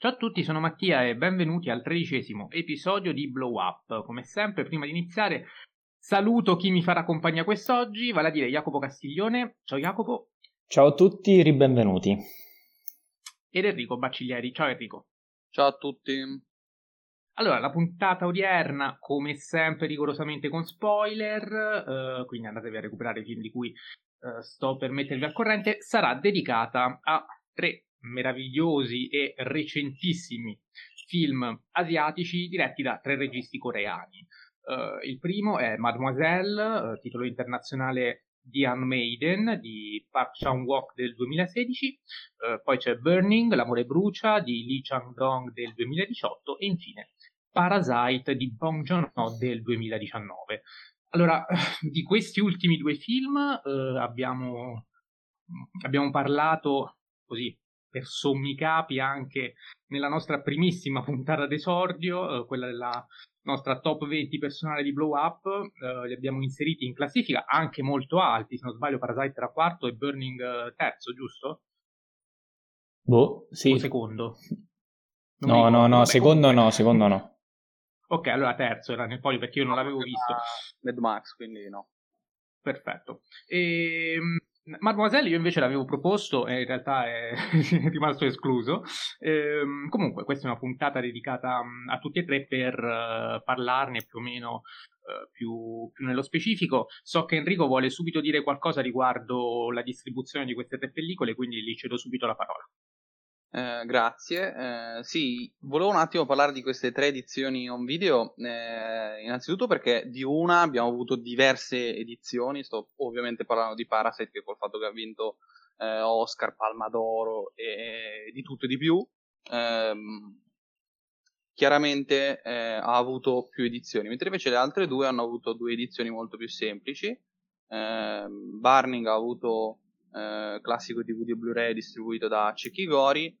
Ciao a tutti, sono Mattia e benvenuti al tredicesimo episodio di Blow Up. Come sempre, prima di iniziare, saluto chi mi farà compagnia quest'oggi, vale a dire Jacopo Castiglione. Ciao Jacopo. Ciao a tutti, ribenvenuti. Ed Enrico Bacciglieri. Ciao Enrico. Ciao a tutti. Allora, la puntata odierna, come sempre, rigorosamente con spoiler, eh, quindi andatevi a recuperare i film di cui eh, sto per mettervi al corrente, sarà dedicata a tre meravigliosi e recentissimi film asiatici diretti da tre registi coreani. Uh, il primo è Mademoiselle, uh, titolo internazionale The Unmaiden di Park Chan-wook del 2016, uh, eh, poi c'è Burning, L'amore brucia di Lee Chang-dong del 2018 e infine Parasite di Bong Joon-ho del 2019. Allora, di questi ultimi due film abbiamo, abbiamo parlato così per sommi capi anche nella nostra primissima puntata d'esordio, eh, quella della nostra top 20 personale di Blow Up, eh, li abbiamo inseriti in classifica anche molto alti, se non sbaglio Parasite era quarto e Burning eh, terzo, giusto? Boh, sì. O secondo? Non no, no, no, secondo no, secondo no. Ok, allora terzo era nel podio perché io non l'avevo visto. Mad Max, quindi no. Perfetto. E, ehm, Mademoiselle io invece l'avevo proposto e in realtà è rimasto escluso. Ehm, comunque questa è una puntata dedicata mm, a tutti e tre per uh, parlarne più o meno uh, più, più, nello specifico. So che Enrico vuole subito dire qualcosa riguardo la distribuzione di queste tre pellicole, quindi gli cedo subito la parola. Eh, grazie. Eh, sì, volevo un attimo parlare di queste tre edizioni on video. Eh, innanzitutto perché di una abbiamo avuto diverse edizioni. Sto ovviamente parlando di Parasite, che col fatto che ha vinto eh, Oscar, Palma d'Oro e, di tutto e di più. Ehm, chiaramente eh, ha avuto più edizioni, mentre invece le altre due hanno avuto due edizioni molto più semplici. Ehm, Burning ha avuto classico DVD Blu-ray distribuito da Cecchi Gori,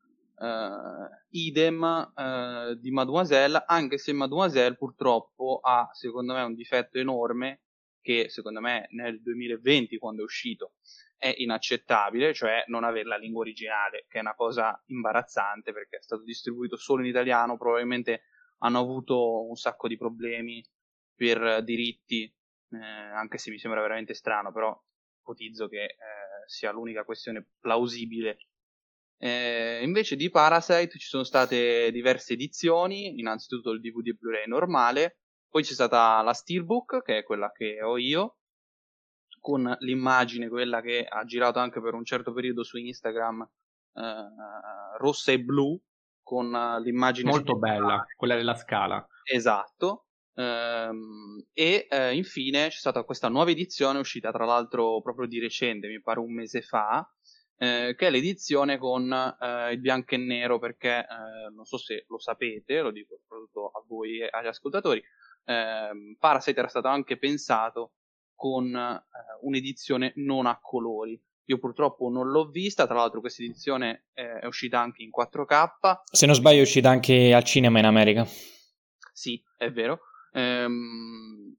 idem eh, di Mademoiselle, anche se Mademoiselle purtroppo ha secondo me un difetto enorme che secondo me nel 2020 quando è uscito è inaccettabile, cioè non avere la lingua originale, che è una cosa imbarazzante perché è stato distribuito solo in italiano, probabilmente hanno avuto un sacco di problemi per diritti, eh, anche se mi sembra veramente strano, però ipotizzo che eh, sia l'unica questione plausibile. Eh, invece di Parasite ci sono state diverse edizioni, innanzitutto il DVD Blu-ray normale, poi c'è stata la Steelbook, che è quella che ho io, con l'immagine, quella che ha girato anche per un certo periodo su Instagram, eh, rossa e blu, con l'immagine... Molto bella, quella della scala. Esatto. Um, e uh, infine c'è stata questa nuova edizione uscita tra l'altro proprio di recente, mi pare un mese fa, uh, che è l'edizione con uh, il bianco e nero perché non so se lo sapete, lo dico soprattutto a voi e agli ascoltatori, ehm, Parasite era stato anche pensato con un'edizione non a colori. Io purtroppo non l'ho vista, tra l'altro questa edizione è uscita anche in 4K. Se non sbaglio è uscita anche al cinema in America. Sì, è vero. Ehm,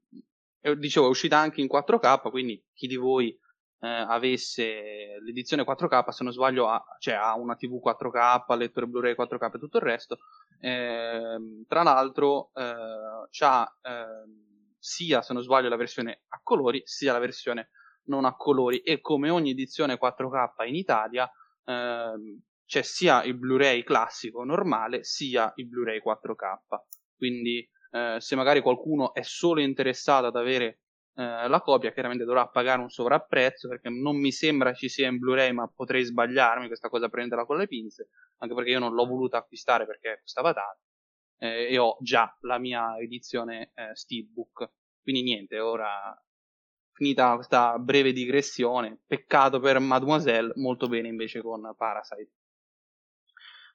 dicevo, è uscita anche in 4K, quindi chi di voi eh, avesse l'edizione 4K, se non sbaglio, ha, cioè, ha una TV 4K, lettore Blu-ray 4K e tutto il resto. Eh, tra l'altro, eh, c'ha ehm, sia, se non sbaglio, la versione a colori, sia la versione non a colori. E come ogni edizione 4K in Italia, ehm, c'è sia il Blu-ray classico normale, sia il Blu-ray 4K. Quindi eh, se magari qualcuno è solo interessato ad avere eh, la copia, chiaramente dovrà pagare un sovrapprezzo perché non mi sembra ci sia in Blu-ray, ma potrei sbagliarmi, questa cosa prenderla con le pinze, anche perché io non l'ho voluta acquistare perché costava tanto eh, e ho già la mia edizione eh, Steelbook. Quindi niente, ora finita questa breve digressione, peccato per Mademoiselle, molto bene invece con Parasite.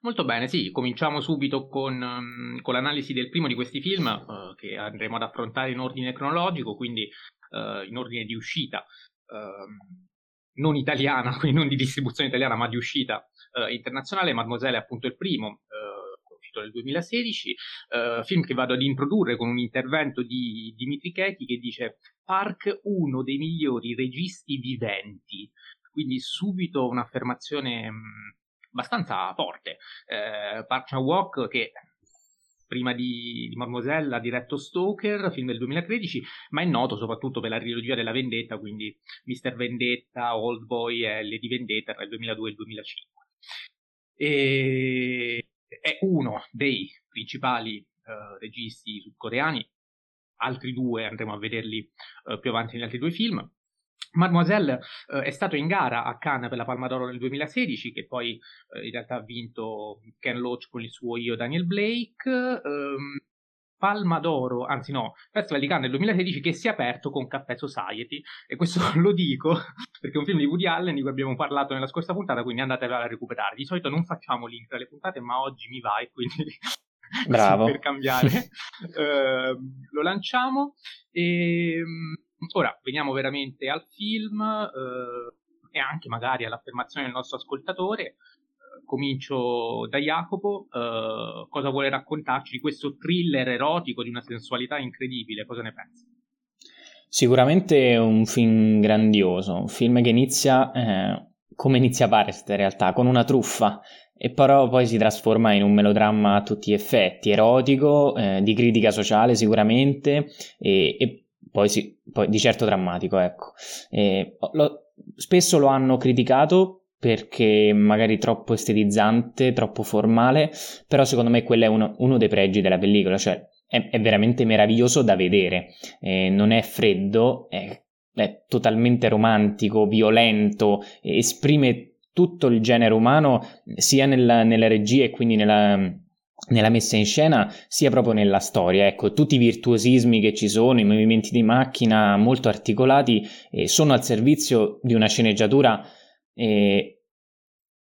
Molto bene, sì, cominciamo subito con, um, con l'analisi del primo di questi film uh, che andremo ad affrontare in ordine cronologico, quindi uh, in ordine di uscita, uh, non italiana, quindi non di distribuzione italiana, ma di uscita internazionale. Mademoiselle è appunto il primo, uscito nel 2016, film che vado ad introdurre con un intervento di Dimitri Chetti che dice Park, uno dei migliori registi viventi. Quindi subito un'affermazione... Um, abbastanza forte. Eh, Park Chan-wook che prima di, di Mademoiselle ha diretto Stoker, film del 2013, ma è noto soprattutto per la trilogia della vendetta, quindi Mr. Vendetta, Old Boy e Lady Vendetta tra il 2002 e il 2005. E è uno dei principali uh, registi sudcoreani, altri due andremo a vederli uh, più avanti negli altri due film. Mademoiselle eh, è stato in gara a Cannes per la Palma d'Oro nel 2016, che poi eh, in realtà ha vinto Ken Loach con il suo Io Daniel Blake. Ehm, Palma d'Oro, anzi no, Festival di Cannes nel 2016 che si è aperto con Caffè Society e questo lo dico perché è un film di Woody Allen di cui abbiamo parlato nella scorsa puntata, quindi andatevela a recuperare. Di solito non facciamo link tra le puntate, ma oggi mi va e quindi Bravo. per cambiare eh, lo lanciamo e ehm, Ora veniamo veramente al film eh, e anche magari all'affermazione del nostro ascoltatore. Eh, comincio da Jacopo. Eh, cosa vuole raccontarci di questo thriller erotico di una sensualità incredibile? Cosa ne pensi? Sicuramente è un film grandioso, un film che inizia eh, come inizia Parest in realtà, con una truffa, e però poi si trasforma in un melodramma a tutti gli effetti, erotico, eh, di critica sociale sicuramente, e, e poi, sì, poi di certo drammatico, ecco. E, lo, spesso lo hanno criticato perché magari troppo estetizzante, troppo formale, però secondo me quello è uno, uno dei pregi della pellicola, cioè è, è veramente meraviglioso da vedere, eh, non è freddo, è, è totalmente romantico, violento, esprime tutto il genere umano sia nella, nella regia e quindi nella, nella messa in scena sia proprio nella storia. Ecco, tutti i virtuosismi che ci sono, i movimenti di macchina molto articolati eh, sono al servizio di una sceneggiatura eh,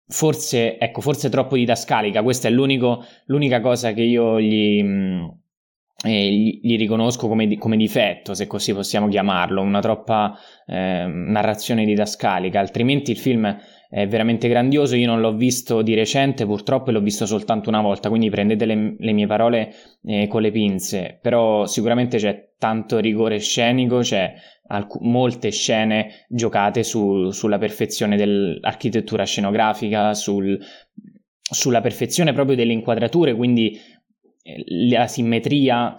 forse, ecco, forse troppo didascalica. Questa è l'unica cosa che io gli, mh, mm, gli, gli, riconosco come, come, difetto, se così possiamo chiamarlo, una troppa eh, narrazione didascalica, altrimenti il film è veramente grandioso. Io non l'ho visto di recente, purtroppo, e l'ho visto soltanto una volta, quindi prendete le, le mie parole eh, con le pinze. Però sicuramente c'è tanto rigore scenico, c'è alc- molte scene giocate su, sulla perfezione dell'architettura scenografica, sul, sulla perfezione proprio delle inquadrature, quindi la simmetria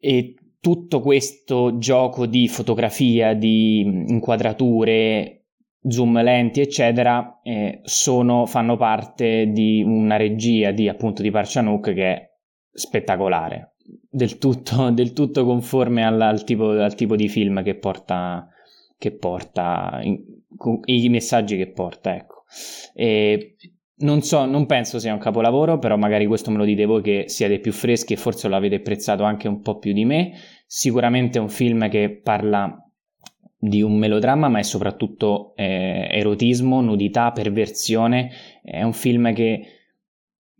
e tutto questo gioco di fotografia, di inquadrature, zoom lenti, eccetera, eh, sono, fanno parte di una regia di appunto di Parcianook che è spettacolare, del tutto, del tutto conforme al, al, tipo, al, tipo, di film che porta, che porta in, i messaggi che porta, ecco. E non so, non penso sia un capolavoro, però magari questo me lo dite voi che siete più freschi e forse lo avete apprezzato anche un po' più di me. Sicuramente è un film che parla di un melodramma, ma è soprattutto eh, erotismo, nudità, perversione. È un film che,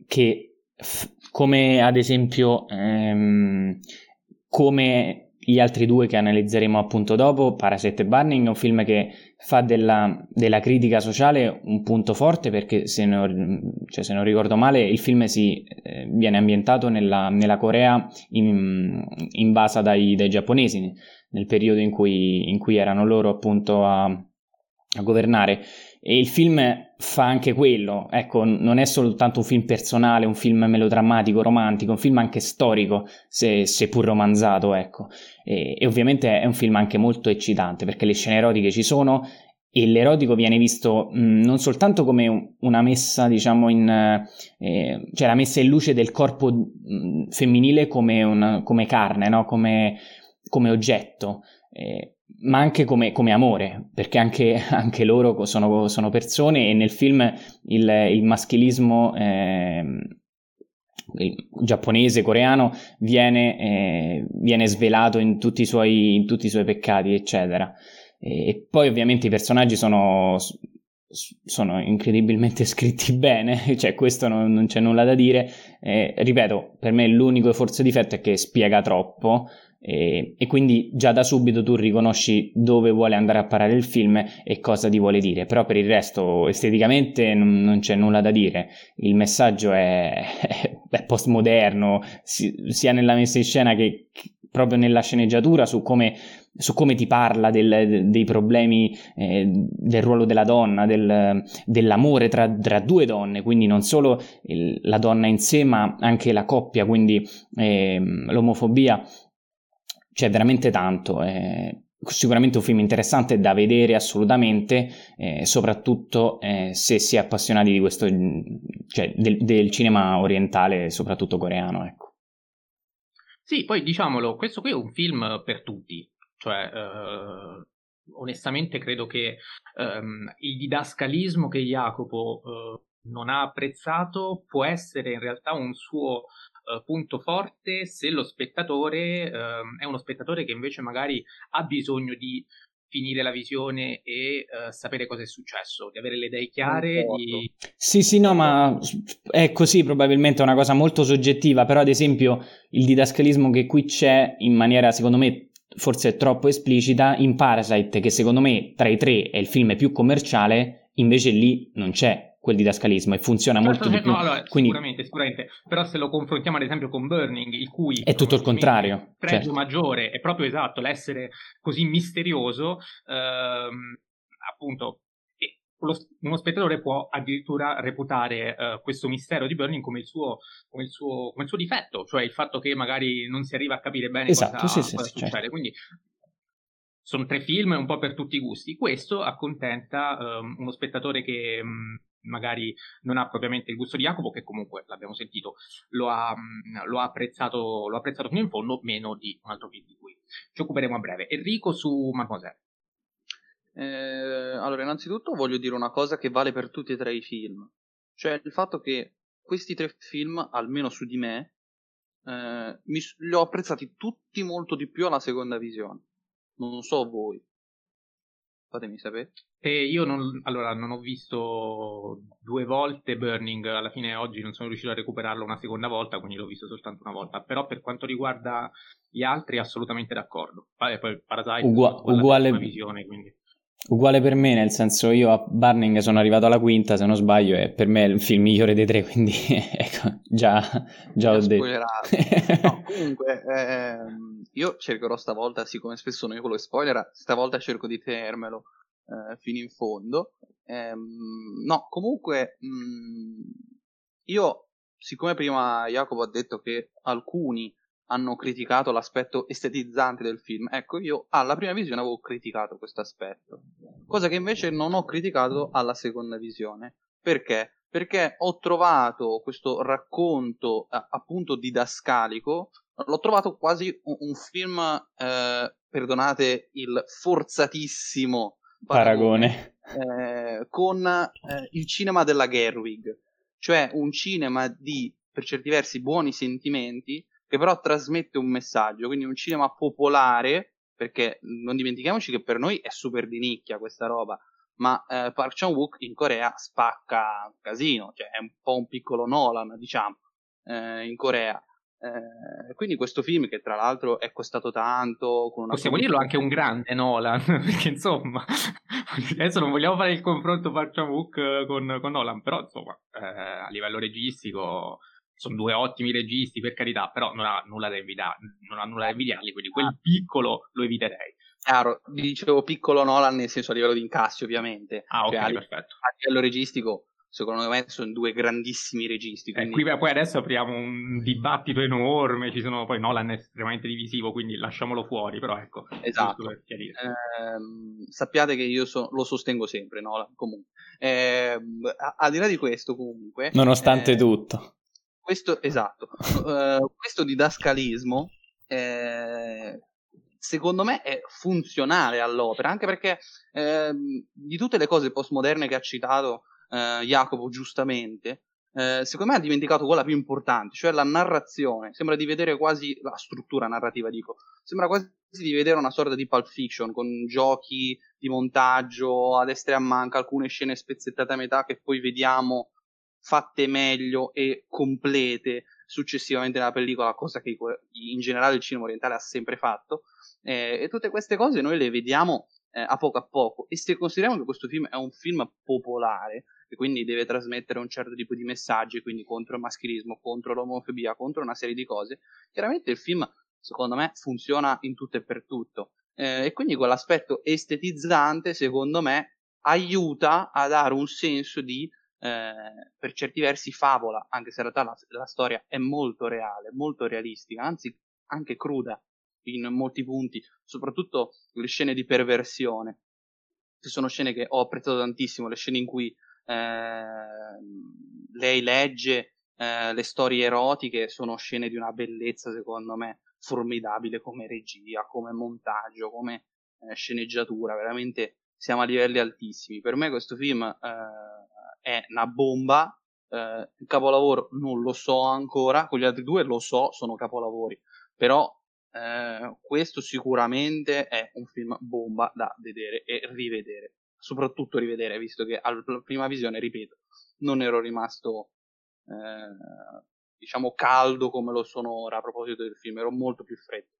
che f- come ad esempio, ehm, come gli altri due che analizzeremo appunto dopo, Parasite e Burning, un film che fa della, della critica sociale un punto forte perché se non, cioè, se non ricordo male il film si, eh, viene ambientato nella, nella Corea in, invasa dai, dai, giapponesi nel periodo in cui, in cui erano loro appunto a, a governare. E il film fa anche quello, ecco, non è soltanto un film personale, un film melodrammatico, romantico, un film anche storico, se, seppur romanzato, ecco. E, e, ovviamente è un film anche molto eccitante, perché le scene erotiche ci sono e l'erotico viene visto mh, non soltanto come una messa, diciamo, in... Eh, cioè la messa in luce del corpo mh, femminile come, una, come carne, no? Come, come oggetto. Eh, ma anche come, come, amore, perché anche, anche loro sono, sono, persone e nel film il, il maschilismo eh, il giapponese, coreano, viene, eh, viene svelato in tutti, suoi, in tutti, i suoi, peccati, eccetera. E, e poi ovviamente i personaggi sono, sono incredibilmente scritti bene, cioè questo non, non c'è nulla da dire. Eh, ripeto, per me l'unico forse difetto è che spiega troppo, e, e, quindi già da subito tu riconosci dove vuole andare a parare il film e cosa ti vuole dire, però per il resto esteticamente non, non c'è nulla da dire, il messaggio è, è postmoderno sia nella messa in scena che, proprio nella sceneggiatura su come, su come ti parla del, dei problemi eh, del ruolo della donna, del, dell'amore tra, tra, due donne, quindi non solo il, la donna in sé ma anche la coppia, quindi eh, l'omofobia. C'è veramente tanto. Eh, sicuramente un film interessante da vedere assolutamente, eh, soprattutto eh, se si è appassionati di questo, cioè del, del cinema orientale, soprattutto coreano, ecco. Sì, poi diciamolo, questo qui è un film per tutti, cioè eh, onestamente credo che ehm, il didascalismo che Jacopo eh, non ha apprezzato può essere in realtà un suo uh, punto forte se lo spettatore uh, è uno spettatore che invece magari ha bisogno di finire la visione e uh, sapere cosa è successo, di avere le idee chiare. Di... Sì, sì, no, ma è così probabilmente è una cosa molto soggettiva, però ad esempio il didascalismo che qui c'è in maniera secondo me forse troppo esplicita in Parasite, che secondo me tra i tre è il film più commerciale, invece lì non c'è quel didascalismo e funziona certo, molto certo, di più. No, allora, Quindi... Sicuramente, sicuramente. Però se lo confrontiamo ad esempio con Burning, il cui è tutto il contrario. Il pregio certo. maggiore è proprio esatto, l'essere così misterioso, ehm, appunto, uno spettatore può addirittura reputare uh, questo mistero di Burning come il, suo, come, il suo, come il, suo, difetto, cioè il fatto che magari non si arriva a capire bene esatto, cosa, sì, cosa sì, succede. Certo. Quindi sono tre film un po' per tutti i gusti. Questo accontenta um, uno spettatore che um, magari non ha propriamente il gusto di Jacopo, che comunque l'abbiamo sentito, lo ha, mm, lo ha, apprezzato, lo ha apprezzato fino in fondo, meno di un altro film di cui ci occuperemo a breve. Enrico su Mademoiselle. Eh, allora, innanzitutto voglio dire una cosa che vale per tutti e tre i film, cioè il fatto che questi tre film, almeno su di me, eh, mi, li ho apprezzati tutti molto di più alla seconda visione. Non so voi. Fatemi sapere. E io non, allora, non ho visto due volte Burning, alla fine oggi non sono riuscito a recuperarlo una seconda volta, quindi l'ho visto soltanto una volta. Però per quanto riguarda gli altri, assolutamente d'accordo. Poi, poi Parasite Ugua- uguale, visione, quindi. Uguale per me, nel senso io a Burning sono arrivato alla quinta, se non sbaglio, e per me è il film migliore dei tre, quindi ecco, già, già ho detto. no, comunque, ehm, io cercherò stavolta, siccome spesso non io quello spoiler, stavolta cerco di tenermelo eh, fino in fondo. Ehm, no, comunque, mh, mm, io, siccome prima Jacopo ha detto che alcuni hanno criticato l'aspetto estetizzante del film. Ecco, io alla prima visione avevo criticato questo aspetto, cosa che invece non ho criticato alla seconda visione. Perché? Perché ho trovato questo racconto eh, appunto didascalico, l'ho trovato quasi un, un film, eh, perdonate il forzatissimo paragone, paragone eh, con eh, il cinema della Gerwig, cioè un cinema di per certi versi buoni sentimenti, che però trasmette un messaggio, quindi un cinema popolare, perché non dimentichiamoci che per noi è super di nicchia questa roba, ma eh, Park Chan-wook in Corea spacca un casino, cioè è un po' un piccolo Nolan, diciamo, eh, in Corea. Eh, quindi questo film che tra l'altro è costato tanto possiamo dirlo anche un grande Nolan perché insomma adesso non vogliamo fare il confronto Park Chan-wook con, con Nolan però insomma eh, a livello registico sono due ottimi registi per carità, però non ha nulla da invidiare, non ha nulla da invidiarli, quindi quel ah. piccolo lo eviterei. Chiaro, dicevo piccolo Nolan nel senso a livello di incassi ovviamente. Ah, ok, cioè, perfetto. A livello registico, secondo me sono due grandissimi registi. Eh, quindi... Eh, qui, poi adesso apriamo un dibattito enorme, ci sono, poi Nolan è estremamente divisivo, quindi lasciamolo fuori, però ecco. Esatto. Eh, sappiate che io so, lo sostengo sempre, Nolan, comunque. Eh, al di là di questo, comunque... Nonostante eh, tutto questo, esatto, uh, questo didascalismo eh, secondo me è funzionale all'opera, anche perché eh, di tutte le cose postmoderne che ha citato eh, Jacopo giustamente, eh, secondo me ha dimenticato quella più importante, cioè la narrazione. Sembra di vedere quasi la struttura narrativa, dico. Sembra quasi di vedere una sorta di Pulp Fiction con giochi di montaggio a destra e a manca, alcune scene spezzettate a metà che poi vediamo fatte meglio e complete successivamente nella pellicola, cosa che in generale il cinema orientale ha sempre fatto. Eh, e tutte queste cose noi le vediamo eh, a poco a poco. E se consideriamo che questo film è un film popolare, e quindi deve trasmettere un certo tipo di messaggi, quindi contro il maschilismo, contro l'omofobia, contro una serie di cose, chiaramente il film secondo me funziona in tutto e per tutto. Eh, e quindi quell'aspetto estetizzante, secondo me, aiuta a dare un senso di, eh, per certi versi, favola, anche se in realtà la, la storia è molto reale, molto realistica, anzi anche cruda in molti punti, soprattutto le scene di perversione. Ci sono scene che ho apprezzato tantissimo, le scene in cui eh, lei legge eh, le storie erotiche, sono scene di una bellezza, secondo me, formidabile come regia, come montaggio, come eh, sceneggiatura, veramente siamo a livelli altissimi. Per me questo film eh, è una bomba, eh, il capolavoro non lo so ancora, con gli altri due lo so, sono capolavori, però eh, questo sicuramente è un film bomba da vedere e rivedere, soprattutto rivedere, visto che alla prima visione, ripeto, non ero rimasto eh, diciamo caldo come lo sono ora a proposito del film, ero molto più freddo.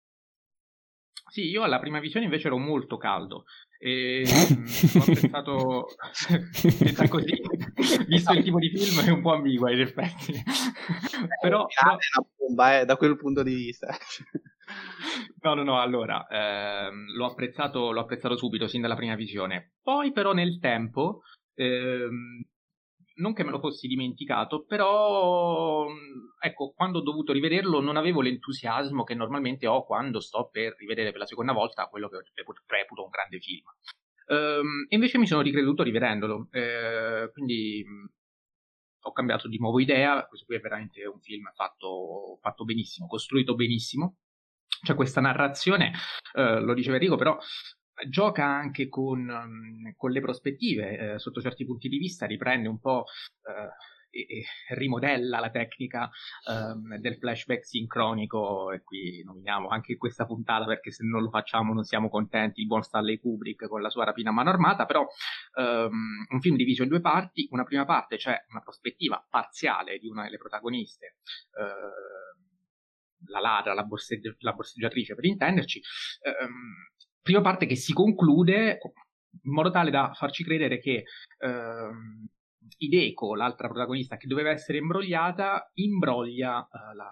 Sì, io alla prima visione invece ero molto caldo e ho pensato così, visto il tipo di film è un po' ambigua in effetti. però, è una bomba eh, da quel punto di vista. no, no, no, allora, ehm, l'ho, apprezzato, l'ho apprezzato subito, sin dalla prima visione. Poi però nel tempo ehm, non che me lo fossi dimenticato, però ecco, quando ho dovuto rivederlo non avevo l'entusiasmo che normalmente ho quando sto per rivedere per la seconda volta quello che reputo un grande film. Ehm, invece mi sono ricreduto rivedendolo, ehm, quindi ho cambiato di nuovo idea, questo qui è veramente un film fatto, fatto benissimo, costruito benissimo. C'è questa narrazione, eh, lo diceva Enrico, però gioca anche con, um, con le prospettive, eh, sotto certi punti di vista riprende un po' eh, e, e, rimodella la tecnica um, del flashback sincronico e qui nominiamo anche questa puntata perché se non lo facciamo non siamo contenti, il buon Stanley Kubrick con la sua rapina a mano armata, però um, un film diviso in due parti, una prima parte c'è cioè una prospettiva parziale di una delle protagoniste, uh, la ladra, la, borseggi- la borseggiatrice per intenderci, um, prima parte che si conclude in modo tale da farci credere che ehm, Hideko, l'altra protagonista che doveva essere imbrogliata, imbroglia eh, la,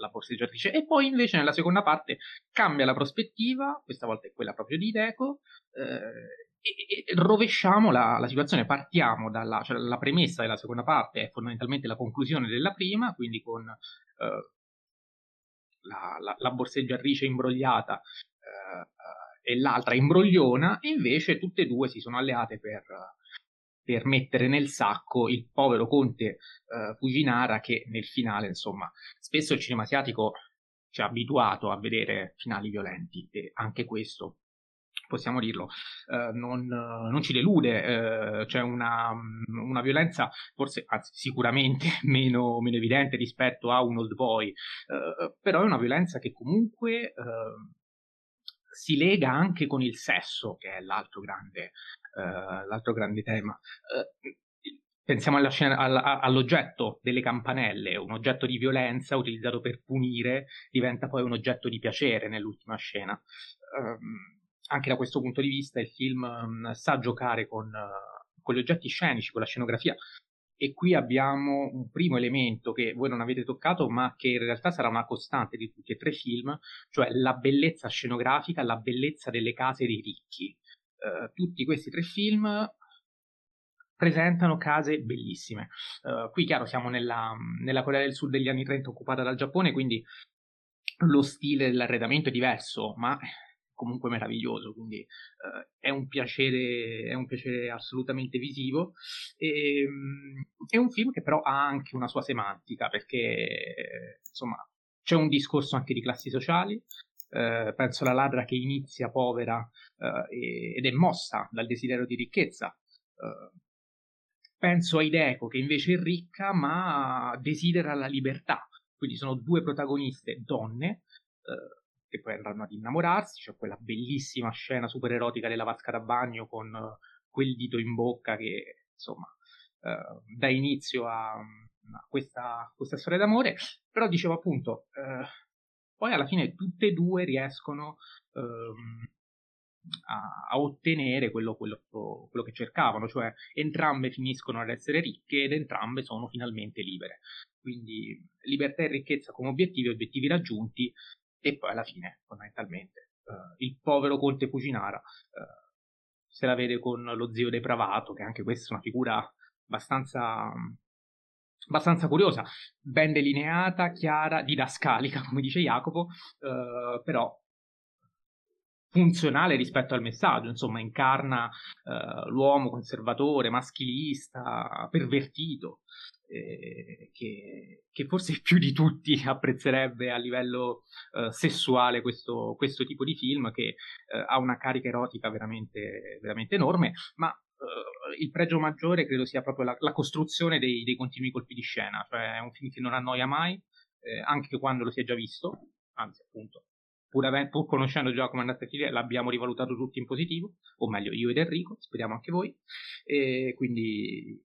la borseggiatrice. E poi invece nella seconda parte cambia la prospettiva, questa volta è quella proprio di Hideko, eh, e, e, rovesciamo la, la, situazione, partiamo dalla cioè la premessa della seconda parte, è fondamentalmente la conclusione della prima, quindi con eh, la, la, la, borseggiatrice imbrogliata eh, e l'altra imbrogliona, e invece tutte e due si sono alleate per, per mettere nel sacco il povero conte uh, Fujinara che nel finale, insomma, spesso il cinema asiatico ci ha abituato a vedere finali violenti e anche questo possiamo dirlo, uh, non, non, ci delude, uh, c'è una, una, violenza forse, anzi sicuramente meno, meno, evidente rispetto a un old boy, però è una violenza che comunque si lega anche con il sesso, che è l'altro grande, uh, l'altro grande tema. Uh, pensiamo scena, alla, all'oggetto delle campanelle, un oggetto di violenza utilizzato per punire diventa poi un oggetto di piacere nell'ultima scena. Um, anche da questo punto di vista il film um, sa giocare con, uh, con gli oggetti scenici, con la scenografia, e qui abbiamo un primo elemento che voi non avete toccato, ma che in realtà sarà una costante di tutti e tre i film, cioè la bellezza scenografica, la bellezza delle case dei ricchi. Uh, tutti questi tre film presentano case bellissime. Uh, qui, chiaro, siamo nella, nella Corea del Sud degli anni 30 occupata dal Giappone, quindi lo stile dell'arredamento è diverso, ma comunque meraviglioso, quindi eh, è, un piacere, è un piacere assolutamente visivo. E, ehm, è un film che però ha anche una sua semantica, perché insomma c'è un discorso anche di classi sociali. Eh, penso alla ladra che inizia povera eh, ed è mossa dal desiderio di ricchezza. Eh, penso a Ideco che invece è ricca ma desidera la libertà. Quindi sono due protagoniste donne eh, che poi andranno ad innamorarsi, c'è quella bellissima scena super erotica della vasca da bagno con uh, quel dito in bocca che insomma uh, dà inizio a, a questa, questa, storia d'amore, però dicevo appunto, uh, poi alla fine tutte e due riescono ehm, a, a, ottenere quello, quello, quello, che cercavano, cioè entrambe finiscono ad essere ricche ed entrambe sono finalmente libere. Quindi libertà e ricchezza come obiettivi, obiettivi raggiunti, e poi alla fine, fondamentalmente, uh, il povero Conte Fucinara uh, se la vede con lo zio depravato, che anche questa è una figura abbastanza, abbastanza curiosa, ben delineata, chiara, didascalica, come dice Jacopo, uh, però funzionale rispetto al messaggio, insomma, incarna uh, l'uomo conservatore, maschilista, pervertito, eh, che, che, forse più di tutti apprezzerebbe a livello uh, sessuale questo, questo, tipo di film che uh, ha una carica erotica veramente, veramente enorme, ma il pregio maggiore credo sia proprio la, la costruzione dei, dei, continui colpi di scena, cioè è un film che non annoia mai, eh, anche quando lo si è già visto, anzi appunto pur, avendo, pur conoscendo già come andate a finire, l'abbiamo rivalutato tutti in positivo, o meglio io ed Enrico, speriamo anche voi, e quindi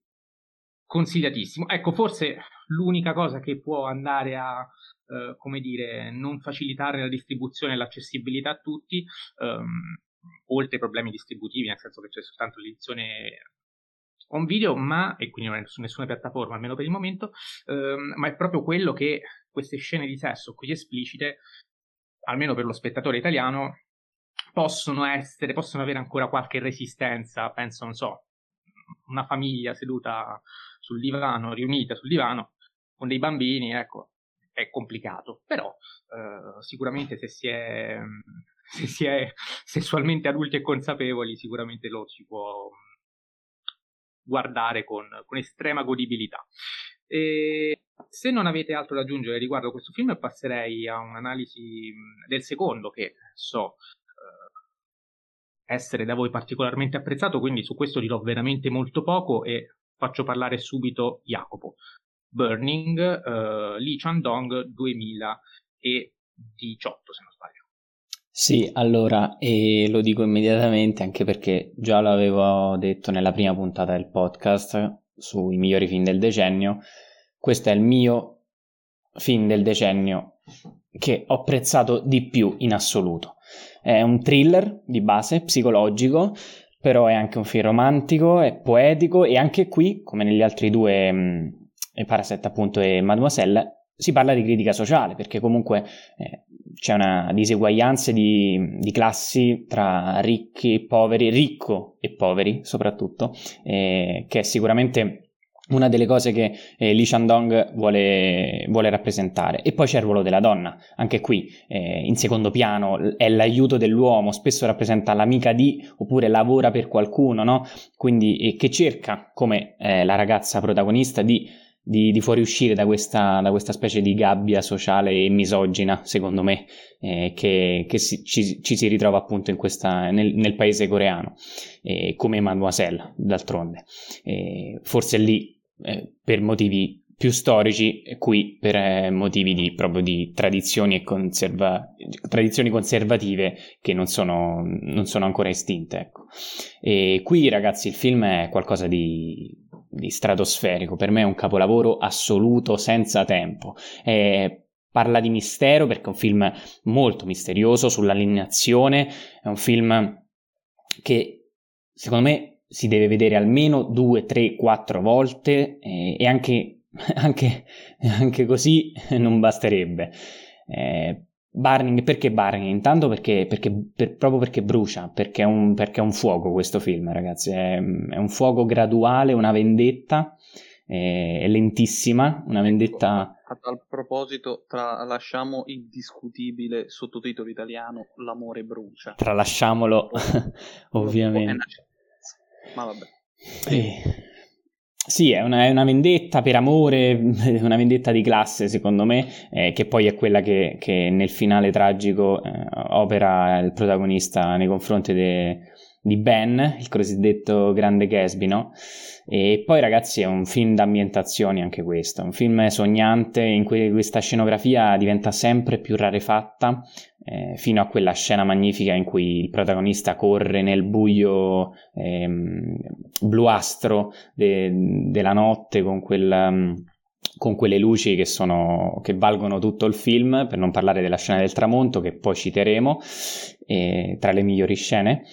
consigliatissimo. Ecco, forse l'unica cosa che può andare a, eh, come dire, non facilitare la distribuzione e l'accessibilità a tutti, ehm, oltre ai problemi distributivi, nel senso che c'è soltanto l'edizione on video, ma, e quindi non è su nessuna piattaforma, almeno per il momento, ehm, ma è proprio quello che queste scene di sesso qui esplicite almeno per lo spettatore italiano, possono essere, possono avere ancora qualche resistenza, penso, non so, una famiglia seduta sul divano, riunita sul divano, con dei bambini, ecco, è complicato, però eh, sicuramente se si, è, se si è sessualmente adulti e consapevoli, sicuramente lo si può guardare con, con estrema godibilità. E se non avete altro da aggiungere riguardo questo film, passerei a un'analisi del secondo che so eh, essere da voi particolarmente apprezzato, quindi su questo dirò veramente molto poco e faccio parlare subito Jacopo. Burning, eh, Lee Chandong 2018, se non sbaglio. Sì, allora, e lo dico immediatamente anche perché già l'avevo detto nella prima puntata del podcast sui migliori film del decennio questo è il mio film del decennio che ho apprezzato di più in assoluto. È un thriller di base, psicologico, però è anche un film romantico, è poetico e anche qui, come negli altri due, mh, Parasite appunto e Mademoiselle, si parla di critica sociale, perché comunque eh, c'è una diseguaglianza di, di, classi tra ricchi e poveri, ricco e poveri soprattutto, eh, che è sicuramente una delle cose che eh, Lee Shandong vuole, vuole, rappresentare. E poi c'è il ruolo della donna, anche qui eh, in secondo piano è l'aiuto dell'uomo, spesso rappresenta l'amica di oppure lavora per qualcuno, no? Quindi eh, che cerca, come eh, la ragazza protagonista, di, di, di fuoriuscire da questa, da questa, specie di gabbia sociale e misogina, secondo me, eh, che, che si, ci, ci, si ritrova appunto questa, nel, nel paese coreano, eh, come Mademoiselle, d'altronde. forse lì eh, per motivi più storici e qui per eh, motivi di, proprio di tradizioni, e conserva, tradizioni conservative che non sono, non sono ancora estinte. Ecco. E qui ragazzi il film è qualcosa di, di stratosferico, per me è un capolavoro assoluto, senza tempo. È, parla di mistero perché è un film molto misterioso sull'allineazione, è un film che secondo me si deve vedere almeno due, tre, quattro volte eh, e anche, anche, anche, così non basterebbe. Eh, Burning, perché Burning? Intanto perché, perché per, proprio perché brucia, perché è, un, perché è, un, fuoco questo film, ragazzi. È, è un fuoco graduale, una vendetta, è lentissima, una vendetta. A tal proposito, tralasciamo il discutibile sottotitolo italiano L'amore brucia. Tralasciamolo, ovviamente. Ma vabbè. Eh, sì, è una, è una, vendetta per amore, una vendetta di classe secondo me, eh, che poi è quella che, che nel finale tragico eh, opera il protagonista nei confronti de, di Ben, il cosiddetto grande Gatsby, no? E poi ragazzi è un film d'ambientazioni anche questo, un film sognante in cui questa scenografia diventa sempre più rarefatta, eh, fino a quella scena magnifica in cui il protagonista corre nel buio ehm, bluastro de- della notte con quel... Con quelle luci che, sono, che valgono tutto il film, per non parlare della scena del tramonto che poi citeremo, eh, tra le migliori scene,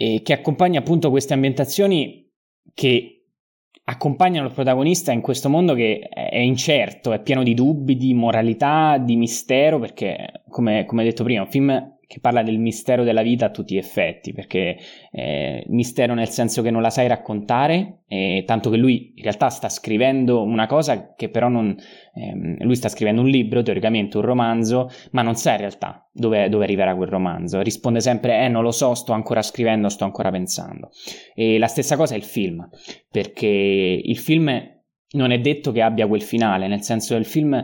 e che accompagna appunto queste ambientazioni che accompagnano il protagonista in questo mondo che è incerto, è pieno di dubbi, di moralità, di mistero, perché come, come detto prima, è un film che parla del mistero della vita a tutti gli effetti, perché eh, mistero nel senso che non la sai raccontare, eh, tanto che lui in realtà sta scrivendo una cosa che però non... Eh, lui sta scrivendo un libro, teoricamente un romanzo, ma non sa in realtà dove, dove, arriverà quel romanzo. Risponde sempre, eh non lo so, sto ancora scrivendo, sto ancora pensando. E la stessa cosa è il film, perché il film non è detto che abbia quel finale, nel senso che il film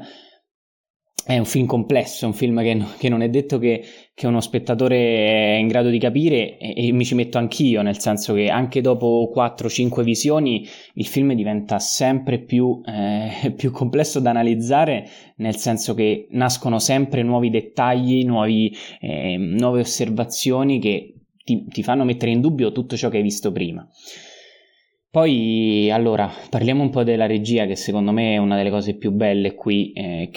è un film complesso, è un film che, che non è detto che, che, uno spettatore è in grado di capire e, e, mi ci metto anch'io, nel senso che anche dopo 4-5 visioni il film diventa sempre più, eh, più, complesso da analizzare, nel senso che nascono sempre nuovi dettagli, nuovi, eh, nuove osservazioni che ti, ti fanno mettere in dubbio tutto ciò che hai visto prima. Poi, allora, parliamo un po' della regia, che secondo me è una delle cose più belle qui, eh,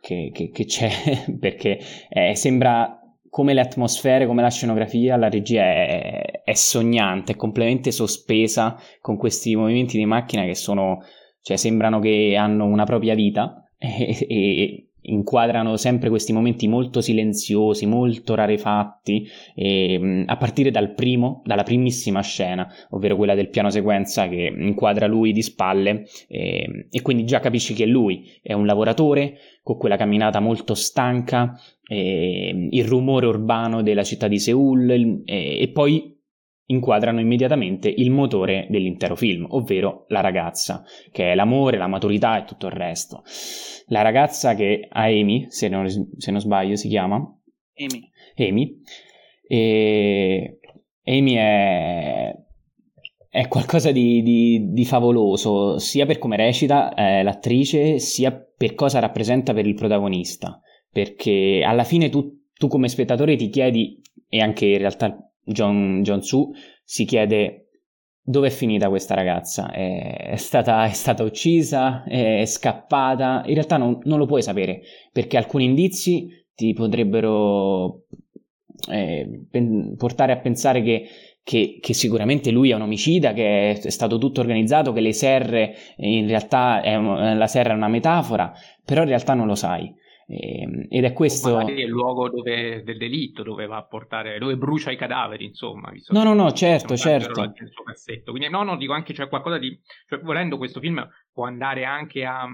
che, che, che c'è, perché eh, sembra come le atmosfere, come la scenografia, la regia è, è, sognante, è completamente sospesa con questi movimenti di macchina che sono, cioè sembrano che hanno una propria vita e, e inquadrano sempre questi momenti molto silenziosi, molto rarefatti, e, a partire dal primo, dalla primissima scena, ovvero quella del piano sequenza che inquadra lui di spalle e, e quindi già capisci che lui è un lavoratore con quella camminata molto stanca, e, il rumore urbano della città di Seoul e, e poi inquadrano immediatamente il motore dell'intero film, ovvero la ragazza, che è l'amore, la maturità e tutto il resto. La ragazza che ha Amy, se non, se non sbaglio si chiama Amy. Amy. E Amy è, è qualcosa di, di, di, favoloso, sia per come recita eh, l'attrice, sia per cosa rappresenta per il protagonista. Perché alla fine tu, tu come spettatore ti chiedi, e anche in realtà John, John Su si chiede dove è finita questa ragazza? È stata, è stata uccisa? È scappata? In realtà non, non, lo puoi sapere perché alcuni indizi ti potrebbero eh, pen- portare a pensare che, che, che, sicuramente lui è un omicida, che è stato tutto organizzato, che le serre in realtà è la serra è una metafora, però in realtà non lo sai. Ehm, ed è questo. Magari è il luogo dove, del delitto, dove va a portare, dove brucia i cadaveri, insomma. No, no, no, certo, certo. Quindi, no, no, dico anche c'è qualcosa di. Cioè, volendo, questo film può andare anche a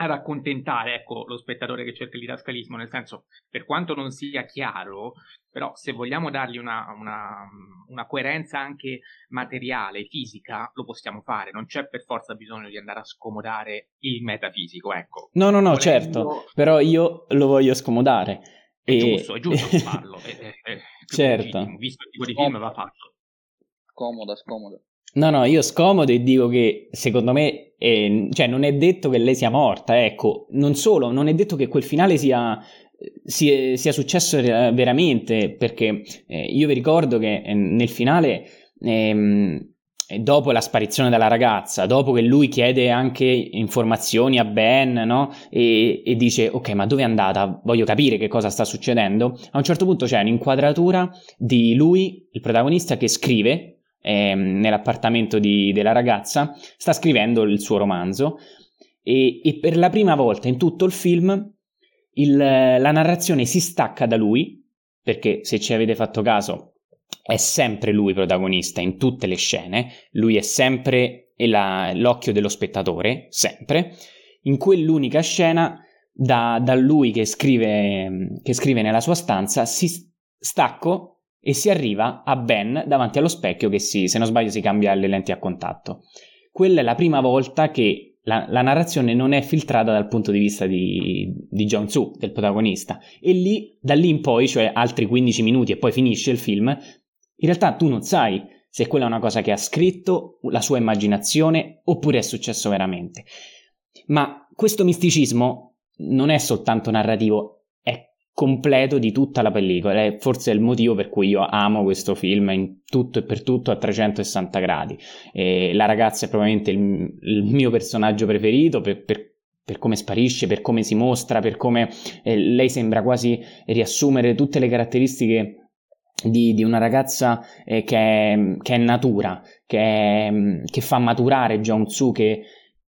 ad accontentare ecco, lo spettatore che cerca il didascalismo, nel senso, per quanto non sia chiaro, però se vogliamo dargli una, una, una, coerenza anche materiale, fisica, lo possiamo fare, non c'è per forza bisogno di andare a scomodare il metafisico, ecco. No, no, no, Volendo... certo, però io lo voglio scomodare. È e... giusto, è giusto farlo, è, è, è certo. visto il tipo di film va fatto. Scomoda, scomoda. No, no, io scomodo e dico che secondo me, eh, cioè non è detto che lei sia morta, ecco, non solo, non è detto che quel finale sia, sia, sia successo veramente, perché eh, io vi ricordo che eh, nel finale, ehm, dopo la sparizione della ragazza, dopo che lui chiede anche informazioni a Ben, no? E, e dice, ok, ma dove è andata? Voglio capire che cosa sta succedendo. A un certo punto c'è un'inquadratura di lui, il protagonista, che scrive eh, nell'appartamento di, della ragazza, sta scrivendo il suo romanzo e, e per la prima volta in tutto il film il, la narrazione si stacca da lui, perché se ci avete fatto caso è sempre lui protagonista in tutte le scene, lui è sempre la, l'occhio dello spettatore, sempre. In quell'unica scena, da, da lui che scrive, che scrive nella sua stanza, si stacco e si arriva a Ben davanti allo specchio che si, se non sbaglio si cambia le lenti a contatto. Quella è la prima volta che la, la narrazione non è filtrata dal punto di vista di, di John Tzu, del protagonista. E lì, da lì in poi, cioè altri 15 minuti e poi finisce il film, in realtà tu non sai se quella è una cosa che ha scritto, la sua immaginazione, oppure è successo veramente. Ma questo misticismo non è soltanto narrativo, completo di tutta la pellicola. È forse il motivo per cui io amo questo film in tutto e per tutto a 360 gradi. E la ragazza è probabilmente il, il mio personaggio preferito per, per, per, come sparisce, per come si mostra, per come eh, lei sembra quasi riassumere tutte le caratteristiche di, di, una ragazza eh, che, è, che, è, natura, che, è, che fa maturare Jong-Soo, che,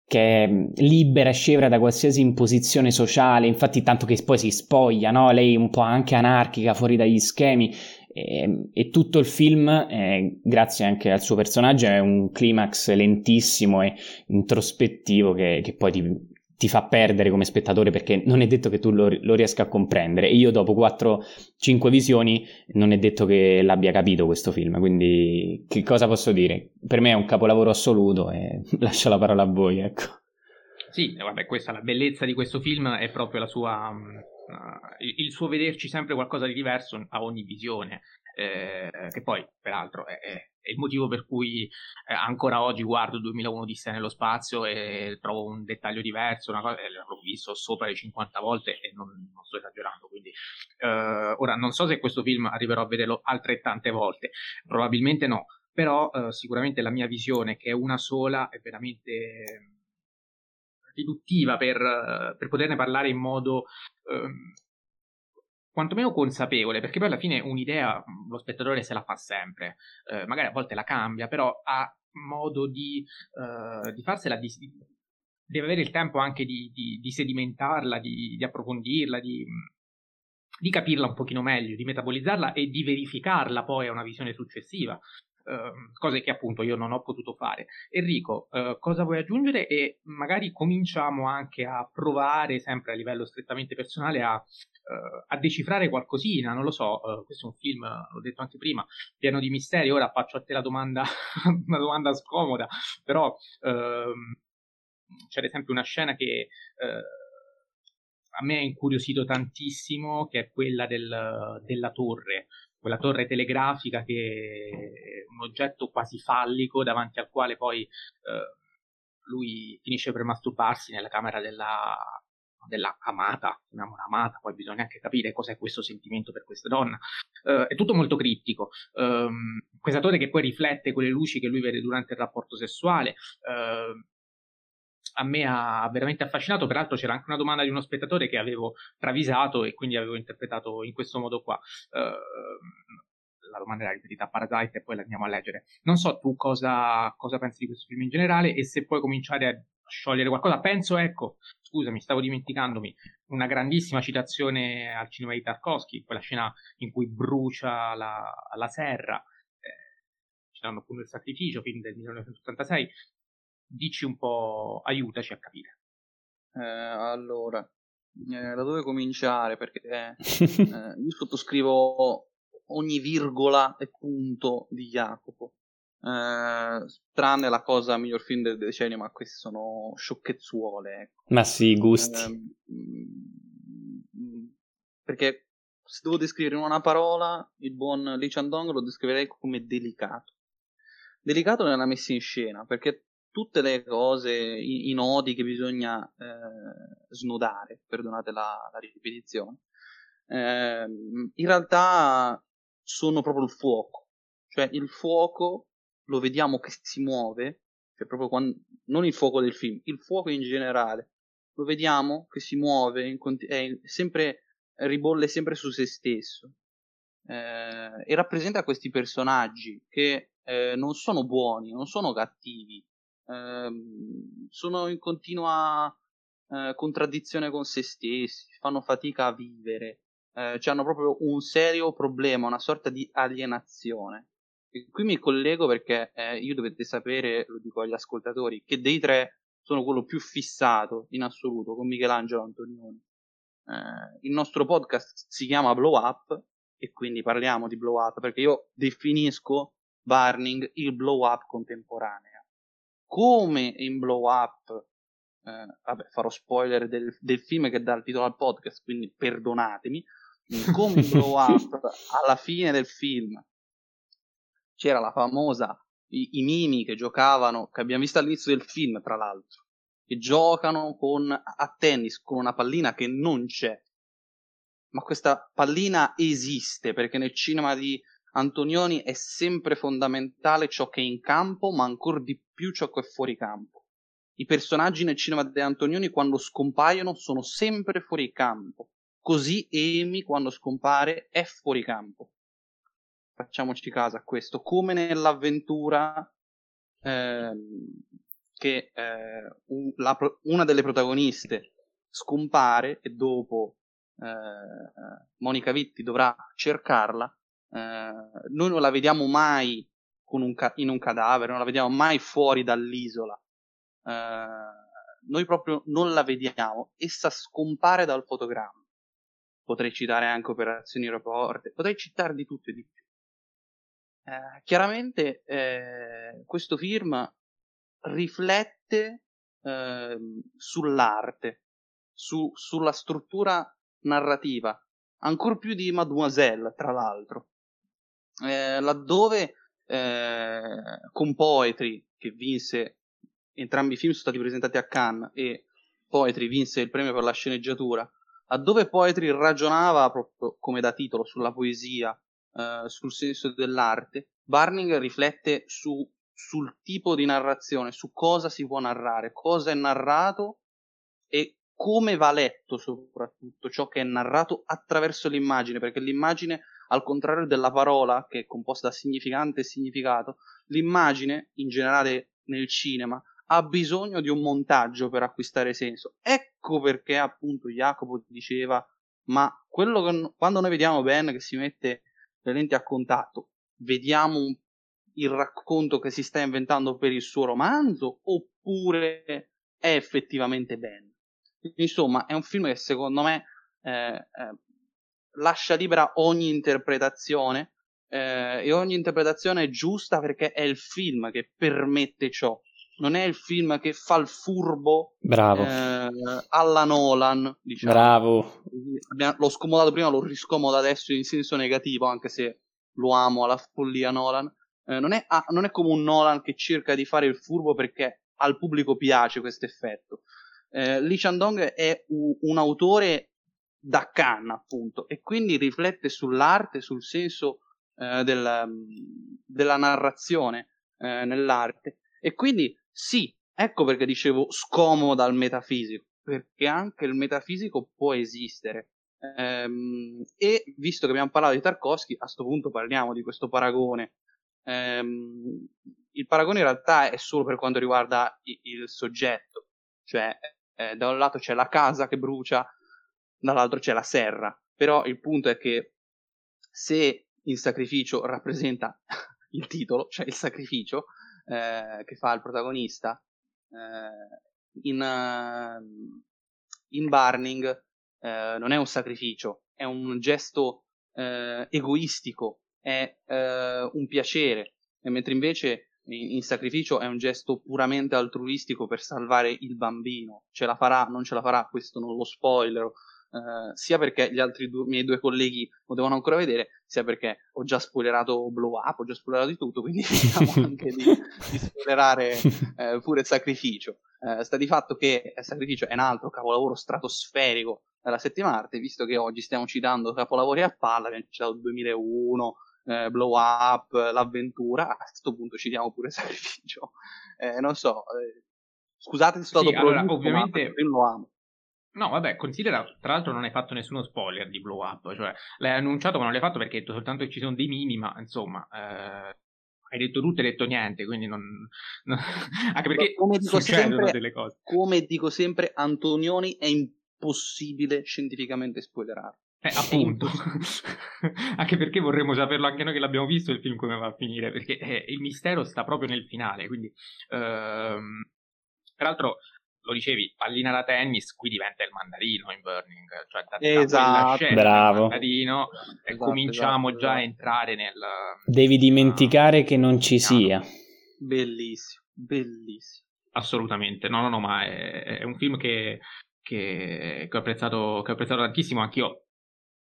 che è libera e scevra da qualsiasi imposizione sociale, infatti tanto che poi si spoglia, no? lei un po' anche anarchica, fuori dagli schemi, e, e tutto il film, eh, grazie anche al suo personaggio, è un climax lentissimo e introspettivo che, che poi ti, ti fa perdere come spettatore perché non è detto che tu lo, lo riesca a comprendere. E io dopo 4-5 visioni non è detto che l'abbia capito questo film, quindi che cosa posso dire? Per me è un capolavoro assoluto e lascio la parola a voi, ecco. Sì, vabbè, questa la bellezza di questo film è proprio la sua uh, il suo vederci sempre qualcosa di diverso a ogni visione eh, che poi peraltro è, è, il motivo per cui eh, ancora oggi guardo 2001 di sé nello spazio e trovo un dettaglio diverso, una cosa, e l'ho visto sopra le 50 volte e non, non sto esagerando, quindi eh, ora non so se questo film arriverò a vederlo altrettante volte, probabilmente no, però eh, sicuramente la mia visione che è una sola è veramente riduttiva per, per poterne parlare in modo ehm, quantomeno consapevole, perché poi alla fine un'idea lo spettatore se la fa sempre, eh, magari a volte la cambia, però ha modo di, uh, di farsela, di, deve avere il tempo anche di, di, di sedimentarla, di, approfondirla, di, capirla un pochino meglio, di metabolizzarla e di verificarla poi a una visione successiva. Uh, cose che appunto io non ho potuto fare. Enrico, uh, cosa vuoi aggiungere? E magari cominciamo anche a provare, sempre a livello strettamente personale, a a decifrare qualcosina, non lo so, uh, questo è un film, l'ho detto anche prima, pieno di misteri, ora faccio a te la domanda, una domanda scomoda, però uh, c'è ad esempio una scena che eh, a me ha incuriosito tantissimo, che è quella del, della torre, quella torre telegrafica che è un oggetto quasi fallico davanti al quale poi lui finisce per masturbarsi nella camera della, della amata, chiamiamola amata, poi bisogna anche capire cos'è questo sentimento per questa donna. Uh, è tutto molto criptico. Um, quest'attore che poi riflette quelle luci che lui vede durante il rapporto sessuale. Uh, a me ha veramente affascinato, peraltro c'era anche una domanda di uno spettatore che avevo travisato e quindi avevo interpretato in questo modo qua. Uh, la domanda era riferita a Parasite e poi la andiamo a leggere. Non so tu cosa, cosa pensi di questo film in generale e se puoi cominciare a sciogliere qualcosa. Penso, ecco, scusami, stavo dimenticandomi, una grandissima citazione al cinema di Tarkovsky, quella scena in cui brucia la, la serra, eh, citando appunto il sacrificio, film del 1986. Dici un po', aiutaci a capire. Eh, allora, eh, da dove cominciare? Perché eh, io sottoscrivo ogni virgola e punto di Jacopo. Eh, tranne la cosa miglior film del decennio, ma queste sono sciocchezzuole. Ecco. Ma sì, gusti. Eh, perché se devo descrivere in una parola, il buon Lee Chandong lo descriverei come delicato. Delicato nella messa in scena, perché tutte le cose, i, i nodi che bisogna eh, snodare, perdonate la, la ripetizione, eh, in realtà sono proprio il fuoco. Cioè il fuoco lo vediamo che si muove, cioè proprio quando, non il fuoco del film, il fuoco in generale, lo vediamo che si muove, è sempre, ribolle sempre su se stesso. Eh, e rappresenta questi personaggi che eh, non sono buoni, non sono cattivi, eh, sono in continua eh, contraddizione con se stessi, fanno fatica a vivere, eh, hanno proprio un serio problema, una sorta di alienazione qui mi collego perché eh, io dovete sapere, lo dico agli ascoltatori, che dei tre sono quello più fissato in assoluto con Michelangelo Antonioni. Eh, il nostro podcast si chiama Blow Up e quindi parliamo di blow up perché io definisco Warning il blow up contemporaneo. Come in blow up, eh, vabbè, farò spoiler del, del, film che dà il titolo al podcast, quindi perdonatemi. Come in blow up, alla fine del film, c'era la famosa, i, i mimi che giocavano, che abbiamo visto all'inizio del film, tra l'altro, che giocano con, a tennis con una pallina che non c'è. Ma questa pallina esiste perché nel cinema di Antonioni è sempre fondamentale ciò che è in campo, ma ancora di più ciò che è fuori campo. I personaggi nel cinema di Antonioni quando scompaiono sono sempre fuori campo. Così Amy quando scompare è fuori campo. Facciamoci caso a questo, come nell'avventura eh, che eh, la, una delle protagoniste scompare e dopo eh, Monica Vitti dovrà cercarla, eh, noi non la vediamo mai un ca- in un cadavere, non la vediamo mai fuori dall'isola. Eh, noi proprio non la vediamo, essa scompare dal fotogramma. Potrei citare anche operazioni aeroporte, potrei citare di tutto e di più. Eh, chiaramente eh, questo film riflette eh, sull'arte, su, sulla struttura narrativa, ancora più di Mademoiselle, tra l'altro, eh, laddove eh, con Poetry, che vinse entrambi i film sono stati presentati a Cannes e Poetry vinse il premio per la sceneggiatura, laddove Poetry ragionava proprio come da titolo sulla poesia, eh, sul senso dell'arte, Barning riflette su, sul tipo di narrazione, su cosa si può narrare, cosa è narrato e come va letto soprattutto ciò che è narrato attraverso l'immagine, perché l'immagine, al contrario della parola, che è composta da significante e significato, l'immagine, in generale nel cinema, ha bisogno di un montaggio per acquistare senso. Ecco perché appunto Jacopo diceva, ma quello che, quando noi vediamo Ben che si mette le lenti a contatto, vediamo un, il racconto che si sta inventando per il suo romanzo oppure è effettivamente Ben? Insomma, è un film che secondo me eh, eh, lascia libera ogni interpretazione eh, e ogni interpretazione è giusta perché è il film che permette ciò non è il film che fa il furbo Bravo. Eh, alla Nolan. Diciamo. Bravo. L'ho scomodato prima, l'ho riscomodato adesso in senso negativo, anche se lo amo alla follia Nolan. Eh, non, è, ah, non, è, come un Nolan che cerca di fare il furbo perché al pubblico piace questo effetto. Eh, Lee Chandong è un, un autore da canna, appunto, e quindi riflette sull'arte, sul senso eh, del, della narrazione eh, nell'arte. E quindi sì, ecco perché dicevo scomoda al metafisico, perché anche il metafisico può esistere. Ehm, e visto che abbiamo parlato di Tarkovsky, a questo punto parliamo di questo paragone. Ehm, il paragone in realtà è solo per quanto riguarda il, il soggetto, cioè eh, da un lato c'è la casa che brucia, dall'altro c'è la serra, però il punto è che se il sacrificio rappresenta il titolo, cioè il sacrificio, eh, che fa il protagonista eh, in, uh, in Burning eh, non è un sacrificio, è un gesto eh, egoistico, è un piacere, e mentre invece in, in, sacrificio è un gesto puramente altruistico per salvare il bambino. Ce la farà, non ce la farà, questo non lo spoiler, Uh, sia perché gli altri due, miei due colleghi lo devono ancora vedere, sia perché ho già spoilerato Blow Up, ho già spoilerato di tutto, quindi diciamo anche di, di spoilerare uh, pure il sacrificio. Uh, sta di fatto che il sacrificio è un altro capolavoro stratosferico della settima arte, visto che oggi stiamo citando capolavori a palla, abbiamo citato il 2001, Blow Up, l'avventura, a questo punto citiamo pure il sacrificio. non so, scusate se sto sì, allora, ovviamente... io lo amo. No, vabbè, considera, tra l'altro non hai fatto nessuno spoiler di Blow Up, cioè l'hai annunciato ma non l'hai fatto perché hai detto soltanto che ci sono dei mimi, ma insomma, eh, hai detto tutto e hai detto niente, quindi non... non anche perché come dico sempre, delle cose. Come dico sempre, Antonioni è impossibile scientificamente spoilerare. Eh, appunto, anche perché vorremmo saperlo anche noi che l'abbiamo visto il film come va a finire, perché eh, il mistero sta proprio nel finale, quindi... Ehm, peraltro lo dicevi, pallina da tennis, qui diventa il mandarino in Burning, cioè da, esatto, da bravo. mandarino esatto, e cominciamo esatto, già a esatto. entrare nel... Devi dimenticare uh, che non ci sia. Bellissimo, bellissimo. Assolutamente, no, no, no, ma è, è un film che, che, che, ho apprezzato, che ho apprezzato tantissimo, anch'io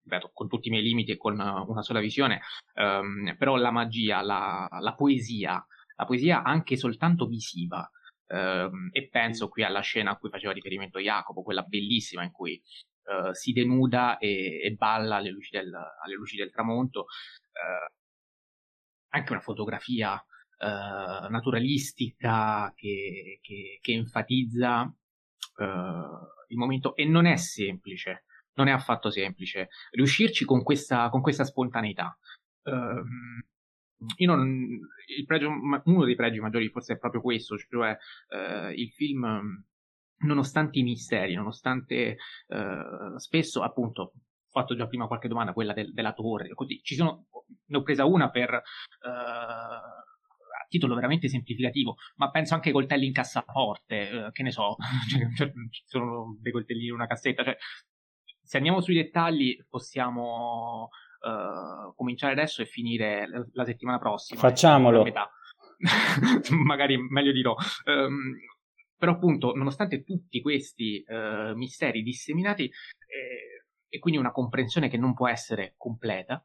ripeto, con tutti i miei limiti e con una sola visione, um, però la magia, la, la, poesia, la poesia anche soltanto visiva, Uh, e penso qui alla scena a cui faceva riferimento Jacopo, quella bellissima in cui uh, si denuda e, e balla alle luci del, alle luci del tramonto. Uh, anche una fotografia eh, naturalistica che, che, che enfatizza il momento e non è semplice, non è affatto semplice riuscirci con questa, con questa spontaneità. Uh, io non, pregio, uno dei pregi maggiori forse è proprio questo, cioè uh, il film, nonostante i misteri, nonostante uh, spesso appunto ho fatto già prima qualche domanda, quella del, della torre, così ci sono, ne ho presa una per uh, titolo veramente semplificativo, ma penso anche ai coltelli in cassaforte, eh, che ne so, cioè, cioè, ci sono dei coltelli in una cassetta, cioè, se andiamo sui dettagli possiamo uh, cominciare adesso e finire la settimana prossima. Facciamolo. Magari meglio di no. Um, però appunto, nonostante tutti questi uh, misteri disseminati, eh, e quindi una comprensione che non può essere completa,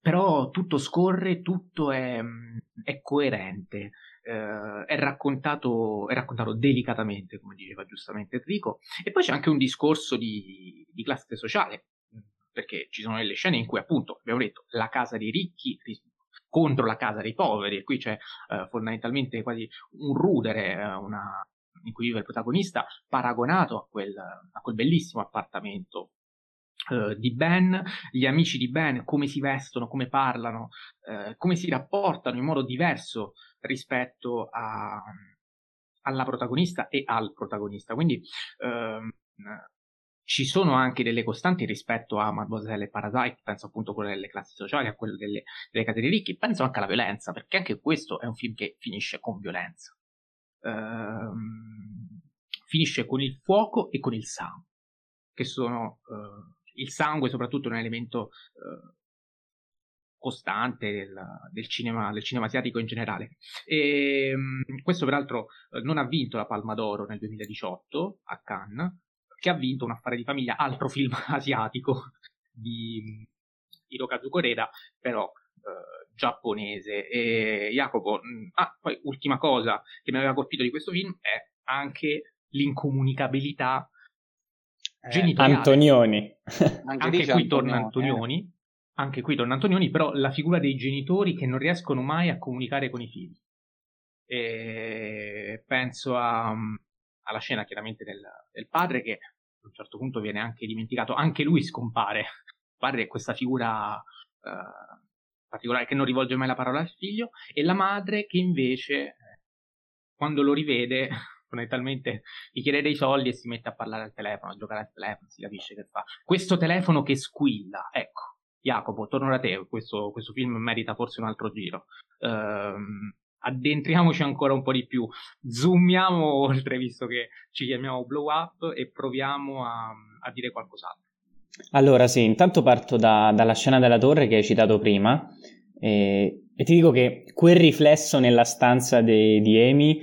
però tutto scorre, tutto è, è coerente, eh, è, raccontato, è, raccontato, delicatamente, come diceva giustamente Enrico, e poi c'è anche un discorso di, di, classe sociale, perché ci sono delle scene in cui appunto, abbiamo detto, la casa dei ricchi contro la casa dei poveri, e qui c'è eh, fondamentalmente quasi un rudere, eh, una, in cui vive il protagonista, paragonato a quel, a quel bellissimo appartamento Uh, di Ben, gli amici di Ben, come si vestono, come parlano, uh, come si rapportano in modo diverso rispetto a, alla protagonista e al protagonista. Quindi uh, ci sono anche delle costanti rispetto a Mademoiselle e Parasite, penso appunto a quello delle classi sociali, a quello delle, delle case dei ricchi, penso anche alla violenza, perché anche questo è un film che finisce con violenza. Ehm, finisce con il fuoco e con il sangue, che sono il sangue soprattutto è un elemento eh, costante del, del, cinema, del, cinema, asiatico in generale. E, ehm, questo peraltro eh, non ha vinto la Palma d'Oro nel 2018 a Cannes, che ha vinto un affare di famiglia, altro film asiatico di Hirokazu Koreda, però eh, giapponese. E Jacopo, mm, ah, poi ultima cosa che mi aveva colpito di questo film è anche l'incomunicabilità eh, genitoriale. Antonioni. Anche, anche qui torna Antonioni. Eh. Anche qui torna Antonioni, però la figura dei genitori che non riescono mai a comunicare con i figli. E penso a, alla scena chiaramente del, del, padre che a un certo punto viene anche dimenticato, anche lui scompare. Il padre è questa figura uh, particolare che non rivolge mai la parola al figlio e la madre che invece quando lo rivede fondamentalmente gli chiede dei soldi e si mette a parlare al telefono, a giocare al telefono, si capisce che fa. Questo telefono che squilla, ecco. Jacopo, torno da te, questo, questo film merita forse un altro giro. Ehm, addentriamoci ancora un po' di più, zoomiamo oltre, visto che ci chiamiamo Blow Up, e proviamo a, a dire qualcos'altro. Allora sì, intanto parto da, dalla scena della torre che hai citato prima e, e ti dico che quel riflesso nella stanza de, di Amy,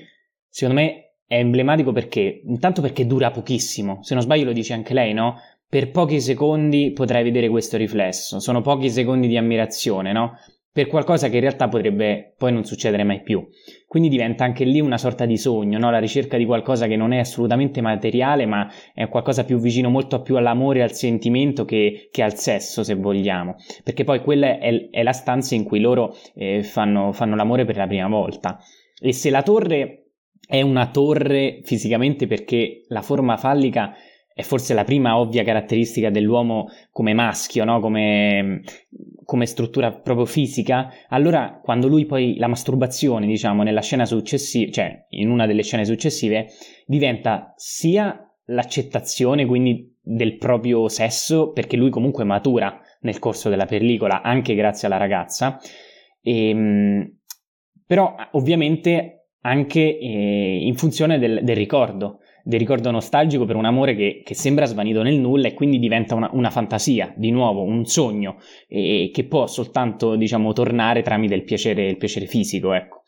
secondo me è emblematico perché, intanto perché dura pochissimo, se non sbaglio lo dice anche lei, no? Per pochi secondi potrai vedere questo riflesso, sono pochi secondi di ammirazione, no? Per qualcosa che in realtà potrebbe poi non succedere mai più. Quindi diventa anche lì una sorta di sogno, no? La ricerca di qualcosa che non è assolutamente materiale, ma è qualcosa più vicino molto più all'amore al sentimento che, che al sesso, se vogliamo. Perché poi quella è, è la stanza in cui loro eh, fanno, fanno l'amore per la prima volta. E se la torre è una torre fisicamente perché la forma fallica è forse la prima ovvia caratteristica dell'uomo come maschio, no? come, come, struttura proprio fisica, allora quando lui poi la masturbazione, diciamo, nella scena successiva, cioè in una delle scene successive, diventa sia l'accettazione quindi del proprio sesso, perché lui comunque matura nel corso della pellicola, anche grazie alla ragazza, e, ehm, però ovviamente anche eh, in funzione del, del, ricordo, del ricordo nostalgico per un amore che, che sembra svanito nel nulla e quindi diventa una, una fantasia, di nuovo, un sogno, eh, che può soltanto, diciamo, tornare tramite il piacere, il piacere fisico, ecco.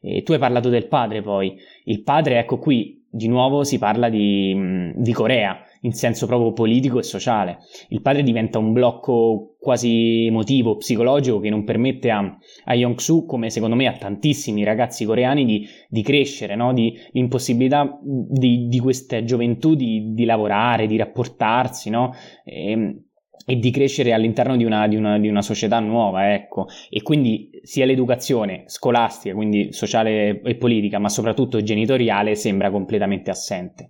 E tu hai parlato del padre poi, il padre, ecco qui, di nuovo si parla di, di Corea, in senso proprio politico e sociale. Il padre diventa un blocco quasi emotivo, psicologico, che non permette a, a Yong-Soo, come secondo me a tantissimi ragazzi coreani, di, di crescere, no? di, l'impossibilità di, di questa gioventù di, di, lavorare, di rapportarsi, no? E, ehm, e di crescere all'interno di una, di, una, di una, società nuova, ecco. E quindi sia l'educazione scolastica, quindi sociale e politica, ma soprattutto genitoriale, sembra completamente assente.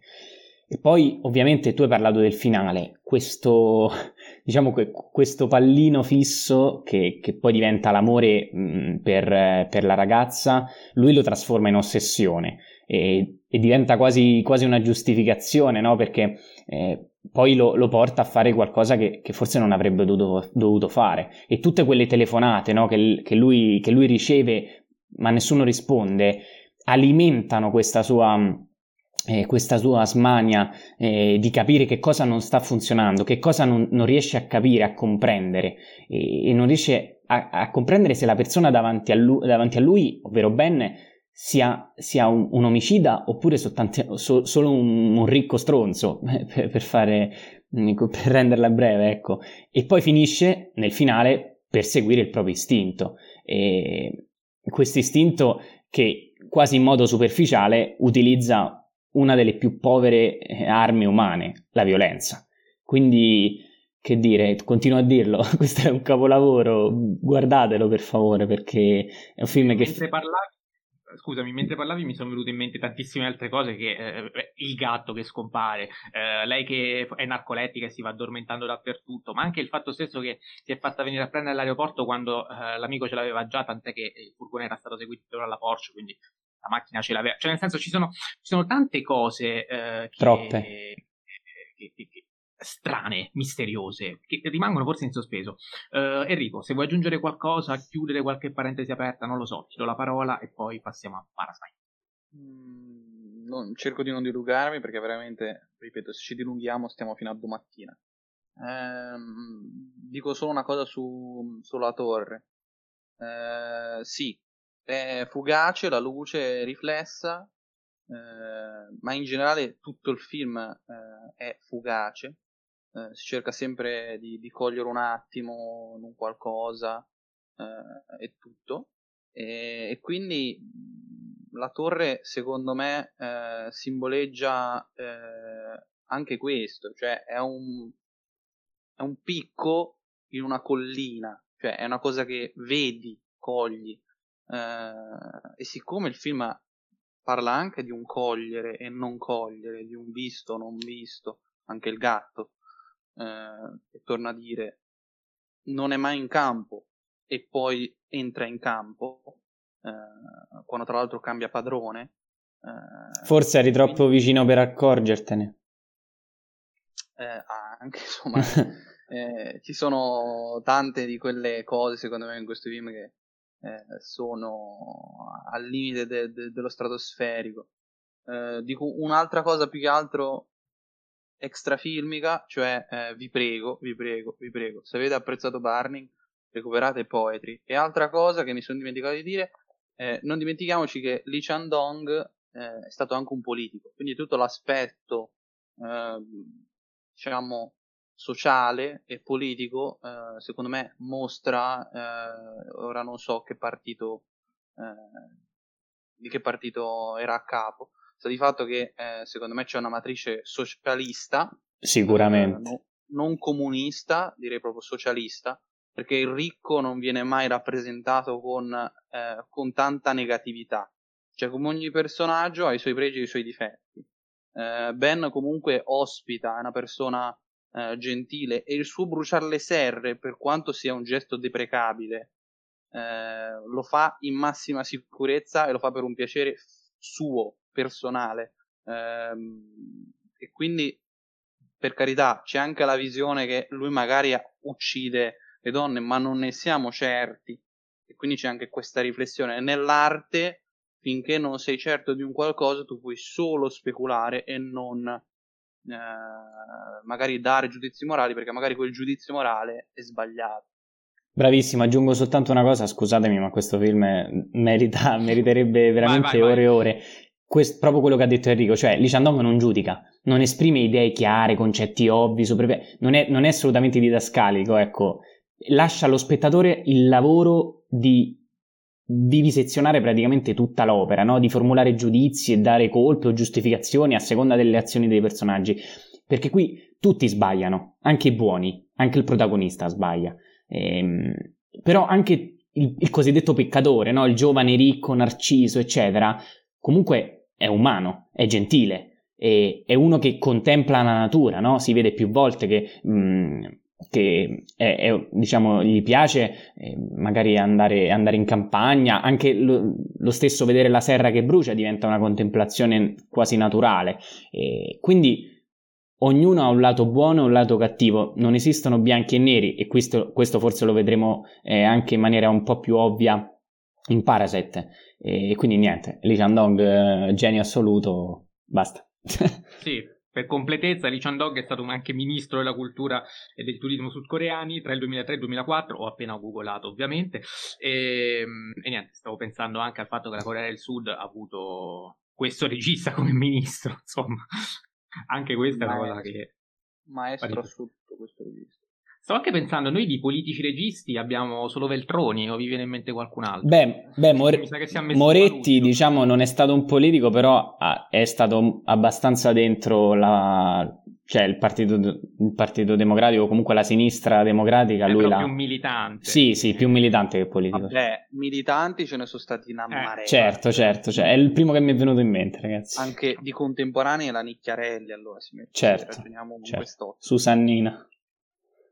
E poi ovviamente tu hai parlato del finale, questo diciamo que- questo pallino fisso che, che poi diventa l'amore mh, per, per, la ragazza, lui lo trasforma in ossessione e, e diventa quasi, quasi, una giustificazione, no? Perché eh, poi lo, lo, porta a fare qualcosa che, che forse non avrebbe dovuto, dovuto, fare. E tutte quelle telefonate no? che, che, lui, che lui riceve, ma nessuno risponde, alimentano questa sua eh, questa sua smania eh, di capire che cosa non sta funzionando, che cosa non, non riesce a capire, a comprendere e, e non riesce a, a, comprendere se la persona davanti a lui, davanti a lui ovvero Ben, sia, sia un, un, omicida oppure soltanto, so, solo un, un, ricco stronzo, per, per, fare, per renderla breve, ecco. E poi finisce nel finale per seguire il proprio istinto. Questo istinto che quasi in modo superficiale utilizza una delle più povere eh, armi umane, la violenza. Quindi, che dire, continuo a dirlo, questo è un capolavoro, guardatelo per favore perché è un film che... Mentre parlavi, scusami, mentre parlavi mi sono venute in mente tantissime altre cose che eh, il gatto che scompare, eh, lei che è narcolettica e si va addormentando dappertutto, ma anche il fatto stesso che si è fatta venire a prendere all'aeroporto quando eh, l'amico ce l'aveva già, tant'è che il furgone era stato seguito dalla Porsche, quindi la macchina ce l'aveva. Cioè, nel senso, ci sono, ci sono tante cose eh, che, Troppe. Che, che, che, strane, misteriose, che rimangono forse in sospeso. Uh, Enrico, se vuoi aggiungere qualcosa, chiudere qualche parentesi aperta, non lo so, ti do la parola e poi passiamo a Parasite. Mm, non, cerco di non dilungarmi perché veramente, ripeto, se ci dilunghiamo stiamo fino a domattina. Ehm, dico solo una cosa su, sulla torre. Eh, sì, è fugace, la luce riflessa, eh, ma in generale tutto il film eh, è fugace. Eh, si cerca sempre di, di, cogliere un attimo un qualcosa eh, e tutto. E, e, quindi la torre, secondo me, eh, simboleggia eh, anche questo, cioè è un, è un picco in una collina, cioè è una cosa che vedi, cogli, e siccome il film parla anche di un cogliere e non cogliere, di un visto o non visto, anche il gatto, eh, che torna a dire non è mai in campo e poi entra in campo, eh, quando tra l'altro cambia padrone. Eh, Forse eri troppo quindi... vicino per accorgertene. Eh, anche insomma, eh, ci sono tante di quelle cose secondo me in questo film che eh, sono al limite de- de- dello stratosferico. Eh, dico un'altra cosa più che altro extrafilmica, cioè eh, vi prego, vi prego, vi prego, se avete apprezzato Burning, recuperate Poetry. E altra cosa che mi sono dimenticato di dire, eh, non dimentichiamoci che Lee Chandong eh, è stato anche un politico, quindi tutto l'aspetto, ehm, diciamo, sociale e politico, eh, secondo me mostra, eh, ora non so che partito, eh, di che partito era a capo, sta di fatto che eh, secondo me c'è una matrice socialista, sicuramente, no, non comunista, direi proprio socialista, perché il ricco non viene mai rappresentato con, eh, con tanta negatività, cioè come ogni personaggio ha i suoi pregi e i suoi difetti. Eh, ben comunque ospita, è una persona eh, gentile e il suo bruciare le serre, per quanto sia un gesto deprecabile, eh, lo fa in massima sicurezza e lo fa per un piacere suo, personale. Eh, e quindi, per carità, c'è anche la visione che lui magari uccide le donne, ma non ne siamo certi. E quindi c'è anche questa riflessione. Nell'arte, finché non sei certo di un qualcosa, tu puoi solo speculare e non eh, magari dare giudizi morali perché magari quel giudizio morale è sbagliato. Bravissimo, aggiungo soltanto una cosa, scusatemi, ma questo film merita, meriterebbe veramente vai, vai, ore e ore. Questo, proprio quello che ha detto Enrico, cioè Lee Chandong non giudica, non esprime idee chiare, concetti ovvi, sopra... non, è, non è assolutamente didascalico, ecco, lascia allo spettatore il lavoro di di disezionare praticamente tutta l'opera, no? di formulare giudizi e dare colpe o giustificazioni a seconda delle azioni dei personaggi. Perché qui tutti sbagliano, anche i buoni, anche il protagonista sbaglia. Ehm, però anche il, il, cosiddetto peccatore, no? il giovane ricco, narciso, eccetera, comunque è umano, è gentile, è, è uno che contempla la natura, no? si vede più volte che mh, che è, è, diciamo, gli piace eh, magari andare, andare, in campagna, anche lo, lo, stesso vedere la serra che brucia diventa una contemplazione quasi naturale. E quindi ognuno ha un lato buono e un lato cattivo, non esistono bianchi e neri e questo, questo forse lo vedremo eh, anche in maniera un po' più ovvia in Parasite. E quindi niente, Lee Chandong, eh, genio assoluto, basta. sì, per completezza, Lee Chandong è stato anche ministro della cultura e del turismo sudcoreani tra il 2003 e il 2004, ho appena googolato ovviamente, e, ehm, e niente, stavo pensando anche al fatto che la Corea del Sud ha avuto questo regista come ministro, insomma, anche questa è una cosa che... Maestro assoluto questo regista. Sto anche pensando, noi di politici registi abbiamo solo Veltroni o vi viene in mente qualcun altro? Beh, beh More- Moretti diciamo non è stato un politico, però è stato abbastanza dentro la, cioè il partito, il partito Democratico, comunque la sinistra democratica, è lui l'ha... più militante. Sì, sì, più militante che politico. Vabbè, militanti ce ne sono stati in marea. Eh, certo, certo, cioè, è il primo che mi è venuto in mente, ragazzi. Anche di contemporanei la Nicchiarelli, allora si mette. Certo, certo. Susannina.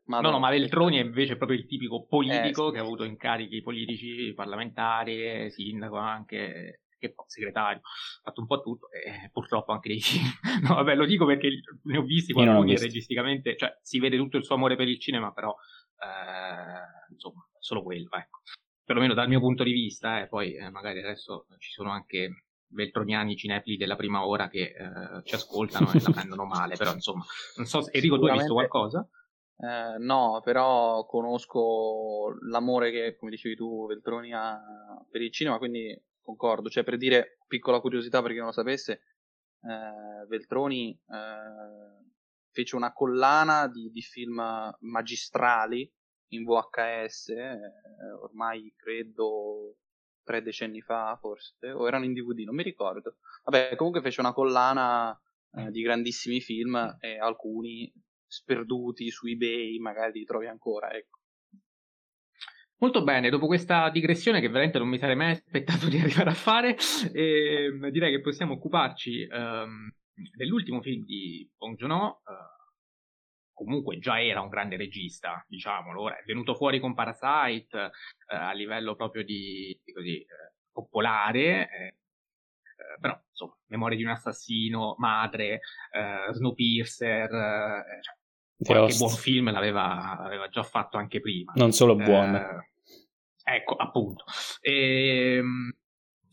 Madonna. No, no, ma Veltroni è invece proprio il tipico politico eh, che ha avuto incarichi politici, parlamentari, sindaco anche, che poi segretario, ha fatto un po' tutto e purtroppo anche dei film. no, vabbè, lo dico perché ne ho visti qualcuno e registicamente, cioè si vede tutto il suo amore per il cinema, però eh, insomma, solo quello, ecco. Perlomeno dal mio punto di vista, eh, poi eh, magari adesso ci sono anche veltroniani cinefili della prima ora che eh, ci ascoltano e la prendono male, però insomma, non so, Enrico tu hai visto qualcosa? Eh, no, però conosco l'amore che, come dicevi tu, Veltroni ha per il cinema, quindi concordo. Cioè, per dire, piccola curiosità per chi non lo sapesse, eh, Veltroni eh, fece una collana di, di, film magistrali in VHS, eh, ormai credo tre decenni fa, forse, o erano in DVD, non mi ricordo. Vabbè, comunque fece una collana eh, di grandissimi film e alcuni sperduti su eBay, magari li trovi ancora, ecco. Molto bene, dopo questa digressione che veramente non mi sarei mai aspettato di arrivare a fare, eh, direi che possiamo occuparci ehm, dell'ultimo film di Bong Joon-ho, eh, comunque già era un grande regista, diciamolo, ora è venuto fuori con Parasite eh, a livello proprio di, di così, eh, popolare, eh, eh, però insomma, Memoria di un assassino, Madre, Snowpiercer, cioè, qualche buon film l'aveva, l'aveva, già fatto anche prima. Non solo buono. Eh, ecco, appunto. E, ehm,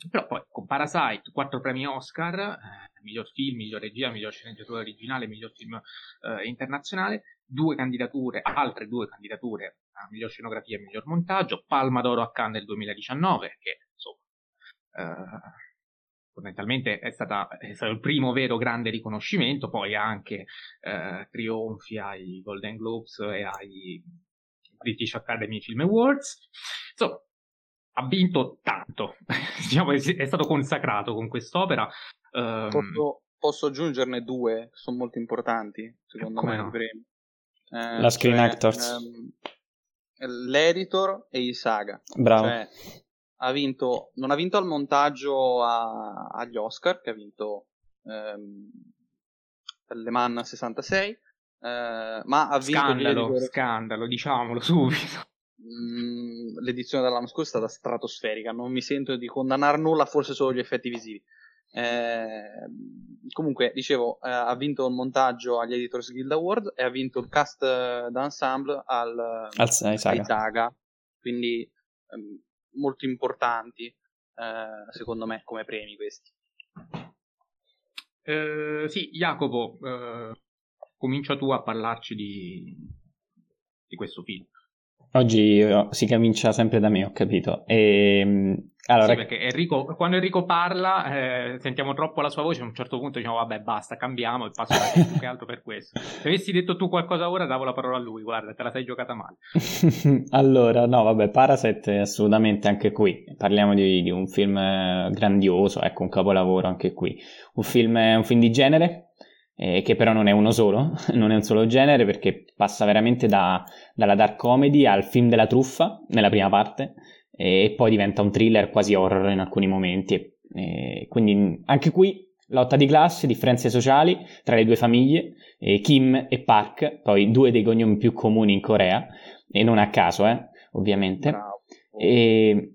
però poi con Parasite, quattro premi Oscar, eh, miglior film, miglior regia, miglior sceneggiatura originale, miglior film eh, internazionale, due candidature, altre due candidature a miglior scenografia e miglior montaggio, Palma d'Oro a Cannes del 2019, che insomma eh, fondamentalmente è, stata, è, stato il primo vero grande riconoscimento, poi anche eh, trionfi ai Golden Globes e ai British Academy Film Awards. Insomma, ha vinto tanto, diciamo, è, è stato consacrato con quest'opera. Um, posso, posso, aggiungerne due, sono molto importanti, secondo me, no? eh, La Screen cioè, Actors. Um, l'editor e il saga. Bravo. Cioè, ha vinto, non ha vinto al montaggio a, agli Oscar, che ha vinto ehm, Le Mans 66, eh, ma ha vinto... Scandalo, scandalo, diciamolo subito. Mm, l'edizione dell'anno scorso è stata stratosferica, non mi sento di condannare nulla, forse solo gli effetti visivi. Eh, comunque, dicevo, eh, ha vinto il montaggio agli Editors Guild Award e ha vinto il cast d'ensemble al, al ai Saga. Quindi ehm, molto importanti, eh, secondo me, come premi questi. Eh, sì, Jacopo, eh, comincia tu a parlarci di, di questo film. Oggi eh, si comincia sempre da me, ho capito. E, ehm, allora... Sì, perché Enrico, quando Enrico parla, eh, sentiamo troppo la sua voce, a un certo punto diciamo vabbè basta, cambiamo e passo da più che altro per questo. Se avessi detto tu qualcosa ora, davo la parola a lui, guarda, te la sei giocata male. allora, no, vabbè, Parasite assolutamente anche qui. Parliamo di, di un film grandioso, ecco, un capolavoro anche qui. Un film, un film di genere, eh, che però non è uno solo, non è un solo genere perché passa veramente da, dalla dark comedy al film della truffa nella prima parte e poi diventa un thriller quasi horror in alcuni momenti. E quindi anche qui Lotta di classe, differenze sociali tra le due famiglie, eh, Kim e Park, poi due dei cognomi più comuni in Corea, e non a caso, eh, ovviamente. E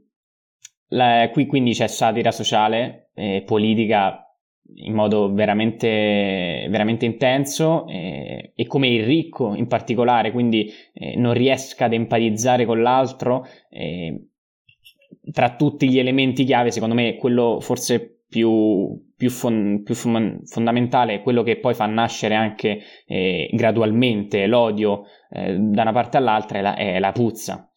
la, qui quindi c'è satira sociale, eh, politica in modo veramente, veramente intenso eh, e come il ricco in particolare, quindi eh, non riesca ad empatizzare con l'altro, eh, tra tutti gli elementi chiave, secondo me quello forse più, più, fon- più fon- fondamentale è quello che poi fa nascere anche eh, gradualmente l'odio eh, da una parte all'altra è la, è la, puzza,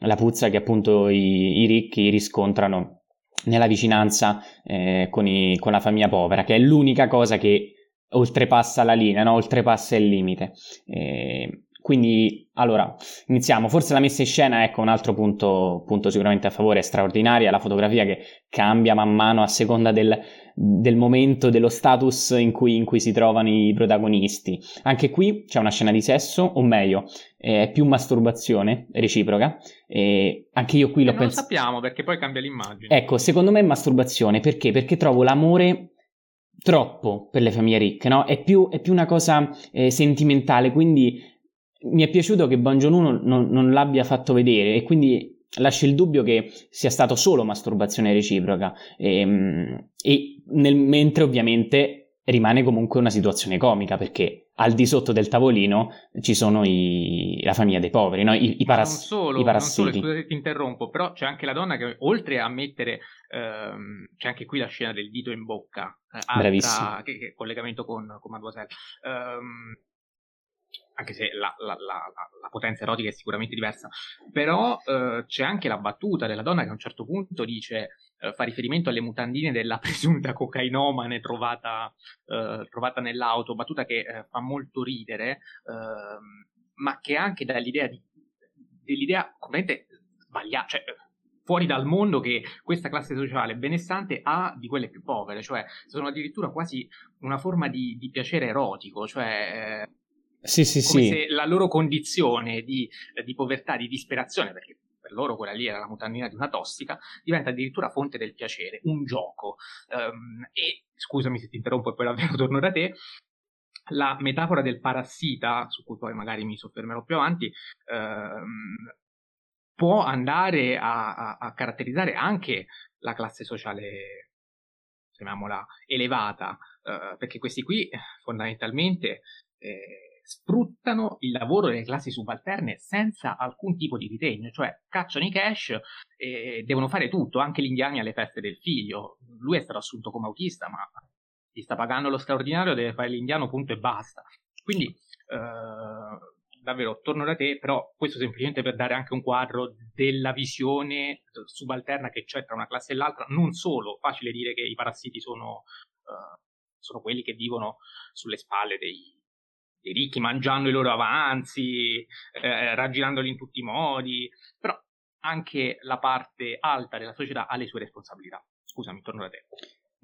la puzza che appunto i, i ricchi riscontrano nella vicinanza eh, con, i, con, la famiglia povera, che è l'unica cosa che oltrepassa la linea, no? oltrepassa il limite. Eh, quindi, allora, iniziamo. Forse la messa in scena, ecco, un altro punto, punto sicuramente a favore, è straordinaria, la fotografia che cambia man mano a seconda del, del momento, dello status in cui, in cui, si trovano i protagonisti. Anche qui c'è una scena di sesso, o meglio, è più masturbazione reciproca. E anche io qui l'ho pensato. Non sappiamo perché poi cambia l'immagine. Ecco, secondo me è masturbazione perché? Perché trovo l'amore troppo per le famiglie ricche, no? È più, è più una cosa eh, sentimentale, quindi mi è piaciuto che Bon Joon non, non l'abbia fatto vedere e quindi lascia il dubbio che sia stato solo masturbazione reciproca e, ehm, e nel, mentre ovviamente rimane comunque una situazione comica perché al di sotto del tavolino ci sono i, la famiglia dei poveri, no? I, i, paras- non solo, i parassiti. Non solo, scusate ti interrompo, però c'è anche la donna che oltre a mettere, ehm, c'è anche qui la scena del dito in bocca, eh, altra, Bravissimo. Che, che collegamento con, con Mademoiselle. Um, anche se la, la, la, la, potenza erotica è sicuramente diversa, però eh, c'è anche la battuta della donna che a un certo punto dice, eh, fa riferimento alle mutandine della presunta cocainomane trovata, eh, trovata nell'auto, battuta che eh, fa molto ridere, ehm, ma che anche dà l'idea di, dell'idea completamente sbagliata, cioè fuori dal mondo che questa classe sociale benestante ha di quelle più povere, cioè sono addirittura quasi una forma di, di piacere erotico, cioè eh, sì, sì, come sì. se la loro condizione di, di, povertà, di disperazione, perché per loro quella lì era la mutandina di una tossica, diventa addirittura fonte del piacere, un gioco. Um, e scusami se ti interrompo e poi davvero torno da te. La metafora del parassita, su cui poi magari mi soffermerò più avanti, ehm, può andare a, a, a, caratterizzare anche la classe sociale, chiamiamola, elevata, eh, perché questi qui fondamentalmente eh, sfruttano il lavoro delle classi subalterne senza alcun tipo di ritegno, cioè cacciano i cash e devono fare tutto, anche gli indiani alle feste del figlio. Lui è stato assunto come autista, ma gli sta pagando lo straordinario, deve fare l'indiano, punto e basta. Quindi, eh, davvero, torno da te, però questo semplicemente per dare anche un quadro della visione subalterna che c'è tra una classe e l'altra. Non solo, facile dire che i parassiti sono, eh, sono quelli che vivono sulle spalle dei, i ricchi mangiando i loro avanzi, eh, raggirandoli in tutti i modi, però anche la parte alta della società ha le sue responsabilità. Scusami, torno da te.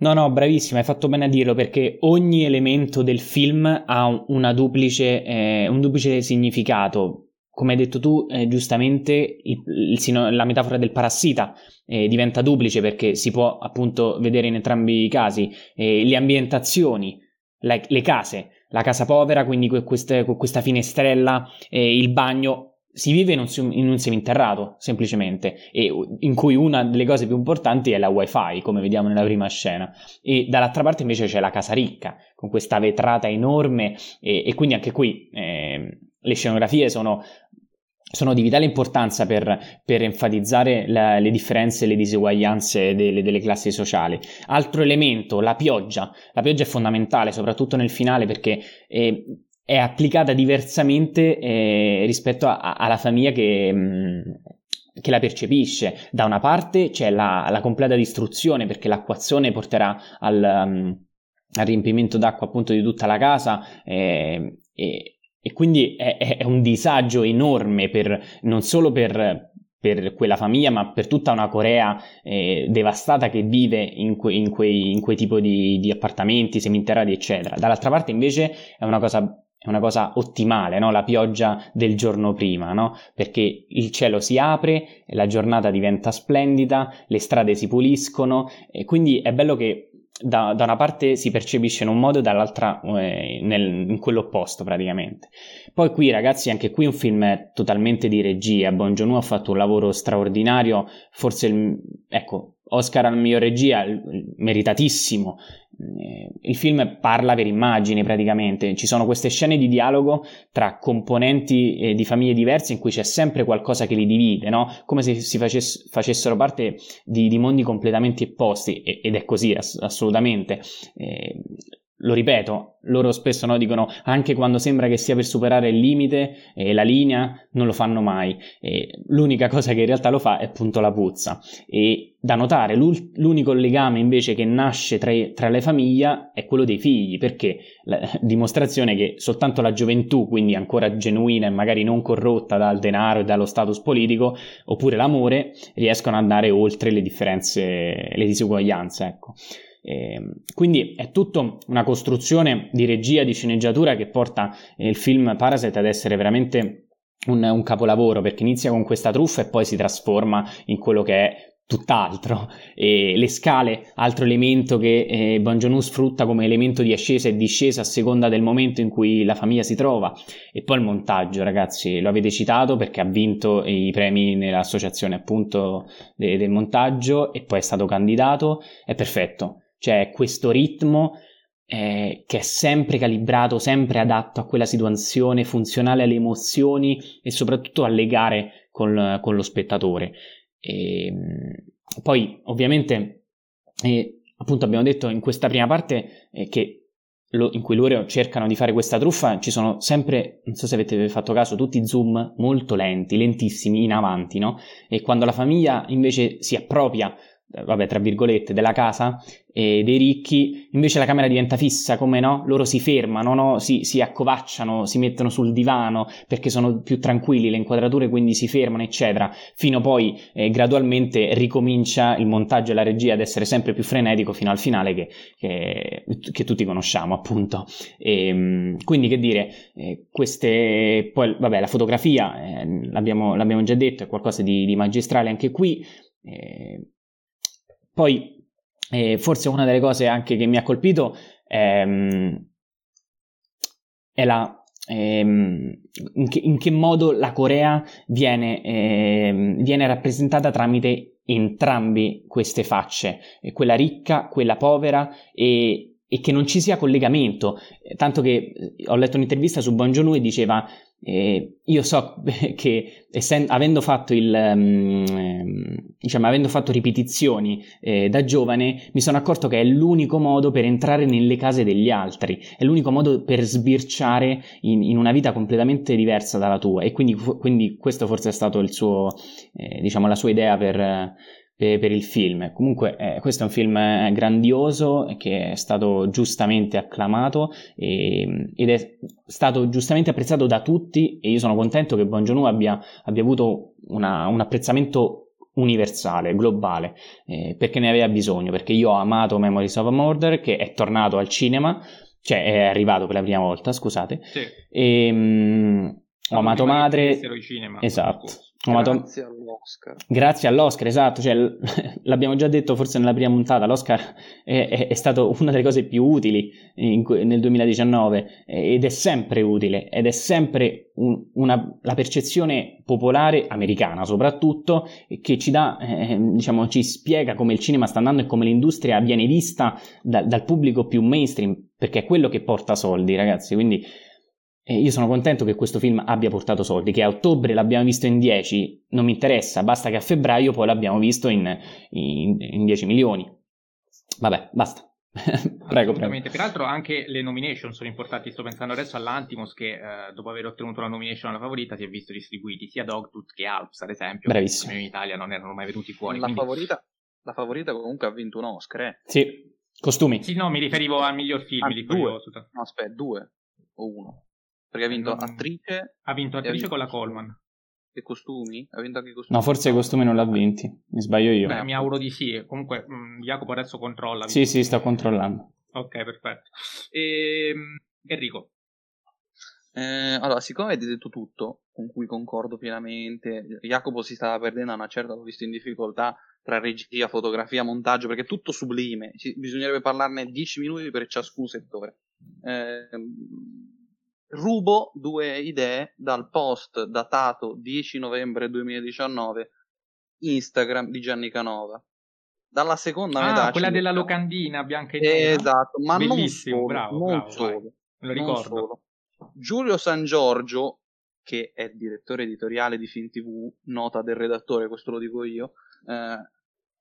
No, no, bravissima, hai fatto bene a dirlo perché ogni elemento del film ha duplice, eh, un duplice significato. Come hai detto tu, eh, giustamente, il, il, la metafora del parassita eh, diventa duplice perché si può appunto vedere in entrambi i casi eh, le ambientazioni, le, le case, la casa povera, quindi con, queste, con questa finestrella, eh, il bagno. Si vive in un, in un, seminterrato, semplicemente, e in cui una delle cose più importanti è la wifi, come vediamo nella prima scena. E dall'altra parte invece c'è la casa ricca, con questa vetrata enorme, e, e quindi anche qui eh, le scenografie sono sono di vitale importanza per, per enfatizzare la, le differenze e le diseguaglianze delle, delle, classi sociali. Altro elemento, la pioggia. La pioggia è fondamentale, soprattutto nel finale, perché eh, è applicata diversamente eh, rispetto a, a, alla famiglia che, mh, mm, che, la percepisce. Da una parte c'è la, la, completa distruzione, perché l'acquazione porterà al... Um, al riempimento d'acqua appunto di tutta la casa eh, e, e quindi è, è un disagio enorme per, non solo per, per quella famiglia, ma per tutta una Corea eh, devastata che vive in, que, in, quei, in quei tipi di, di, appartamenti, seminterrati, eccetera. Dall'altra parte, invece, è una cosa. È una cosa ottimale, no? la pioggia del giorno prima, no? perché il cielo si apre, la giornata diventa splendida, le strade si puliscono e quindi è bello che da, da, una parte si percepisce in un modo e dall'altra eh, nel, in quello opposto praticamente. Poi qui ragazzi anche qui un film totalmente di regia, Bon Joon-ho ha fatto un lavoro straordinario, forse il, ecco, Oscar al miglior regia, meritatissimo. Eh, il film parla per immagini praticamente, ci sono queste scene di dialogo tra componenti eh, di famiglie diverse in cui c'è sempre qualcosa che li divide, no? come se si facess- facessero parte di, di, mondi completamente opposti ed è così ass- assolutamente. Eh, lo ripeto, loro spesso no, dicono anche quando sembra che stia per superare il limite e eh, la linea, non lo fanno mai. E l'unica cosa che in realtà lo fa è appunto la puzza. E da notare, l'unico legame invece che nasce tra, tra le famiglie è quello dei figli, perché la dimostrazione che soltanto la gioventù, quindi ancora genuina e magari non corrotta dal denaro e dallo status politico, oppure l'amore, riescono ad andare oltre le differenze, le disuguaglianze, ecco. Eh, quindi è tutta una costruzione di regia, di sceneggiatura che porta eh, il film Parasite ad essere veramente un, un, capolavoro perché inizia con questa truffa e poi si trasforma in quello che è tutt'altro. E le scale, altro elemento che eh, Bon Joon-ho sfrutta come elemento di ascesa e discesa a seconda del momento in cui la famiglia si trova. E poi il montaggio, ragazzi, lo avete citato perché ha vinto i premi nell'associazione appunto de- del montaggio e poi è stato candidato. È perfetto cioè questo ritmo eh, che è sempre calibrato, sempre adatto a quella situazione, funzionale alle emozioni e soprattutto alle gare con, con lo spettatore. E, ehm, poi ovviamente, eh, appunto abbiamo detto in questa prima parte eh, che in cui loro cercano di fare questa truffa ci sono sempre, non so se avete fatto caso, tutti zoom molto lenti, lentissimi, in avanti, no? E quando la famiglia invece si appropria vabbè, tra virgolette, della casa e dei ricchi, invece la camera diventa fissa, come no? Loro si fermano, no? si, si accovacciano, si mettono sul divano perché sono più tranquilli le inquadrature, quindi si fermano, eccetera, fino poi eh, gradualmente ricomincia il montaggio e la regia ad essere sempre più frenetico fino al finale che, che, che tutti conosciamo, appunto. E, ehm, quindi, che dire, eh, queste, poi, vabbè, la fotografia, eh, l'abbiamo, l'abbiamo, già detto, è qualcosa di, di magistrale anche qui. Eh, poi, eh, forse una delle cose anche che mi ha colpito ehm, è la ehm, in, che, in, che, modo la Corea viene, ehm, viene rappresentata tramite entrambi queste facce, quella ricca, quella povera e, e che non ci sia collegamento. Tanto che eh, ho letto un'intervista su Bon Joon-ho e diceva eh, io so che essendo, avendo fatto il um, diciamo avendo fatto ripetizioni eh, da giovane mi sono accorto che è l'unico modo per entrare nelle case degli altri. È l'unico modo per sbirciare in, in una vita completamente diversa dalla tua. E quindi, quindi questo forse è stato il suo eh, diciamo la sua idea per per, per il film. Comunque eh, questo è un film eh, grandioso che è stato giustamente acclamato e, ed è stato giustamente apprezzato da tutti e io sono contento che Bon Joon-ho abbia, abbia avuto una, un apprezzamento universale, globale, eh, perché ne aveva bisogno, perché io ho amato Memories of a Murder che è tornato al cinema, cioè è arrivato per la prima volta, scusate, sì. e um, ho amato Madre, cinema, esatto, Grazie all'Oscar. Grazie all'Oscar, esatto, cioè, l'abbiamo già detto forse nella prima puntata, l'Oscar è, è, è stato una delle cose più utili in, nel 2019 ed è sempre utile ed è sempre un, una, la percezione popolare americana soprattutto che ci dà, eh, diciamo, ci spiega come il cinema sta andando e come l'industria viene vista da, dal pubblico più mainstream perché è quello che porta soldi ragazzi, quindi e io sono contento che questo film abbia portato soldi, che a ottobre l'abbiamo visto in 10, non mi interessa, basta che a febbraio poi l'abbiamo visto in, in, in 10 milioni. Vabbè, basta. prego, prego. Peraltro anche le nomination sono importanti. Sto pensando adesso all'Antimos che eh, dopo aver ottenuto la nomination alla favorita si è visto distribuiti sia Dogtooth che Alps, ad esempio. Bravissimo. In Italia non erano mai venuti fuori. La, quindi... favorita, la favorita comunque ha vinto un Oscar, eh? Sì, costumi. Sì, no, mi riferivo al miglior film. Ah, due. No, aspetta, due o uno. Perché ha vinto non... attrice. Ha vinto attrice vinto... con la Coleman. E costumi? Ha vinto anche i costumi? No, forse i costumi non l'ha vinti. Mi sbaglio io. Beh, mi auguro di sì. Comunque, mh, mm, Jacopo adesso controlla. Sì, sì, sto controllando. Ok, perfetto. E... Ehm, Enrico. Eh, allora, siccome avete detto tutto, con cui concordo pienamente, Jacopo si stava perdendo a una certa, l'ho visto in difficoltà, tra regia, fotografia, montaggio, perché è tutto sublime. Ci, bisognerebbe parlarne 10 minuti per ciascun settore. Eh, rubo due idee dal post datato 10 novembre 2019 Instagram di Gianni Canova. Dalla seconda ah, metà. quella della locandina bianca e nera. Esatto, ma Bellissimo, non solo. bravo, non bravo, solo. lo ricordo. Giulio San Giorgio, che è direttore editoriale di Film TV, nota del redattore, questo lo dico io, eh,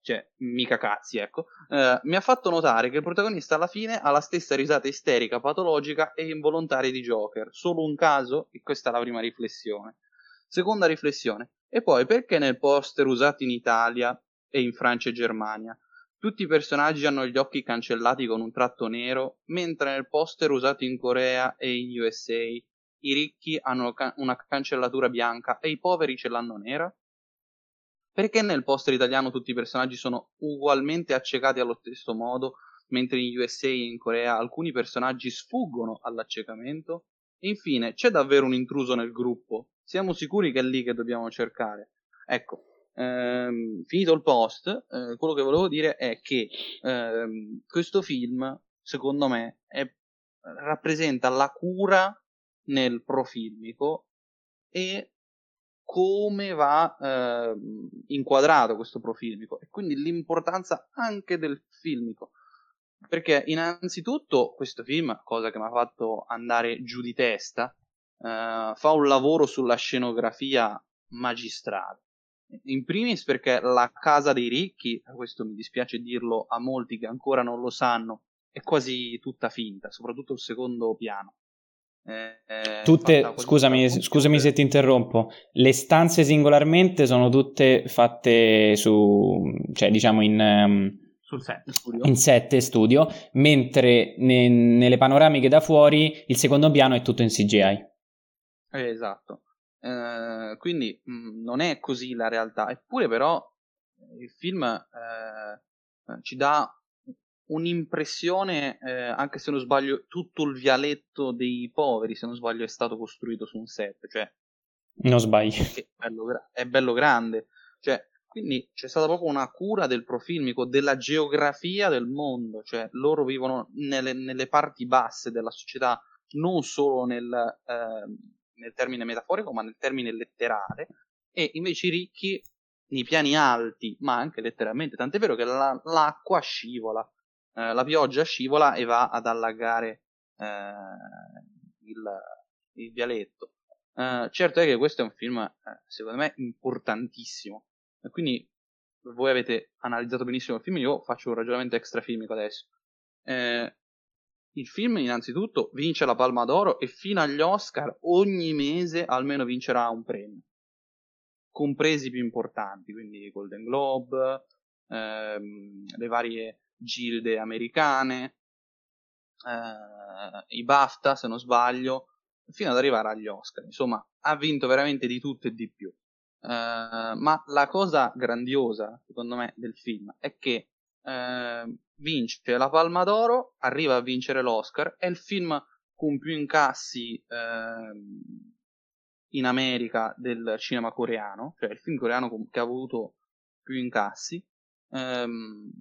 cioè, mica cazzi, ecco, eh, mi ha fatto notare che il protagonista alla fine ha la stessa risata isterica, patologica e involontaria di Joker. Solo un caso? E questa è la prima riflessione. Seconda riflessione. E poi, perché nel poster usato in Italia e in Francia e Germania tutti i personaggi hanno gli occhi cancellati con un tratto nero, mentre nel poster usato in Corea e in USA i ricchi hanno una cancellatura bianca e i poveri ce l'hanno nera? Perché nel poster italiano tutti i personaggi sono ugualmente accecati allo stesso modo, mentre in USA e in Corea alcuni personaggi sfuggono all'accecamento? Infine, c'è davvero un intruso nel gruppo? Siamo sicuri che è lì che dobbiamo cercare? Ecco, ehm, finito il post, eh, quello che volevo dire è che ehm, questo film, secondo me, è, rappresenta la cura nel profilmico e come va eh, inquadrato questo profilmico e quindi l'importanza anche del filmico. Perché innanzitutto questo film, cosa che mi ha fatto andare giù di testa, eh, fa un lavoro sulla scenografia magistrale. In primis perché la casa dei ricchi, questo mi dispiace dirlo a molti che ancora non lo sanno, è quasi tutta finta, soprattutto il secondo piano. Eh, tutte, scusami, scusami se ti interrompo, le stanze singolarmente sono tutte fatte su, cioè diciamo in, um, sul set studio. in set studio, mentre ne, nelle panoramiche da fuori il secondo piano è tutto in CGI. Eh, esatto, eh, quindi mh, mm, non è così la realtà, eppure però il film eh, ci dà un'impressione, eh, anche se non sbaglio, tutto il vialetto dei poveri, se non sbaglio, è stato costruito su un set, cioè... Non sbaglio. È bello, è bello grande, cioè, quindi c'è stata proprio una cura del profilmico, della geografia del mondo, cioè loro vivono nelle, nelle parti basse della società, non solo nel, eh, nel termine metaforico, ma nel termine letterale, e invece i ricchi nei piani alti, ma anche letteralmente, tant'è vero che la, l'acqua scivola, eh, la pioggia scivola e va ad allagare eh, il, il, vialetto. Eh, certo è che questo è un film, secondo me, importantissimo. Quindi voi avete analizzato benissimo il film, io faccio un ragionamento extra filmico adesso. Eh, il film innanzitutto vince la Palma d'Oro e fino agli Oscar ogni mese almeno vincerà un premio, compresi i più importanti, quindi Golden Globe, ehm, le varie gilde americane, eh, i BAFTA se non sbaglio, fino ad arrivare agli Oscar. Insomma, ha vinto veramente di tutto e di più. Eh, ma la cosa grandiosa, secondo me, del film è che eh, vince la Palma d'Oro, arriva a vincere l'Oscar, è il film con più incassi ehm, in America del cinema coreano, cioè il film coreano che ha avuto più incassi. Um,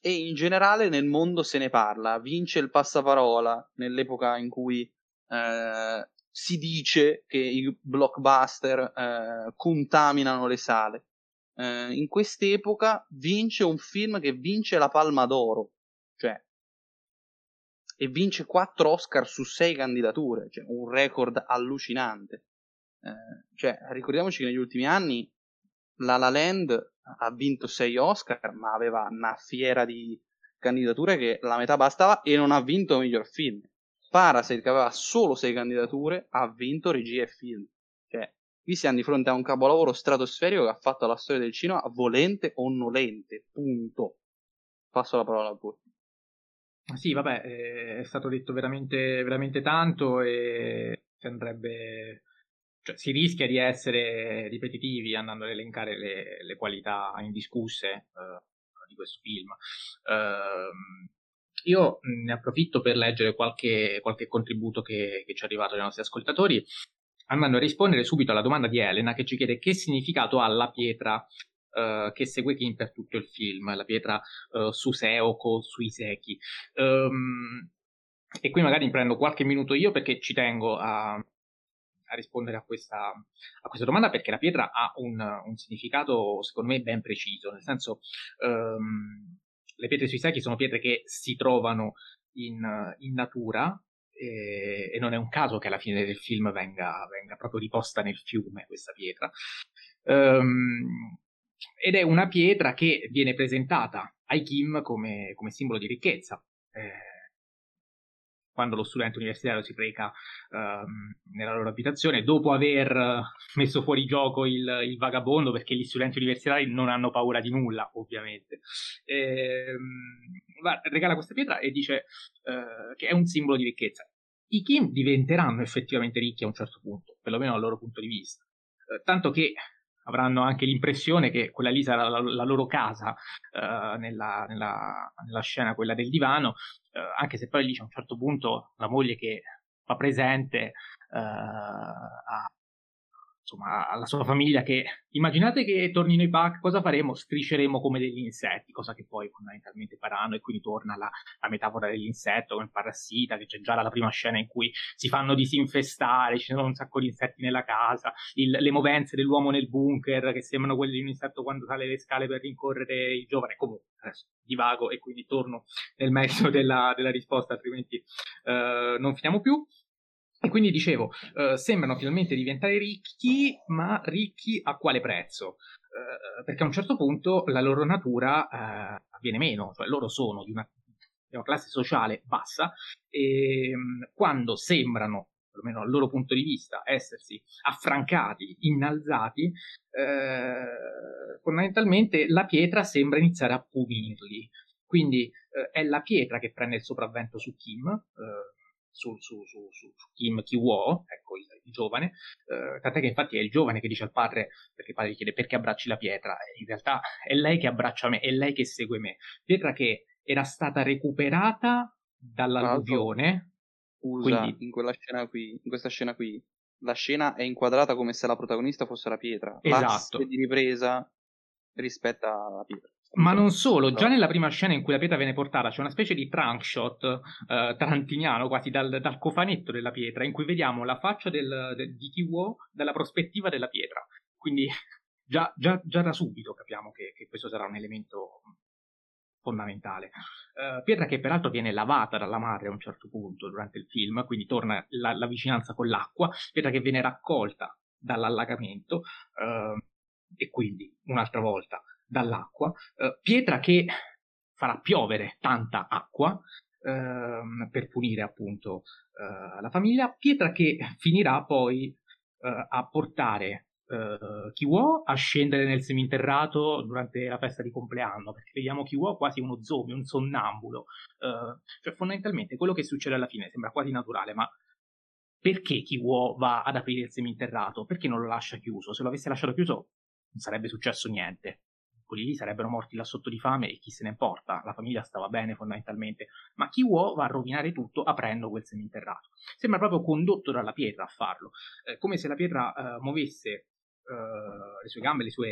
e in generale nel mondo se ne parla, vince il passaparola nell'epoca in cui eh, si dice che i blockbuster eh, contaminano le sale. Eh, in quest'epoca vince un film che vince la Palma d'Oro, cioè e vince 4 Oscar su 6 candidature, cioè un record allucinante. Eh, cioè, ricordiamoci che negli ultimi anni La La Land ha vinto 6 Oscar, ma aveva una fiera di candidature che la metà bastava e non ha vinto miglior film. Parasite, che aveva solo 6 candidature, ha vinto regia e film. Cioè, qui siamo di fronte a un capolavoro stratosferico che ha fatto la storia del cinema volente o nolente. Punto. Passo la parola a voi. Sì, vabbè, è stato detto veramente, veramente tanto e si andrebbe cioè, si rischia di essere ripetitivi andando ad elencare le, le qualità indiscusse uh, di questo film. Uh, io ne approfitto per leggere qualche, qualche contributo che, che, ci è arrivato dai nostri ascoltatori, andando a rispondere subito alla domanda di Elena che ci chiede che significato ha la pietra uh, che segue Kim per tutto il film, la pietra uh, Suseoko Suiseki. Um, e qui magari prendo qualche minuto io perché ci tengo a, a rispondere a questa, a questa, domanda perché la pietra ha un, un, significato secondo me ben preciso, nel senso um, le pietre Suiseki sono pietre che si trovano in, in natura e, e, non è un caso che alla fine del film venga, venga proprio riposta nel fiume questa pietra. Um, ed è una pietra che viene presentata ai Kim come, come simbolo di ricchezza. Eh, quando lo studente universitario si reca um, nella loro abitazione, dopo aver messo fuori gioco il, il, vagabondo, perché gli studenti universitari non hanno paura di nulla, ovviamente. Ehm, regala questa pietra e dice uh, che è un simbolo di ricchezza. I Kim diventeranno effettivamente ricchi a un certo punto, perlomeno dal loro punto di vista. Uh, tanto che avranno anche l'impressione che quella lì sarà la, la loro casa uh, nella, nella, nella, scena, quella del divano, uh, anche se poi lì c'è un certo punto la moglie che fa presente uh, a, insomma, alla sua famiglia che immaginate che tornino i pack, cosa faremo? Strisceremo come degli insetti, cosa che poi fondamentalmente faranno e quindi torna la, la metafora dell'insetto come il parassita, che c'è già la prima scena in cui si fanno disinfestare, ci sono un sacco di insetti nella casa, il, le movenze dell'uomo nel bunker che sembrano quelle di un insetto quando sale le scale per rincorrere il giovane, comunque adesso divago e quindi torno nel merito della, della risposta, altrimenti uh, non finiamo più. E quindi dicevo, eh, sembrano finalmente diventare ricchi, ma ricchi a quale prezzo? Eh, perché a un certo punto la loro natura eh, avviene meno, cioè loro sono di una, di una classe sociale bassa e ehm, quando sembrano perlomeno dal loro punto di vista, essersi affrancati, innalzati, eh, fondamentalmente la pietra sembra iniziare a punirli. Quindi eh, è la pietra che prende il sopravvento su Kim, eh, su, su, su, su Kim Kiwo, ecco il, il giovane, eh, tant'è che infatti è il giovane che dice al padre, perché il padre gli chiede perché abbracci la pietra, e in realtà è lei che abbraccia me, è lei che segue me. Pietra che era stata recuperata dall'alluvione. Scusa, quindi... in quella scena qui, in questa scena qui, la scena è inquadrata come se la protagonista fosse la pietra. Esatto. L'asse di ripresa rispetta la pietra. Ma non solo, già nella prima scena in cui la pietra viene portata c'è una specie di trunk shot eh, tarantiniano, quasi dal, dal, cofanetto della pietra, in cui vediamo la faccia del, del, di Kiwo dalla prospettiva della pietra. Quindi già, già, già da subito capiamo che, che, questo sarà un elemento fondamentale. Uh, pietra che peraltro viene lavata dalla madre a un certo punto durante il film, quindi torna la, la vicinanza con l'acqua, pietra che viene raccolta dall'allagamento uh, e quindi un'altra volta dall'acqua, eh, pietra che farà piovere tanta acqua eh, per punire appunto eh, la famiglia, pietra che finirà poi eh, a portare uh, Kiwo a scendere nel seminterrato durante la festa di compleanno, perché vediamo Kiwo quasi uno zombie, un sonnambulo. Uh, cioè, fondamentalmente quello che succede alla fine sembra quasi naturale, ma perché Kiwo va ad aprire il seminterrato? Perché non lo lascia chiuso? Se lo avesse lasciato chiuso non sarebbe successo niente quelli lì sarebbero morti là sotto di fame e chi se ne importa, la famiglia stava bene fondamentalmente, ma chi vuole va a rovinare tutto aprendo quel seminterrato. Sembra proprio condotto dalla pietra a farlo, eh, come se la pietra eh, muovesse eh, le sue gambe, le sue,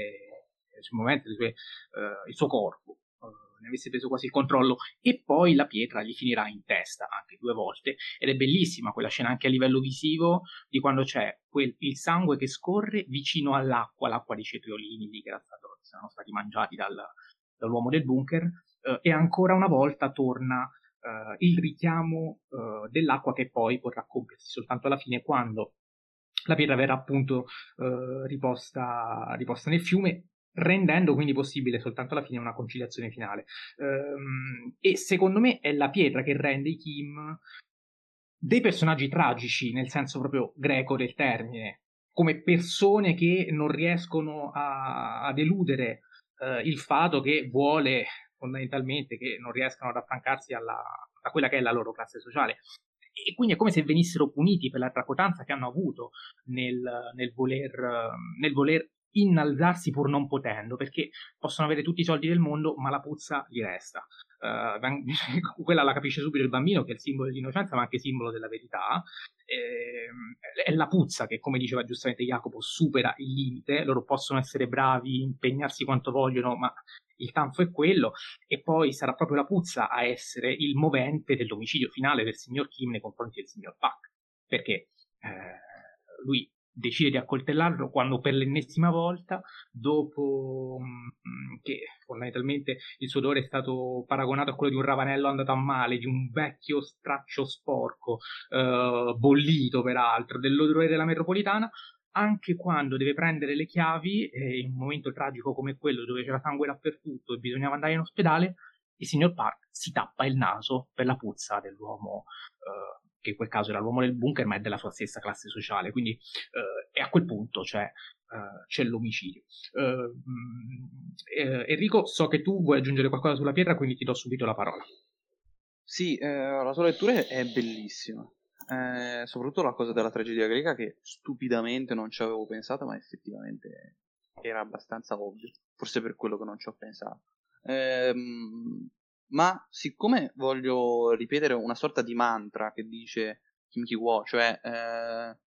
le sue movimenti, le sue, eh, il suo corpo ne avesse preso quasi il controllo e poi la pietra gli finirà in testa anche due volte. Ed è bellissima quella scena anche a livello visivo di quando c'è quel, il sangue che scorre vicino all'acqua, l'acqua dei cetriolini lì che era stato sono stati mangiati dal, dall'uomo del bunker, eh, e ancora una volta torna eh, il richiamo eh, dell'acqua che poi potrà compiersi soltanto alla fine quando la pietra verrà appunto eh, riposta, riposta nel fiume rendendo quindi possibile soltanto alla fine una conciliazione finale. Um, e secondo me è la pietra che rende i Kim dei personaggi tragici, nel senso proprio greco del termine, come persone che non riescono a, ad eludere eh, il fato che vuole fondamentalmente che non riescano ad affrancarsi alla, a quella che è la loro classe sociale. E quindi è come se venissero puniti per la tracotanza che hanno avuto nel, nel, voler, nel voler innalzarsi pur non potendo, perché possono avere tutti i soldi del mondo, ma la puzza gli resta. uh, quella la capisce subito il bambino che è il simbolo dell'innocenza ma anche simbolo della verità. E, è la puzza che come diceva giustamente Jacopo supera il limite. Loro possono essere bravi impegnarsi quanto vogliono ma il tanfo è quello. E poi sarà proprio la puzza a essere il movente dell'omicidio finale del signor Kim nei confronti del signor Pak. Perché eh, lui decide di accoltellarlo quando per l'ennesima volta, dopo mh, mm, che fondamentalmente il suo odore è stato paragonato a quello di un ravanello andato a male, di un vecchio straccio sporco, eh, bollito peraltro, dell'odore della metropolitana, anche quando deve prendere le chiavi, eh, in un momento tragico come quello dove c'era sangue dappertutto e bisognava andare in ospedale, il signor Park si tappa il naso per la puzza dell'uomo eh, che in quel caso era l'uomo del bunker, ma è della sua stessa classe sociale. Quindi, eh, e a quel punto c'è, uh, c'è l'omicidio. Uh, eh, Enrico, so che tu vuoi aggiungere qualcosa sulla pietra, quindi ti do subito la parola. Sì, eh, la sua lettura è bellissima. Eh, soprattutto la cosa della tragedia greca che stupidamente non ci avevo pensato, ma effettivamente era abbastanza ovvio. Forse per quello che non ci ho pensato. Ehm, ma siccome voglio ripetere una sorta di mantra che dice Kim Ki-wo, cioè eh,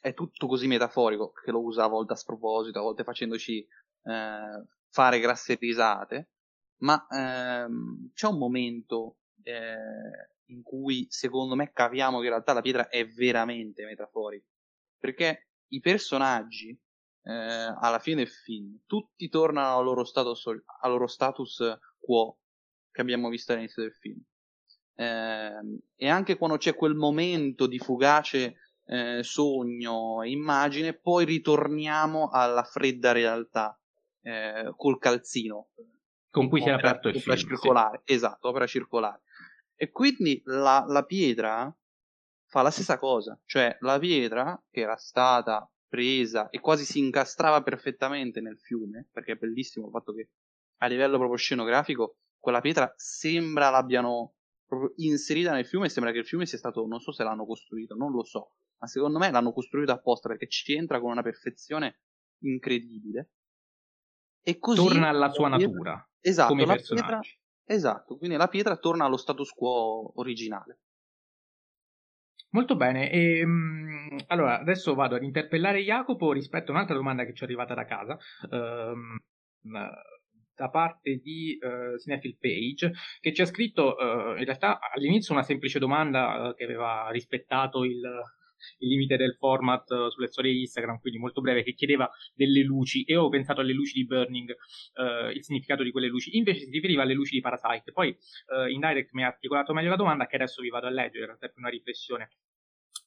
è tutto così metaforico che lo usa a volte a sproposito, a volte facendoci eh, fare grasse risate, ma ehm, c'è un momento eh, in cui secondo me capiamo che in realtà la pietra è veramente metaforica, perché i personaggi eh, alla fine del film tutti tornano al loro status, al loro status quo che abbiamo visto all'inizio del film. Eh, e anche quando c'è quel momento di fugace eh, sogno e immagine, poi ritorniamo alla fredda realtà eh, col calzino. Con cui si è aperto il film. circolare, sì. esatto, opera circolare. E quindi la, la pietra fa la stessa cosa, cioè la pietra che era stata presa e quasi si incastrava perfettamente nel fiume, perché è bellissimo il fatto che a livello proprio scenografico, quella pietra sembra l'abbiano proprio inserita nel fiume. Sembra che il fiume sia stato, non so se l'hanno costruito, non lo so, ma secondo me l'hanno costruito apposta perché ci entra con una perfezione incredibile. E così torna alla sua pietra, natura. Esatto, come la pietra, esatto, quindi la pietra torna allo status quo originale. Molto bene, e, um, allora adesso vado ad interpellare Jacopo rispetto a un'altra domanda che ci è arrivata da casa. Um, da parte di uh, Cinephile Page che ci ha scritto uh, in realtà all'inizio una semplice domanda uh, che aveva rispettato il, il limite del format uh, sulle storie di Instagram, quindi molto breve, che chiedeva delle luci e ho pensato alle luci di Burning, uh, il significato di quelle luci, invece si riferiva alle luci di Parasite. Poi uh, in direct mi ha articolato meglio la domanda che adesso vi vado a leggere, in realtà è una riflessione.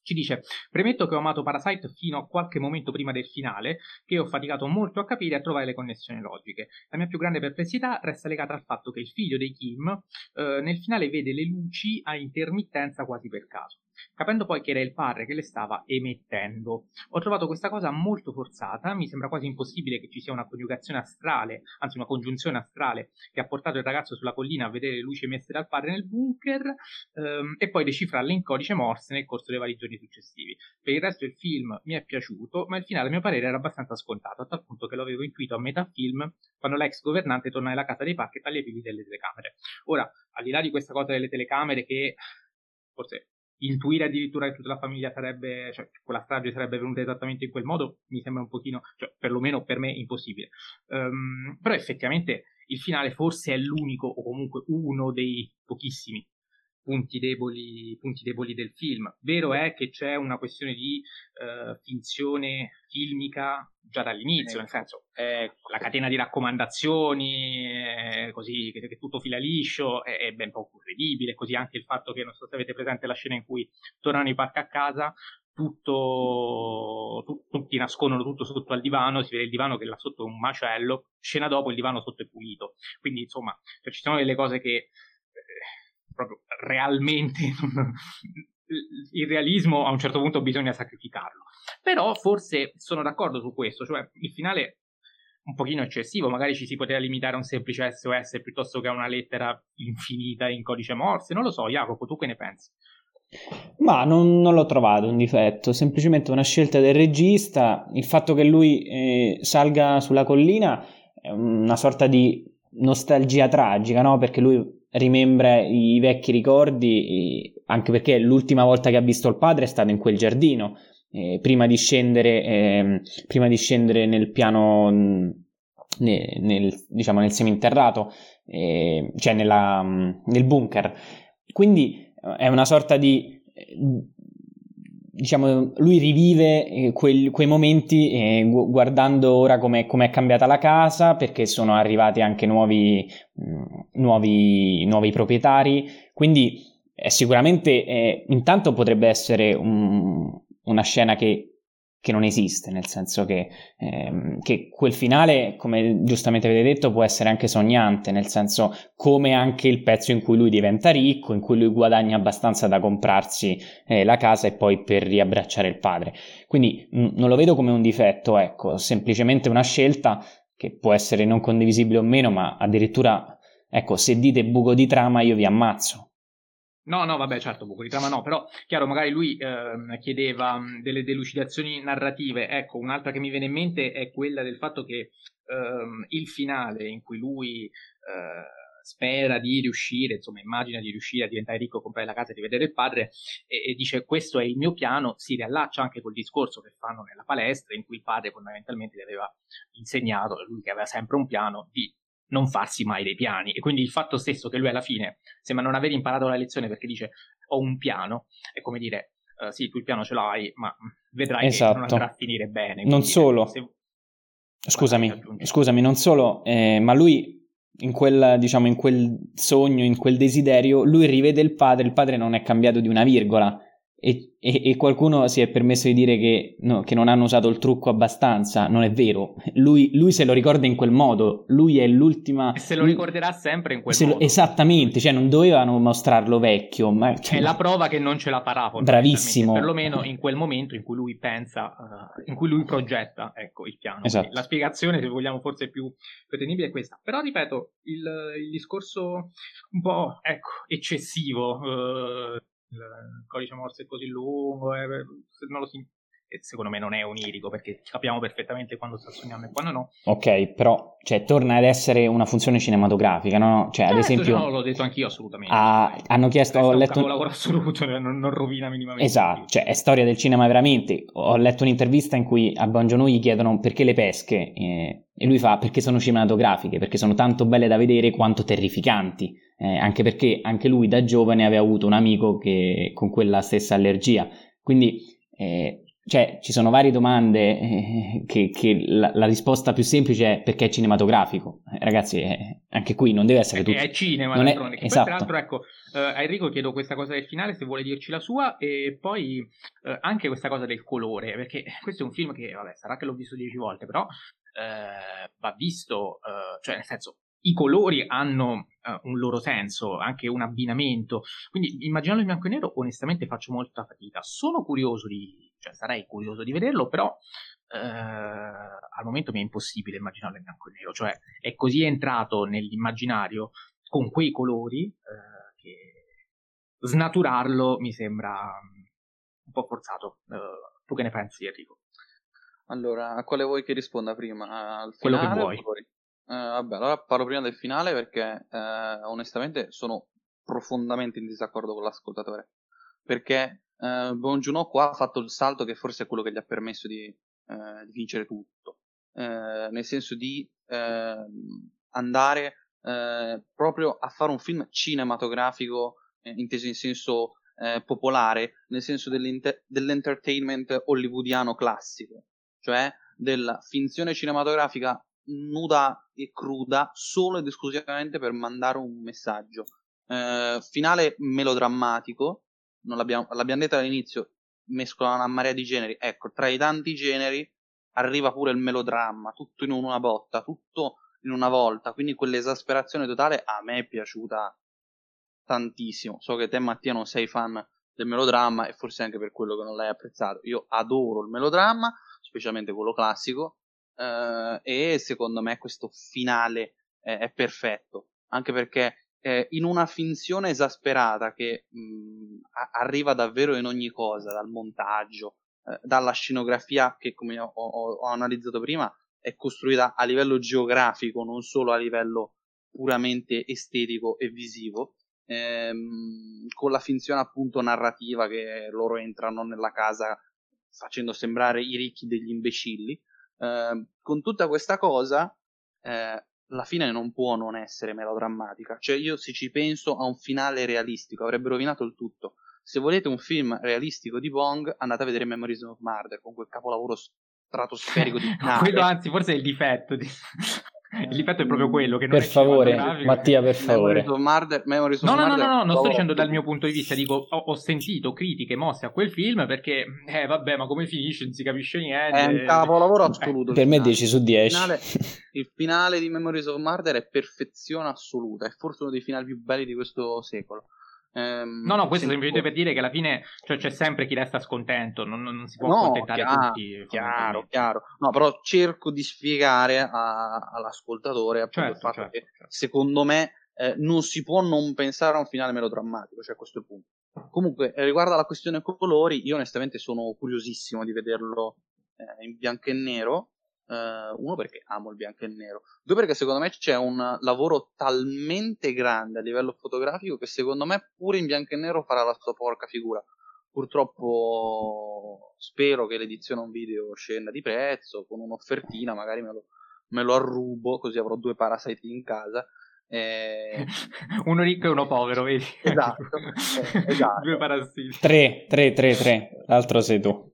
Ci dice, premetto che ho amato Parasite fino a qualche momento prima del finale, che ho faticato molto a capire e a trovare le connessioni logiche. La mia più grande perplessità resta legata al fatto che il figlio dei Kim eh, nel finale vede le luci a intermittenza quasi per caso capendo poi che era il padre che le stava emettendo. Ho trovato questa cosa molto forzata, mi sembra quasi impossibile che ci sia una coniugazione astrale, anzi una congiunzione astrale che ha portato il ragazzo sulla collina a vedere le luci emesse dal padre nel bunker ehm, e poi decifrarle in codice Morse nel corso dei vari giorni successivi. Per il resto il film mi è piaciuto, ma il finale a mio parere era abbastanza scontato, a tal punto che l'avevo intuito a metà film quando l'ex governante torna nella casa dei parchi e taglia i fili delle telecamere. Ora, al di là di questa cosa delle telecamere che forse intuire addirittura che tutta la famiglia sarebbe, cioè quella strage sarebbe venuta esattamente in quel modo, mi sembra un pochino, cioè perlomeno per me impossibile. Um, però effettivamente il finale forse è l'unico, o comunque uno dei pochissimi punti deboli, punti deboli del film. Vero è che c'è una questione di uh, finzione filmica già dall'inizio, nel senso eh, la catena di raccomandazioni, eh, così che, che, tutto fila liscio, è, è, ben poco credibile, così anche il fatto che non so se avete presente la scena in cui tornano i parchi a casa, tutto, tu, tutti nascondono tutto sotto al divano, si vede il divano che là sotto è un macello, scena dopo il divano sotto è pulito, quindi insomma cioè, ci sono delle cose che proprio realmente il realismo a un certo punto bisogna sacrificarlo. Però forse sono d'accordo su questo, cioè il finale un pochino eccessivo, magari ci si poteva limitare a un semplice SOS piuttosto che a una lettera infinita in codice Morse, non lo so, Jacopo, tu che ne pensi? Ma non, non l'ho trovato un difetto, semplicemente una scelta del regista, il fatto che lui eh, salga sulla collina è una sorta di nostalgia tragica, no? Perché lui rimembra i vecchi ricordi, anche perché l'ultima volta che ha visto il padre è stato in quel giardino, eh, prima, di scendere, eh, prima di scendere nel piano, nel, nel, diciamo nel seminterrato, eh, cioè nella, nel bunker. Quindi è una sorta di diciamo, lui rivive eh, quel, quei momenti eh, guardando ora come è cambiata la casa, perché sono arrivati anche nuovi, mh, mm, nuovi, nuovi proprietari. Quindi eh, sicuramente eh, intanto potrebbe essere un, una scena che che non esiste, nel senso che, ehm, che, quel finale, come giustamente avete detto, può essere anche sognante, nel senso come anche il pezzo in cui lui diventa ricco, in cui lui guadagna abbastanza da comprarsi eh, la casa e poi per riabbracciare il padre. Quindi n- non lo vedo come un difetto, ecco, semplicemente una scelta che può essere non condivisibile o meno, ma addirittura, ecco, se dite buco di trama io vi ammazzo, No, no, vabbè, certo, buco di trama no, però chiaro, magari lui eh, chiedeva delle delucidazioni narrative. Ecco, un'altra che mi viene in mente è quella del fatto che ehm, il finale in cui lui eh, spera di riuscire, insomma, immagina di riuscire a diventare ricco, comprare la casa e rivedere il padre, e, e, dice questo è il mio piano, si riallaccia anche col discorso che fanno nella palestra, in cui il padre fondamentalmente gli aveva insegnato, lui che aveva sempre un piano, di non farsi mai dei piani. E quindi il fatto stesso che lui alla fine sembra non aver imparato la lezione perché dice ho un piano, è come dire uh, sì, tu il piano ce l'hai, ma vedrai esatto. che non andrà a finire bene. Non solo. Se... Scusami, scusami, non solo, eh, ma lui in quel, diciamo, in quel sogno, in quel desiderio, lui rivede il padre, il padre non è cambiato di una virgola e, e, e, qualcuno si è permesso di dire che, no, che, non hanno usato il trucco abbastanza, non è vero. Lui, lui, se lo ricorda in quel modo, lui è l'ultima. E se lo ricorderà sempre in quel modo. Lo, esattamente, cioè non dovevano mostrarlo vecchio. Ma, cioè, è la prova che non ce la farà. Bravissimo. Perlomeno in quel momento in cui lui pensa, uh, in cui lui progetta ecco, il piano. Esatto. La spiegazione, se vogliamo, forse più tenibile è questa. Però ripeto, il, il discorso un po' ecco, eccessivo. Uh, il codice morse è così lungo, eh, non lo si secondo me non è onirico perché capiamo perfettamente quando sta sognando e quando no. Ok, però cioè, torna ad essere una funzione cinematografica, no? Cioè, ad certo, esempio, no, l'ho detto anch'io assolutamente. Ah, hanno chiesto, ho letto un lavoro assoluto, non, non, rovina minimamente. Esatto, cioè è storia del cinema veramente. Ho letto un'intervista in cui a Bongiorno gli chiedono perché le pesche eh, e lui fa perché sono cinematografiche, perché sono tanto belle da vedere quanto terrificanti. Eh, anche perché anche lui da giovane aveva avuto un amico che, con quella stessa allergia. Quindi eh, cioè, ci sono varie domande eh, che, che la, la, risposta più semplice è perché è cinematografico. Eh, ragazzi, eh, anche qui non deve essere tutto. È cinema, non è... Esatto. Poi, peraltro, ecco, eh, a Enrico chiedo questa cosa del finale, se vuole dirci la sua, e poi eh, anche questa cosa del colore, perché questo è un film che, vabbè, sarà che l'ho visto dieci volte, però va visto, cioè, nel senso, i colori hanno uh, un loro senso, anche un abbinamento. Quindi immaginarlo in bianco e nero, onestamente faccio molta fatica. Sono curioso di, cioè sarei curioso di vederlo, però uh, al momento mi è impossibile immaginarlo in bianco e nero. Cioè è così entrato nell'immaginario con quei colori uh, che snaturarlo mi sembra un po' forzato. tu che ne pensi, Enrico? Allora, a quale vuoi che risponda prima? Al Quello che vuoi. Eh, vabbè, allora parlo prima del finale perché eh, onestamente sono profondamente in disaccordo con l'ascoltatore. Perché eh, Bon Juno qua ha fatto il salto che forse è quello che gli ha permesso di, eh, di vincere tutto. Eh, nel senso di ehm, andare eh, proprio a fare un film cinematografico, inteso in senso popolare, nel senso dell'entertainment hollywoodiano classico, cioè della finzione cinematografica nuda e cruda solo ed esclusivamente per mandare un messaggio. Eh, finale melodrammatico, non l'abbiamo, l'abbiamo detto all'inizio, mescolano una marea di generi. Ecco, tra i tanti generi arriva pure il melodramma, tutto in una botta, tutto in una volta. Quindi quell'esasperazione totale a me è piaciuta tantissimo. So che te, Mattia, non sei fan del melodramma e forse anche per quello che non l'hai apprezzato. Io adoro il melodramma, specialmente quello classico eh, e secondo me questo finale eh, è perfetto, anche perché eh, in una finzione esasperata che mh, arriva davvero in ogni cosa, dal montaggio, eh, dalla scenografia che come ho, ho, ho, analizzato prima è costruita a livello geografico, non solo a livello puramente estetico e visivo, ehm, con la finzione appunto narrativa che loro entrano nella casa facendo sembrare i ricchi degli imbecilli. Eh, con tutta questa cosa, eh, la fine non può non essere melodrammatica. Cioè, io se ci penso a un finale realistico, avrebbe rovinato il tutto. Se volete un film realistico di Bong, andate a vedere Memories of Murder con quel capolavoro stratosferico di. Quello anzi forse è il difetto di... Il difetto è proprio quello che non per favore, Mattia, per favore. Murder, Memories no, no, no, no, no, non sto dicendo dal mio punto di vista. Dico, ho, ho, sentito critiche mosse a quel film perché, eh, vabbè, ma come finisce? Non si capisce niente. È un capolavoro assoluto. Eh, per me 10 su 10. Il finale, il finale di Memories of Murder è perfezione assoluta. È forse uno dei finali più belli di questo secolo. Ehm, no, no, questo semplicemente per dire che alla fine cioè, c'è sempre chi resta scontento, non, non si può no, accontentare chiaro, tutti. Chiaro, chiaro. No, però cerco di spiegare a, all'ascoltatore appunto, certo, il fatto certo, che certo. secondo me eh, non si può non pensare a un finale melodrammatico, cioè questo è il punto. Comunque, eh, riguardo alla questione colori, io onestamente sono curiosissimo di vederlo eh, in bianco e nero. Uh, uno perché amo il bianco e nero, due perché secondo me c'è un lavoro talmente grande a livello fotografico che secondo me pure in bianco e nero farà la sua porca figura. Purtroppo spero che l'edizione un video scenda di prezzo con un'offertina, magari me lo, me lo arrubo così avrò due Parasite in casa. Eh... uno ricco e uno povero, vedi? Esatto, eh, esatto. due parassiti. Tre, tre, tre, tre, l'altro sei tu.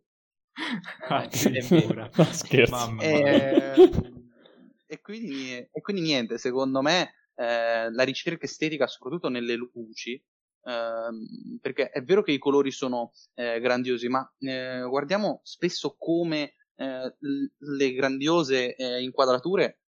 Ah, no, scherzo. Mamma, eh, e, quindi, e, quindi, niente, secondo me eh, la ricerca estetica, soprattutto nelle luci, eh, perché è vero che i colori sono eh, grandiosi, ma eh, guardiamo spesso come eh, le grandiose inquadrature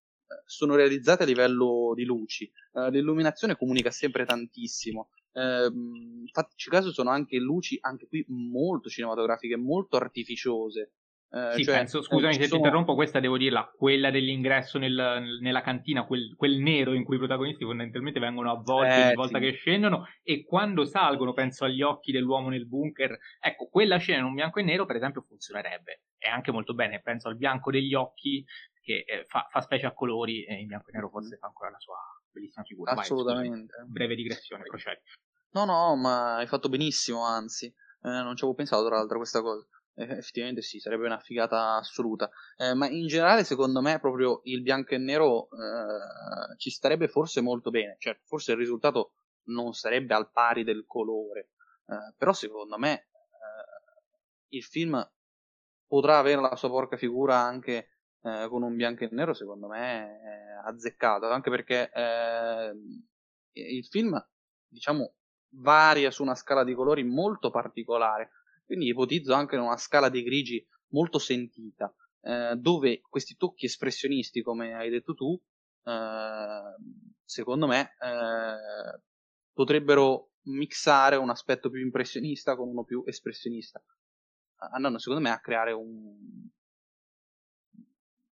sono realizzate a livello di luci. l'illuminazione comunica sempre tantissimo. Ehm, fateci caso, sono anche luci, anche qui molto cinematografiche, molto artificiose. Eh, sì, cioè, penso, scusami se sono... ti interrompo, questa devo dirla, quella dell'ingresso nel, nella cantina, quel, quel, nero in cui i protagonisti fondamentalmente vengono avvolti eh, ogni volta sì. che scendono e quando salgono, penso agli occhi dell'uomo nel bunker, ecco, quella scena in un bianco e nero per esempio funzionerebbe, è anche molto bene, penso al bianco degli occhi che eh, fa, fa, specie a colori e in bianco e nero forse fa ancora la sua bellissima figura. Assolutamente. Vai, breve digressione, procedi. No, no, ma hai fatto benissimo, anzi, eh, non ci avevo pensato tra l'altro a questa cosa. Eh, effettivamente sì, sarebbe una figata assoluta. Eh, ma in generale, secondo me, proprio il bianco e nero eh, ci starebbe forse molto bene. Cioè, forse il risultato non sarebbe al pari del colore. Eh, però, secondo me, eh, il film potrà avere la sua porca figura anche con un bianco e nero, secondo me, è azzeccato. Anche perché il film, diciamo, varia su una scala di colori molto particolare, quindi ipotizzo anche una scala di grigi molto sentita, eh, dove questi tocchi espressionisti, come hai detto tu, eh, secondo me eh, potrebbero mixare un aspetto più impressionista con uno più espressionista, andando secondo me a creare un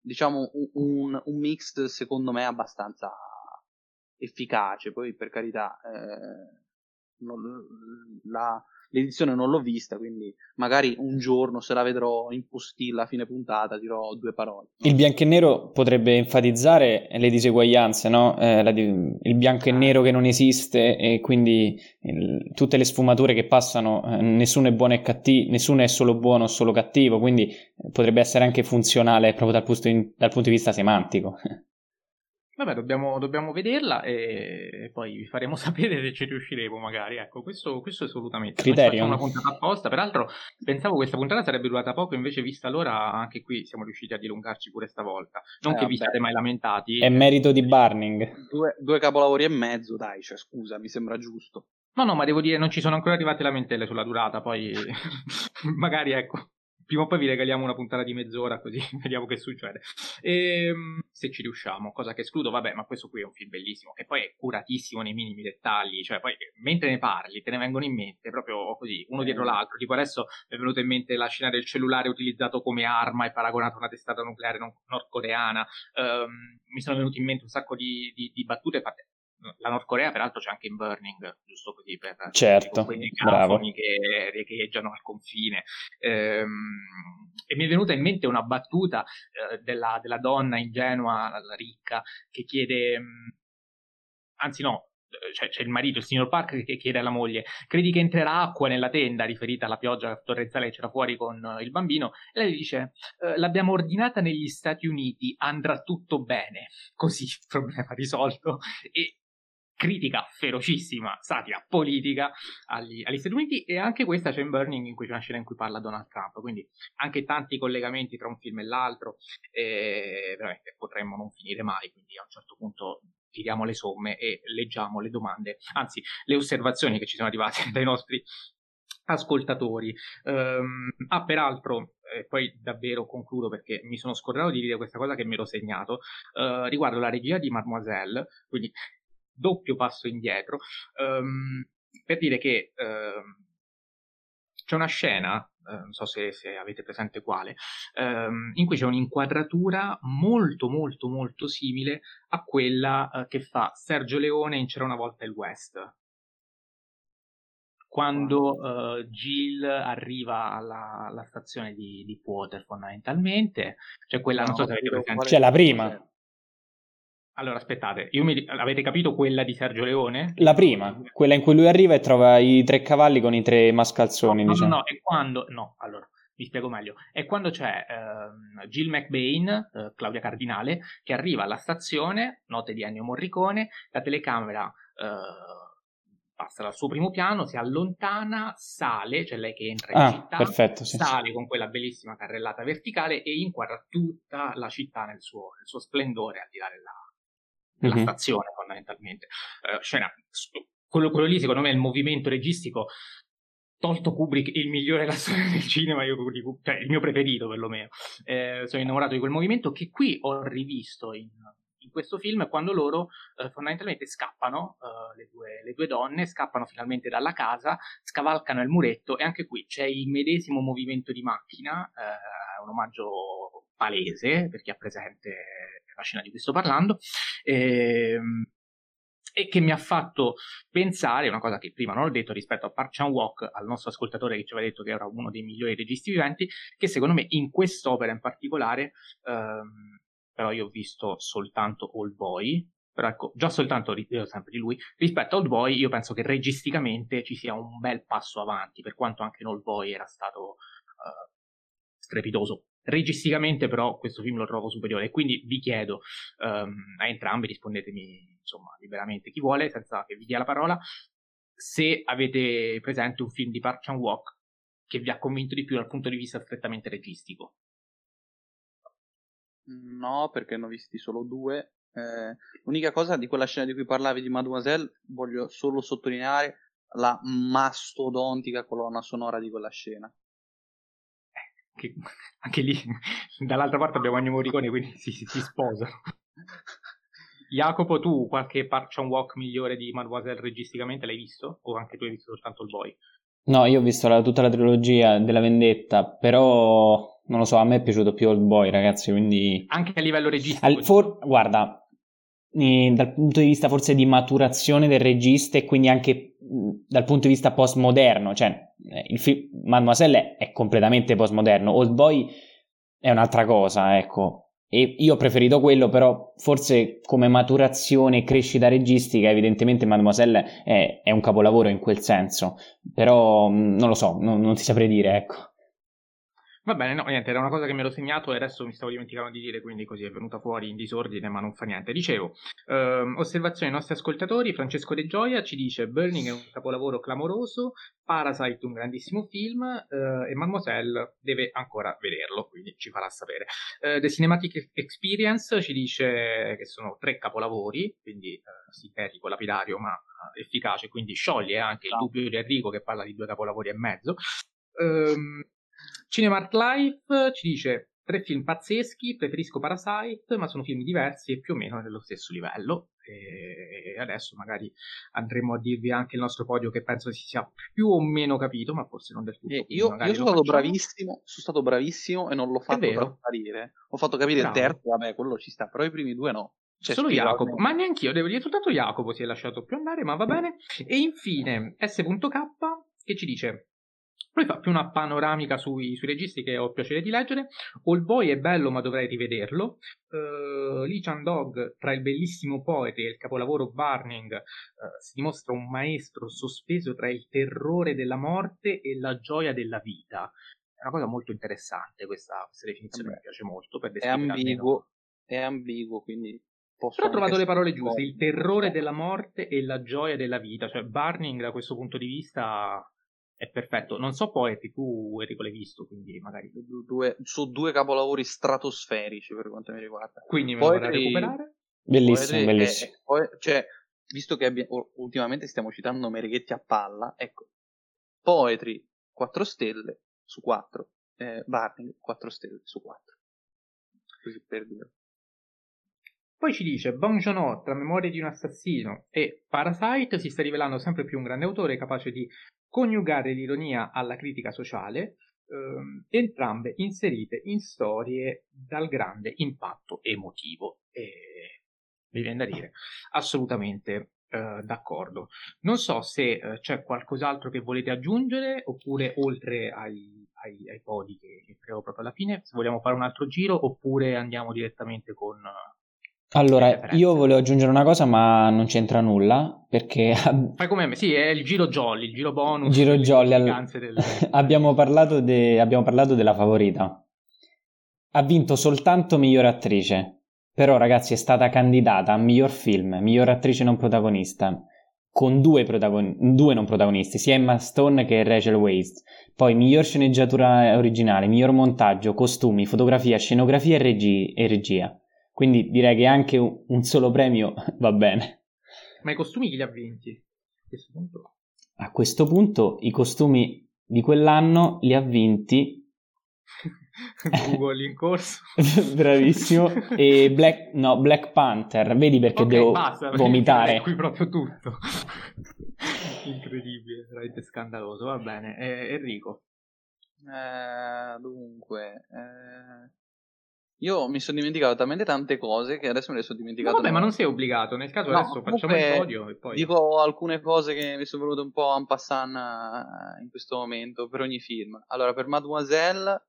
diciamo un, un mix secondo me abbastanza efficace. Poi per carità eh, la, l'edizione non l'ho vista, quindi magari un giorno se la vedrò in postilla a fine puntata dirò due parole. Il bianco e nero potrebbe enfatizzare le diseguaglianze, no? eh, di, il bianco e nero che non esiste e quindi il, tutte le sfumature che passano, eh, nessuno è buono e cattivo, nessuno è solo buono o solo cattivo, quindi potrebbe essere anche funzionale proprio dal punto, dal punto di vista semantico. Vabbè, dobbiamo, dobbiamo, vederla e poi vi faremo sapere se ci riusciremo magari. Ecco, questo, questo assolutamente. Criterio. una puntata apposta. Peraltro pensavo questa puntata sarebbe durata poco, invece vista l'ora anche qui siamo riusciti a dilungarci pure stavolta. Non eh, che vi siate mai lamentati. È merito di Burning. Due, due capolavori e mezzo, dai, cioè scusa, mi sembra giusto. No, no, ma devo dire, non ci sono ancora arrivate lamentele sulla durata, poi magari ecco prima o poi vi regaliamo una puntata di mezz'ora così vediamo che succede. E, ehm, se ci riusciamo, cosa che escludo, vabbè, ma questo qui è un film bellissimo, che poi è curatissimo nei minimi dettagli, cioè poi mentre ne parli te ne vengono in mente proprio così, uno dietro l'altro. Tipo adesso mi è venuta in mente la scena del cellulare utilizzato come arma e paragonato a una testata nucleare nordcoreana. Um, mi sono venuti in mente un sacco di, di, di battute fatte la Nord Corea peraltro c'è anche in Burning, giusto così per certo, quei megafoni che riecheggiano al confine. Ehm, e mi è venuta in mente una battuta eh, della, della, donna ingenua, ricca, che chiede anzi no, cioè, c'è il marito, il signor Park, che chiede alla moglie: Credi che entrerà acqua nella tenda, riferita alla pioggia torrenziale che c'era fuori con uh, il bambino? E lei dice: L'abbiamo ordinata negli Stati Uniti, andrà tutto bene. Così il problema risolto. E critica ferocissima, satira politica agli, agli, Stati Uniti e anche questa c'è in Burning in cui c'è una scena in cui parla Donald Trump, quindi anche tanti collegamenti tra un film e l'altro, e veramente potremmo non finire mai, quindi a un certo punto tiriamo le somme e leggiamo le domande, anzi le osservazioni che ci sono arrivate dai nostri ascoltatori. Um, ah, peraltro, e poi davvero concludo perché mi sono scordato di dire questa cosa che mi ero segnato, uh, riguardo la regia di Mademoiselle, quindi doppio passo indietro, um, per dire che uh, c'è una scena eh, non so se, se, avete presente quale, ehm, in cui c'è un'inquadratura molto molto molto simile a quella eh, che fa Sergio Leone in C'era una volta il West. Quando uh, Jill arriva alla, alla stazione di, di Potter fondamentalmente, cioè quella, no, non so se avete presente. C'è la prima. Allora, aspettate, mi... avete capito quella di Sergio Leone? La prima, quella in cui lui arriva e trova i tre cavalli con i tre mascalzoni. No, diciamo. no, no, è quando... No, allora, vi spiego meglio. È quando c'è uh, Jill McBain, uh, Claudia Cardinale, che arriva alla stazione, note di Ennio Morricone, la telecamera... Uh, passa dal suo primo piano, si allontana, sale, cioè lei che entra in ah, città, perfetto, sì, sale sì. con quella bellissima carrellata verticale e inquadra tutta la città nel suo, nel suo splendore al di là della, della mm-hmm. stazione fondamentalmente. Uh, scena, quello, quello, lì secondo me è il movimento registico tolto Kubrick il migliore della storia del cinema, io, cioè il mio preferito perlomeno. Eh, sono innamorato di quel movimento che qui ho rivisto in, in questo film quando loro eh, fondamentalmente scappano, eh, le, due, le, due, donne scappano finalmente dalla casa, scavalcano il muretto e anche qui c'è il medesimo movimento di macchina, eh, un omaggio palese per chi ha presente la scena di cui sto parlando, e, ehm, e che mi ha fatto pensare, una cosa che prima non ho detto rispetto a Park Chan-wook, al nostro ascoltatore che ci aveva detto che era uno dei migliori registi viventi, che secondo me in quest'opera in particolare, ehm, però io ho visto soltanto All Boy, però ecco, già soltanto, ripeto sempre di lui, rispetto a Old Boy io penso che registicamente ci sia un bel passo avanti, per quanto anche in Old Boy era stato uh, strepitoso Registicamente però questo film lo trovo superiore e quindi vi chiedo um, a entrambi, rispondetemi insomma liberamente chi vuole, senza che vi dia la parola, se avete presente un film di Park Chan-wook che vi ha convinto di più dal punto di vista strettamente registico. No, perché ne ho visti solo due. Eh, l'unica cosa di quella scena di cui parlavi di Mademoiselle, voglio solo sottolineare la mastodontica colonna sonora di quella scena che anche lì dall'altra parte abbiamo Ennio Morricone, quindi si, si, si sposano. Jacopo, tu qualche Park Walk migliore di Mademoiselle registicamente l'hai visto? O anche tu hai visto soltanto il boy? No, io ho visto la, tutta la trilogia della vendetta, però non lo so, a me è piaciuto più Old Boy, ragazzi, quindi... Anche a livello registico? Al, for, guarda, eh, dal punto di vista forse di maturazione del regista e quindi anche dal punto di vista postmoderno, cioè eh, il film Mademoiselle è completamente postmoderno, Old Boy è un'altra cosa, ecco. E io ho preferito quello, però forse come maturazione e crescita registica, evidentemente Mademoiselle è, è, un capolavoro in quel senso. Però non lo so, non, non ti saprei dire, ecco. Va bene, no, niente, era una cosa che mi ero segnato e adesso mi stavo dimenticando di dire, quindi così è venuta fuori in disordine, ma non fa niente. Dicevo, ehm, osservazione ai nostri ascoltatori, Francesco De Gioia ci dice Burning è un capolavoro clamoroso, Parasite un grandissimo film eh, e Mademoiselle deve ancora vederlo, quindi ci farà sapere. Eh, The Cinematic Experience ci dice che sono tre capolavori, quindi eh, sintetico, lapidario, ma efficace, quindi scioglie anche il dubbio di Enrico che parla di due capolavori e mezzo. Um, Cinemark Life ci dice tre film pazzeschi, preferisco Parasite, ma sono film diversi e più o meno dello stesso livello. E adesso magari andremo a dirvi anche il nostro podio che penso si sia più o meno capito, ma forse non del tutto. Eh, io, io sono stato bravissimo, sono stato bravissimo e non l'ho fatto trasparire. Ho fatto capire Bravo. il terzo, vabbè, quello ci sta, però i primi due no. Cioè, Solo Jacopo, ma neanche io, devo dire soltanto Jacopo si è lasciato più andare, ma va bene. E infine S.K che ci dice Poi fa più una panoramica sui, sui registi che ho piacere di leggere. All Boy è bello, ma dovrei rivederlo. Uh, Lee Chan Dog, tra il bellissimo Poetry e il capolavoro Burning, uh, si dimostra un maestro sospeso tra il terrore della morte e la gioia della vita. È una cosa molto interessante questa, questa definizione, Vabbè, mi piace molto. Per è ambiguo, è ambiguo, quindi Però ho trovato le parole giuste, il terrore della morte e la gioia della vita, cioè Burning da questo punto di vista è perfetto. Non so poi tu Enrico l'hai visto, quindi magari... Due, su due capolavori stratosferici per quanto mi riguarda. Quindi me lo vorrei recuperare? Bellissimo, bellissimo. È, poi, cioè, visto che abbiamo, ultimamente stiamo citando Mereghetti a palla, ecco, Poetry 4 stelle su 4, eh, Barning 4 stelle su 4. Così per dire. Poi ci dice Bong tra Memorie di un assassino e Parasite si sta rivelando sempre più un grande autore capace di coniugare l'ironia alla critica sociale, ehm, entrambe inserite in storie dal grande impatto emotivo. E mi viene da dire assolutamente eh, d'accordo. Non so se eh, c'è qualcos'altro che volete aggiungere oppure oltre ai, ai, ai podi che, che creo proprio alla fine, se vogliamo fare un altro giro oppure andiamo direttamente con allora, io volevo aggiungere una cosa, ma non c'entra nulla, perché... Fai come me, sì, è il giro jolly, il giro bonus. Giro jolly, all... del... abbiamo, parlato de... abbiamo parlato della favorita. Ha vinto soltanto miglior attrice, però ragazzi è stata candidata a miglior film, miglior attrice non protagonista, con due, protagon... due non protagonisti, sia Emma Stone che Rachel Weisz. Poi miglior sceneggiatura originale, miglior montaggio, costumi, fotografia, scenografia e, regi... e regia. Quindi direi che anche un solo premio va bene. Ma i costumi chi li ha vinti? A questo punto? A questo punto i costumi di quell'anno li ha vinti Google in corso. Bravissimo. E Black, no, Black Panther, vedi perché okay, devo basta, vomitare. Qui proprio tutto. Incredibile, veramente scandaloso. Va bene, eh, Enrico. Eh, dunque, eh, io mi sono dimenticato talmente tante cose che adesso me le sono dimenticato. No, vabbè, ma non sei obbligato. Nel caso no, adesso facciamo il podio e poi. Dico alcune cose che mi sono venute un po' en passant eh, in questo momento per ogni film. Allora, per Mademoiselle,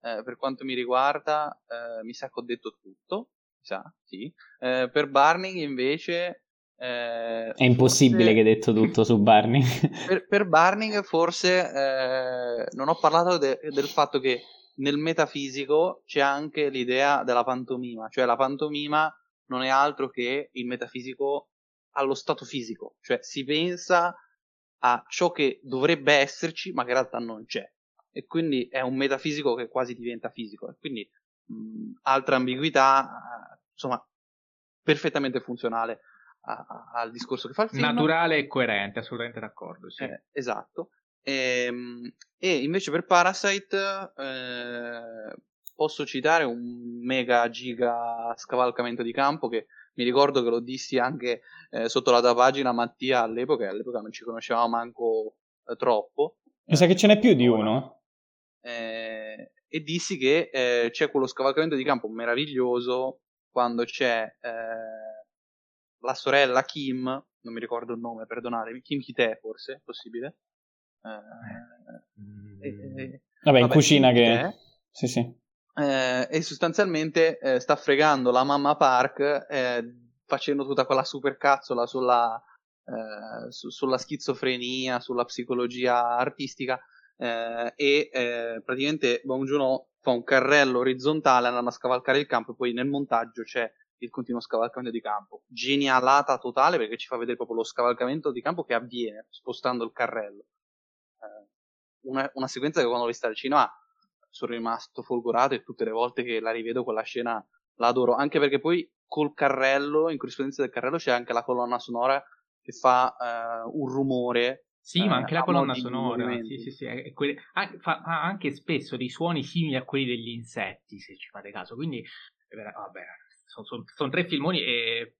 eh, per quanto mi riguarda, eh, mi sa che ho detto tutto. Mi sa, sì. Eh, per Barney, invece. Eh, È impossibile forse... che hai detto tutto su Barney. per, per Barney, forse eh, non ho parlato de- del fatto che nel metafisico c'è anche l'idea della pantomima, cioè la pantomima non è altro che il metafisico allo stato fisico, cioè si pensa a ciò che dovrebbe esserci ma che in realtà non c'è e quindi è un metafisico che quasi diventa fisico e quindi mh, altra ambiguità, insomma, perfettamente funzionale a, a, al discorso che fa il film. Naturale e coerente, assolutamente d'accordo, sì. Eh, esatto. E, ehm, e invece per Parasite eh, posso citare un mega giga scavalcamento di campo che mi ricordo che lo dissi anche eh, sotto la tua pagina Mattia all'epoca, e all'epoca non ci conoscevamo manco eh, troppo. Mi sa che ce n'è più di uno. Eh, e dissi che eh, c'è quello scavalcamento di campo meraviglioso quando c'è eh, la sorella Kim, non mi ricordo il nome, perdonatemi, Kim Kite forse, possibile, eh, eh, vabbè, in cucina che... Sì, sì. Eh, e sostanzialmente eh, sta fregando la mamma Park eh, facendo tutta quella supercazzola sulla, eh, su, sulla schizofrenia, sulla psicologia artistica e praticamente Bong fa un carrello orizzontale andando a scavalcare il campo e poi nel montaggio c'è il continuo scavalcamento di campo. Genialata totale perché ci fa vedere proprio lo scavalcamento di campo che avviene spostando il carrello una, una sequenza che quando l'ho vista al cinema sono rimasto folgorato e tutte le volte che la rivedo quella scena la adoro, anche perché poi col carrello, in corrispondenza del carrello c'è anche la colonna sonora che fa uh, un rumore. Sì, ma anche la colonna sonora, sì, sì, sì, quelle, anche, fa, anche spesso dei suoni simili a quelli degli insetti, se ci fate caso, quindi, vabbè, sono son, son tre filmoni e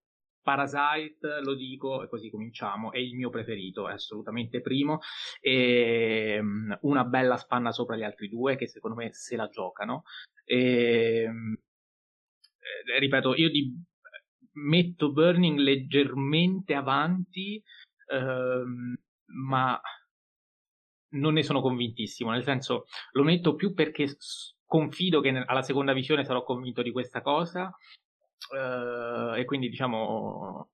Parasite, lo dico e così cominciamo, è il mio preferito, è assolutamente primo, e um, una bella spanna sopra gli altri due che secondo me se la giocano. E, um, eh, ripeto, io di, metto Burning leggermente avanti, um, ma non ne sono convintissimo, nel senso lo metto più perché confido che alla seconda visione sarò convinto di questa cosa e quindi diciamo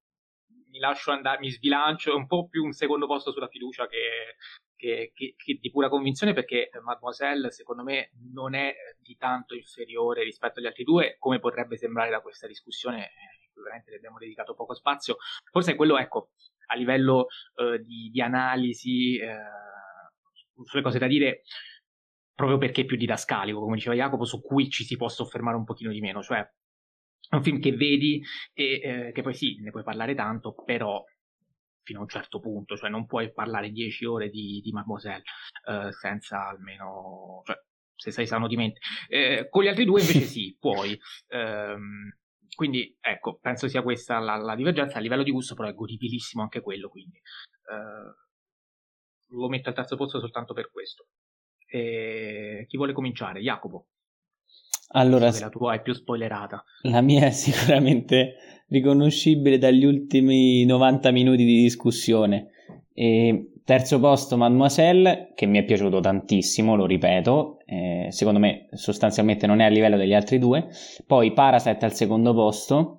mi lascio andare, mi sbilancio un po' più un secondo posto sulla fiducia che, che, che, che, di pura convinzione perché Mademoiselle secondo me non è di tanto inferiore rispetto agli altri due come potrebbe sembrare da questa discussione cui veramente le abbiamo dedicato poco spazio. Forse è quello ecco a livello uh, di, di, analisi uh, sulle cose da dire proprio perché è più didascalico, come diceva Jacopo, su cui ci si può soffermare un pochino di meno, cioè è un film che vedi e eh, che poi sì, ne puoi parlare tanto, però fino a un certo punto, cioè non puoi parlare dieci ore di, di Mademoiselle eh, senza almeno, cioè se sei sano di mente. Eh, con gli altri due invece sì, puoi. Ehm, quindi ecco, penso sia questa la, la, divergenza. A livello di gusto però è godibilissimo anche quello, quindi eh, lo metto al terzo posto soltanto per questo. Chi vuole cominciare? Jacopo. Allora, la tua è più spoilerata. La mia è sicuramente riconoscibile dagli ultimi 90 minuti di discussione. E terzo posto Mademoiselle, che mi è piaciuto tantissimo, lo ripeto, eh, secondo me sostanzialmente non è a livello degli altri due. Poi Parasite al secondo posto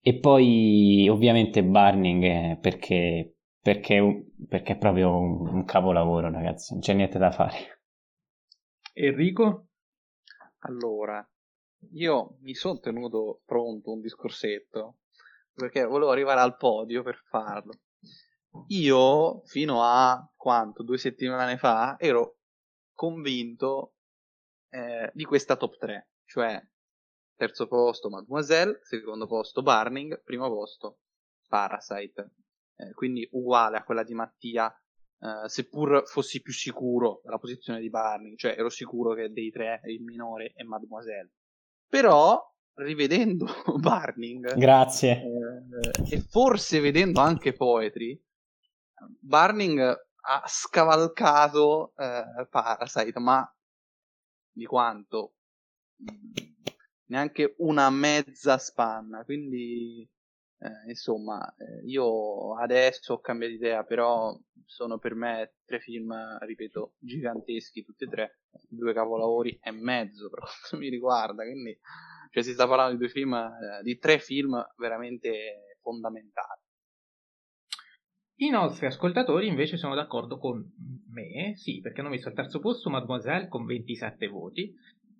e poi ovviamente Burning eh, perché, perché, perché, è proprio un, un capolavoro ragazzi, non c'è niente da fare. Enrico? Allora, io mi sono tenuto pronto un discorsetto perché volevo arrivare al podio per farlo. Io, fino a quanto? Due settimane fa, ero convinto eh, di questa top 3, cioè terzo posto Mademoiselle, secondo posto Barning, primo posto Parasite. Eh, quindi uguale a quella di Mattia Uh, seppur fossi più sicuro della posizione di Barney, cioè ero sicuro che dei tre il minore è Mademoiselle. Però, rivedendo Barning, grazie, eh, e forse vedendo anche Poetry, Barning ha scavalcato eh, Parasite, ma di quanto? Neanche una mezza spanna, quindi eh, insomma, eh, io adesso ho cambiato idea, però sono per me tre film, ripeto, giganteschi, tutti e tre, due capolavori e mezzo per quanto mi riguarda, quindi cioè, si sta parlando di due film, eh, di tre film veramente fondamentali. I nostri ascoltatori invece sono d'accordo con me, sì, perché hanno messo al terzo posto Mademoiselle con 27 voti,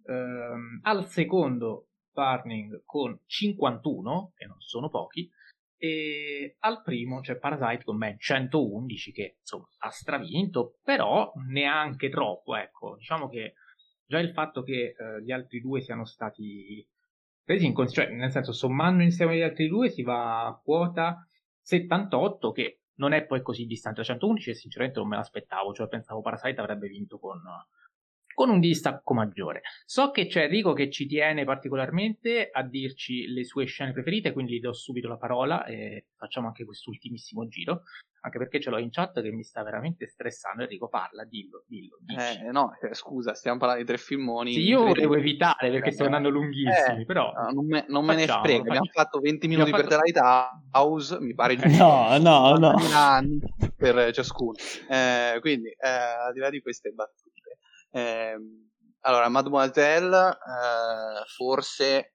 ehm, al secondo Burning con 51, che non sono pochi, e al primo c'è Parasite con ben 111, che insomma ha stravinto, però neanche troppo, ecco, diciamo che già il fatto che eh, gli altri due siano stati presi in considerazione, cioè nel senso sommando insieme agli altri due si va a quota 78, che non è poi così distante da 111 e sinceramente non me l'aspettavo, cioè pensavo Parasite avrebbe vinto con con un distacco maggiore. So che c'è Enrico che ci tiene particolarmente a dirci le sue scene preferite, quindi gli do subito la parola e facciamo anche quest'ultimissimo giro, anche perché ce l'ho in chat che mi sta veramente stressando. Enrico parla, dillo, dillo. Eh, no, eh, scusa, stiamo parlando di tre filmoni. Sì, io volevo evitare perché eh, stiamo andando lunghissimi, eh, però... No, non me, non me ne frega, abbiamo fatto 20 minuti fatto... per The Lighthouse, mi pare No, no, no. anni per ciascuno. Eh, quindi, eh, al di là di queste battute eh, allora, Mademoiselle, eh, forse,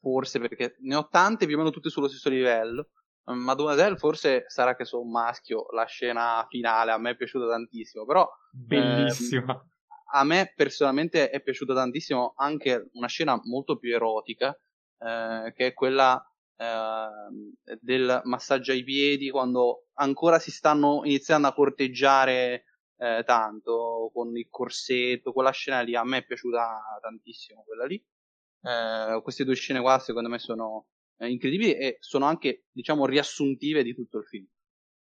forse perché ne ho tante più o meno tutte sullo stesso livello. Mademoiselle, forse sarà che sono un maschio, la scena finale a me è piaciuta tantissimo, però... Bellissima. Eh, a me personalmente è piaciuta tantissimo anche una scena molto più erotica, eh, che è quella eh, del massaggio ai piedi, quando ancora si stanno iniziando a corteggiare eh, tanto con il corsetto, quella scena lì a me è piaciuta tantissimo quella lì. Eh, queste due scene qua secondo me sono eh, incredibili e sono anche diciamo riassuntive di tutto il film.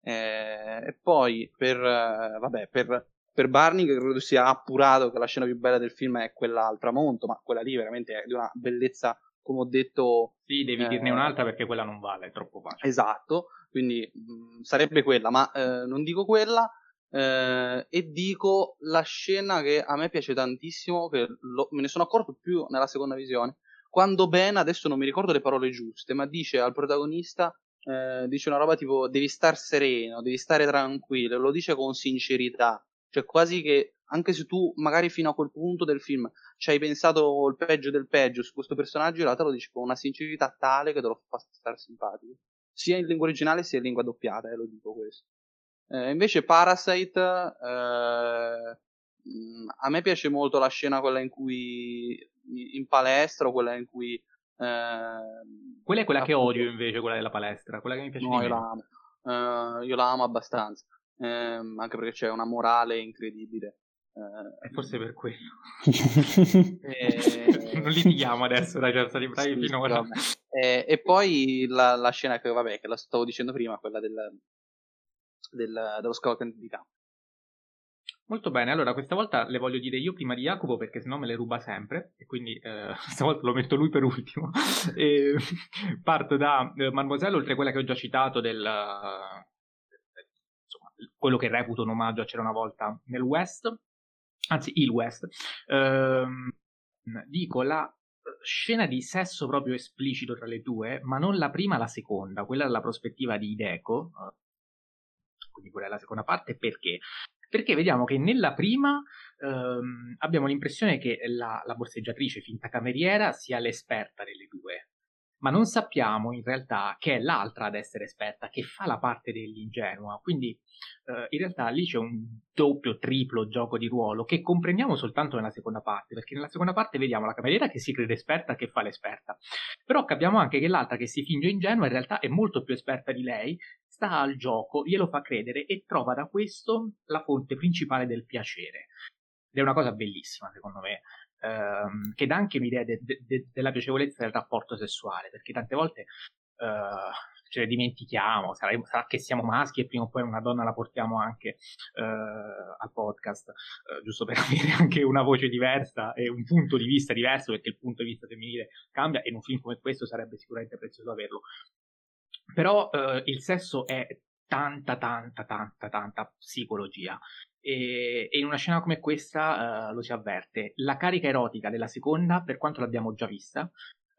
Eh, e poi per, eh, vabbè, per, per Barney che credo sia appurato che la scena più bella del film è quella al tramonto, ma quella lì veramente è di una bellezza come ho detto. Sì, devi eh, dirne un'altra perché quella non vale, è troppo facile. Esatto, quindi mh, sarebbe quella, ma eh, non dico quella. Eh, e dico la scena che a me piace tantissimo, che lo, me ne sono accorto più nella seconda visione, quando Ben, adesso non mi ricordo le parole giuste, ma dice al protagonista, eh, dice una roba tipo devi star sereno, devi stare tranquillo, lo dice con sincerità. Cioè quasi che anche se tu magari fino a quel punto del film ci hai pensato il peggio del peggio su questo personaggio, in realtà lo dici con una sincerità tale che te lo fa stare simpatico. Sia in lingua originale sia in lingua doppiata, eh, lo dico questo. Eh, invece Parasite, eh, a me piace molto la scena quella in cui in palestra o quella in cui eh, quella è quella che odio invece quella della palestra quella che mi piace no, io la amo. Uh, io la amo abbastanza eh, anche perché c'è una morale incredibile eh, e forse per quello. E... non litighiamo adesso dai, cioè, stati bravi sì, finora. e, e, poi la, la, scena che vabbè che la stavo dicendo prima quella del, del, dello scout di campo Molto bene, allora questa volta le voglio dire io prima di Jacopo perché sennò me le ruba sempre e quindi eh, stavolta lo metto lui per ultimo. e, parto da eh, Mademoiselle, oltre a quella che ho già citato del, insomma, quello che reputo un omaggio a C'era una volta nel West, anzi il West, ehm, dico la scena di sesso proprio esplicito tra le due, ma non la prima, la seconda, quella dalla prospettiva di Ideco, quindi quella è la seconda parte, perché? perché vediamo che nella prima ehm, abbiamo l'impressione che la, la borseggiatrice finta cameriera sia l'esperta delle due, ma non sappiamo in realtà che è l'altra ad essere esperta, che fa la parte dell'ingenua. Quindi eh, in realtà lì c'è un doppio, triplo gioco di ruolo che comprendiamo soltanto nella seconda parte, perché nella seconda parte vediamo la cameriera che si crede esperta, che fa l'esperta. Però capiamo anche che l'altra che si finge ingenua in realtà è molto più esperta di lei, sta al gioco, glielo fa credere e trova da questo la fonte principale del piacere. Ed è una cosa bellissima, secondo me ehm, che dà anche un'idea de, de, de, della piacevolezza del rapporto sessuale, perché tante volte eh, ce ne dimentichiamo, sarà, sarà, che siamo maschi e prima o poi una donna la portiamo anche eh, al podcast, eh, giusto per avere anche una voce diversa e un punto di vista diverso, perché il punto di vista femminile cambia e in un film come questo sarebbe sicuramente prezioso averlo. Però eh, il sesso è tanta, tanta, tanta, tanta psicologia. E, e in una scena come questa uh, lo si avverte. La carica erotica della seconda, per quanto l'abbiamo già vista,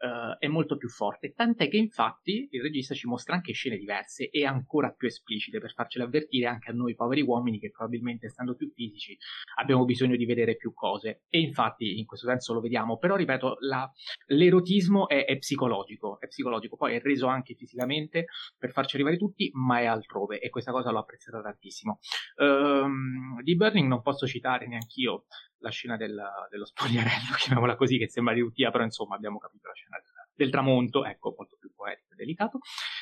uh, è molto più forte, tant'è che infatti il regista ci mostra anche scene diverse e ancora più esplicite per farcele avvertire anche a noi poveri uomini che probabilmente essendo più fisici abbiamo bisogno di vedere più cose. E infatti in questo senso lo vediamo, però ripeto la, l'erotismo è, è, psicologico, è psicologico, poi è reso anche fisicamente per farci arrivare tutti, ma è altrove e questa cosa l'ho apprezzata tantissimo. Um, di Burning non posso citare neanch'io la scena del, dello spogliarello, chiamiamola così, che sembra di Uttia, però insomma abbiamo capito la scena del, del tramonto, ecco, molto più poetico e delicato.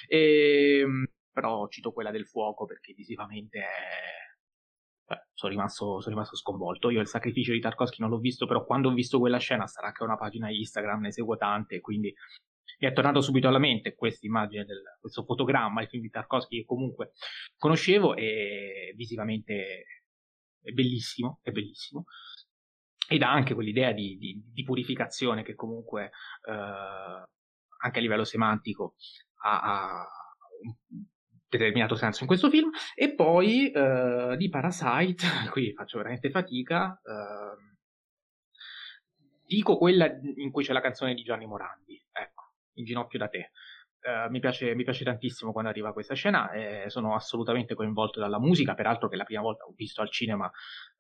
E, ehm, però cito quella del fuoco perché visivamente è... Sono, rimasto, sono rimasto sconvolto. Io il sacrificio di Tarkovsky non l'ho visto, però quando ho visto quella scena sarà che ho una pagina Instagram, ne seguo tante, quindi mi è tornato subito alla mente questa immagine questo fotogramma, il film di Tarkovsky che comunque conoscevo e visivamente è bellissimo, è bellissimo ed ha anche quell'idea di, di, di purificazione che comunque eh, anche a livello semantico ha, ha, un determinato senso in questo film. E poi eh, di Parasite qui faccio veramente fatica eh, dico quella in cui c'è la canzone di Gianni Morandi ecco in ginocchio da te. Uh, mi, piace, mi, piace, tantissimo quando arriva questa scena, eh, sono assolutamente coinvolto dalla musica, peraltro che la prima volta ho visto al cinema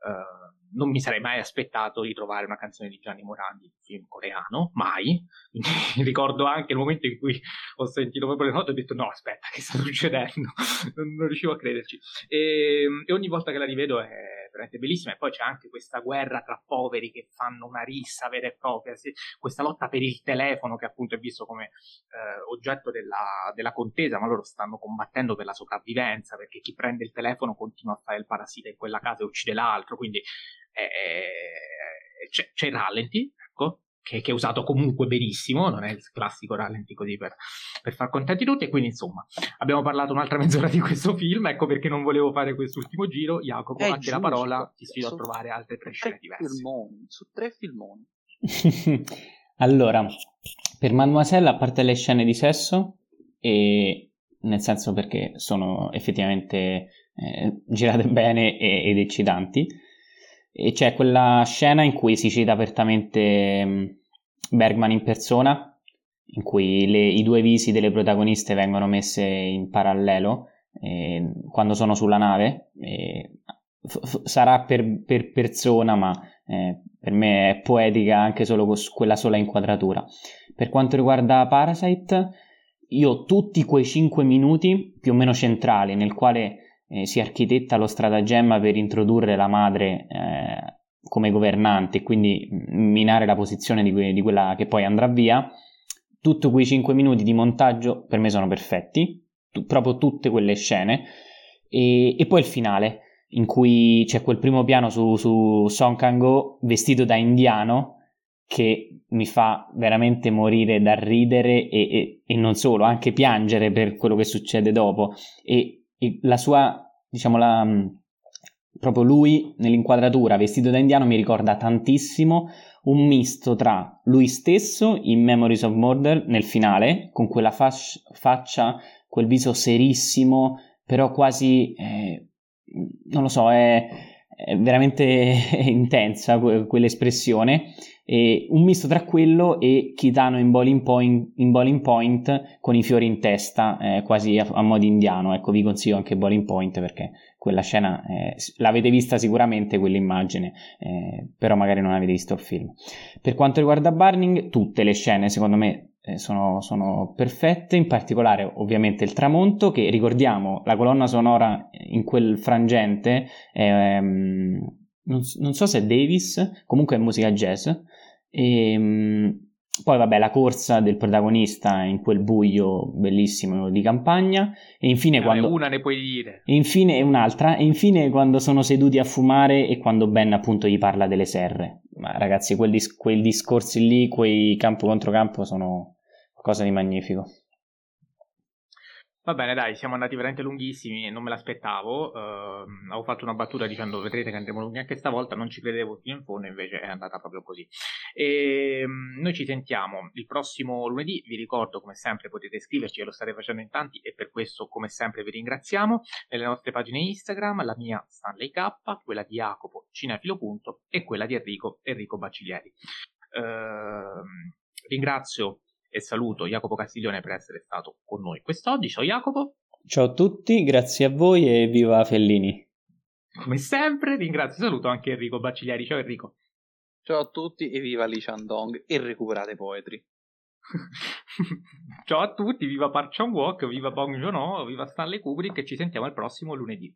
uh, non mi sarei mai aspettato di trovare una canzone di Gianni Morandi in un film coreano, mai. ricordo anche il momento in cui ho sentito proprio le note e ho detto no aspetta che sta succedendo, non, non, riuscivo a crederci. E, e ogni volta che la rivedo è veramente bellissima e poi c'è anche questa guerra tra poveri che fanno una rissa vera e propria, questa lotta per il telefono che appunto è visto come eh, oggetto della, della, contesa, ma loro stanno combattendo per la sopravvivenza perché chi prende il telefono continua a fare il parassita in quella casa e uccide l'altro, quindi eh, c'è, c'è il rallenti, ecco, che, che, è usato comunque benissimo, non è il classico rallenti così per, per, far contenti tutti. E quindi, insomma, abbiamo parlato un'altra mezz'ora di questo film. Ecco perché non volevo fare quest'ultimo giro. Jacopo, a te la parola, ti sfido a trovare altre tre scene diverse. Filmoni, su tre filmoni. allora, per Mademoiselle, a parte le scene di sesso, e nel senso perché sono effettivamente eh, girate bene ed eccitanti e c'è quella scena in cui si cita apertamente mm, Bergman in persona, in cui le, i due visi delle protagoniste vengono messe in parallelo eh, quando sono sulla nave. Eh, f- sarà per, per, persona, ma eh, per me è poetica anche solo con quella sola inquadratura. Per quanto riguarda Parasite, io tutti quei 5 minuti più o meno centrali nel quale eh, si architetta lo stratagemma per introdurre la madre eh, come governante e quindi minare la posizione di, que- di, quella che poi andrà via, tutti quei 5 minuti di montaggio per me sono perfetti, t- proprio tutte quelle scene, e, e, poi il finale in cui c'è quel primo piano su, su Song Kang-ho vestito da indiano che mi fa veramente morire da ridere e, e, e, non solo, anche piangere per quello che succede dopo. E la sua, diciamo, la, proprio lui nell'inquadratura vestito da indiano mi ricorda tantissimo un misto tra lui stesso in Memories of Murder nel finale, con quella fascia, faccia, quel viso serissimo, però quasi, eh, non lo so, è, è veramente intensa quell'espressione e un misto tra quello e Kitano in bowling point, in bowling point con i fiori in testa, eh, quasi a, a modo indiano. Ecco, vi consiglio anche Bowling Point perché quella scena eh, l'avete vista sicuramente quell'immagine, eh, però magari non avete visto il film. Per quanto riguarda Burning, tutte le scene secondo me sono, sono, perfette, in particolare ovviamente il tramonto, che ricordiamo la colonna sonora in quel frangente. Ehm, non, non, so se è Davis, comunque è musica jazz, e, ehm, poi vabbè la corsa del protagonista in quel buio bellissimo di campagna e infine eh, quando una ne puoi dire e infine un'altra e infine quando sono seduti a fumare e quando Ben appunto gli parla delle serre ma ragazzi quel dis- quei discorsi lì quei campo contro campo sono qualcosa di magnifico Va bene, dai, siamo andati veramente lunghissimi e non me l'aspettavo. Uh, avevo fatto una battuta dicendo vedrete che andremo lunghi anche stavolta, non ci credevo fino in fondo, invece è andata proprio così. E, um, noi ci sentiamo il prossimo lunedì, vi ricordo come sempre potete scriverci, lo state facendo in tanti e per questo come sempre vi ringraziamo. Nelle nostre pagine Instagram, la mia Stanley K, quella di Jacopo Cinefilo. e quella di Enrico Enrico Bacciglieri. Uh, ringrazio e saluto Jacopo Castiglione per essere stato con noi quest'oggi. Ciao Jacopo. Ciao a tutti, grazie a voi e viva Fellini. Come sempre ringrazio e saluto anche Enrico Baccigliari. Ciao Enrico. Ciao a tutti e viva Li Chandong e recuperate Poetry. Ciao a tutti, viva Park Chan Walk, viva Bong Joon-ho, viva Stanley Kubrick e ci sentiamo il prossimo lunedì.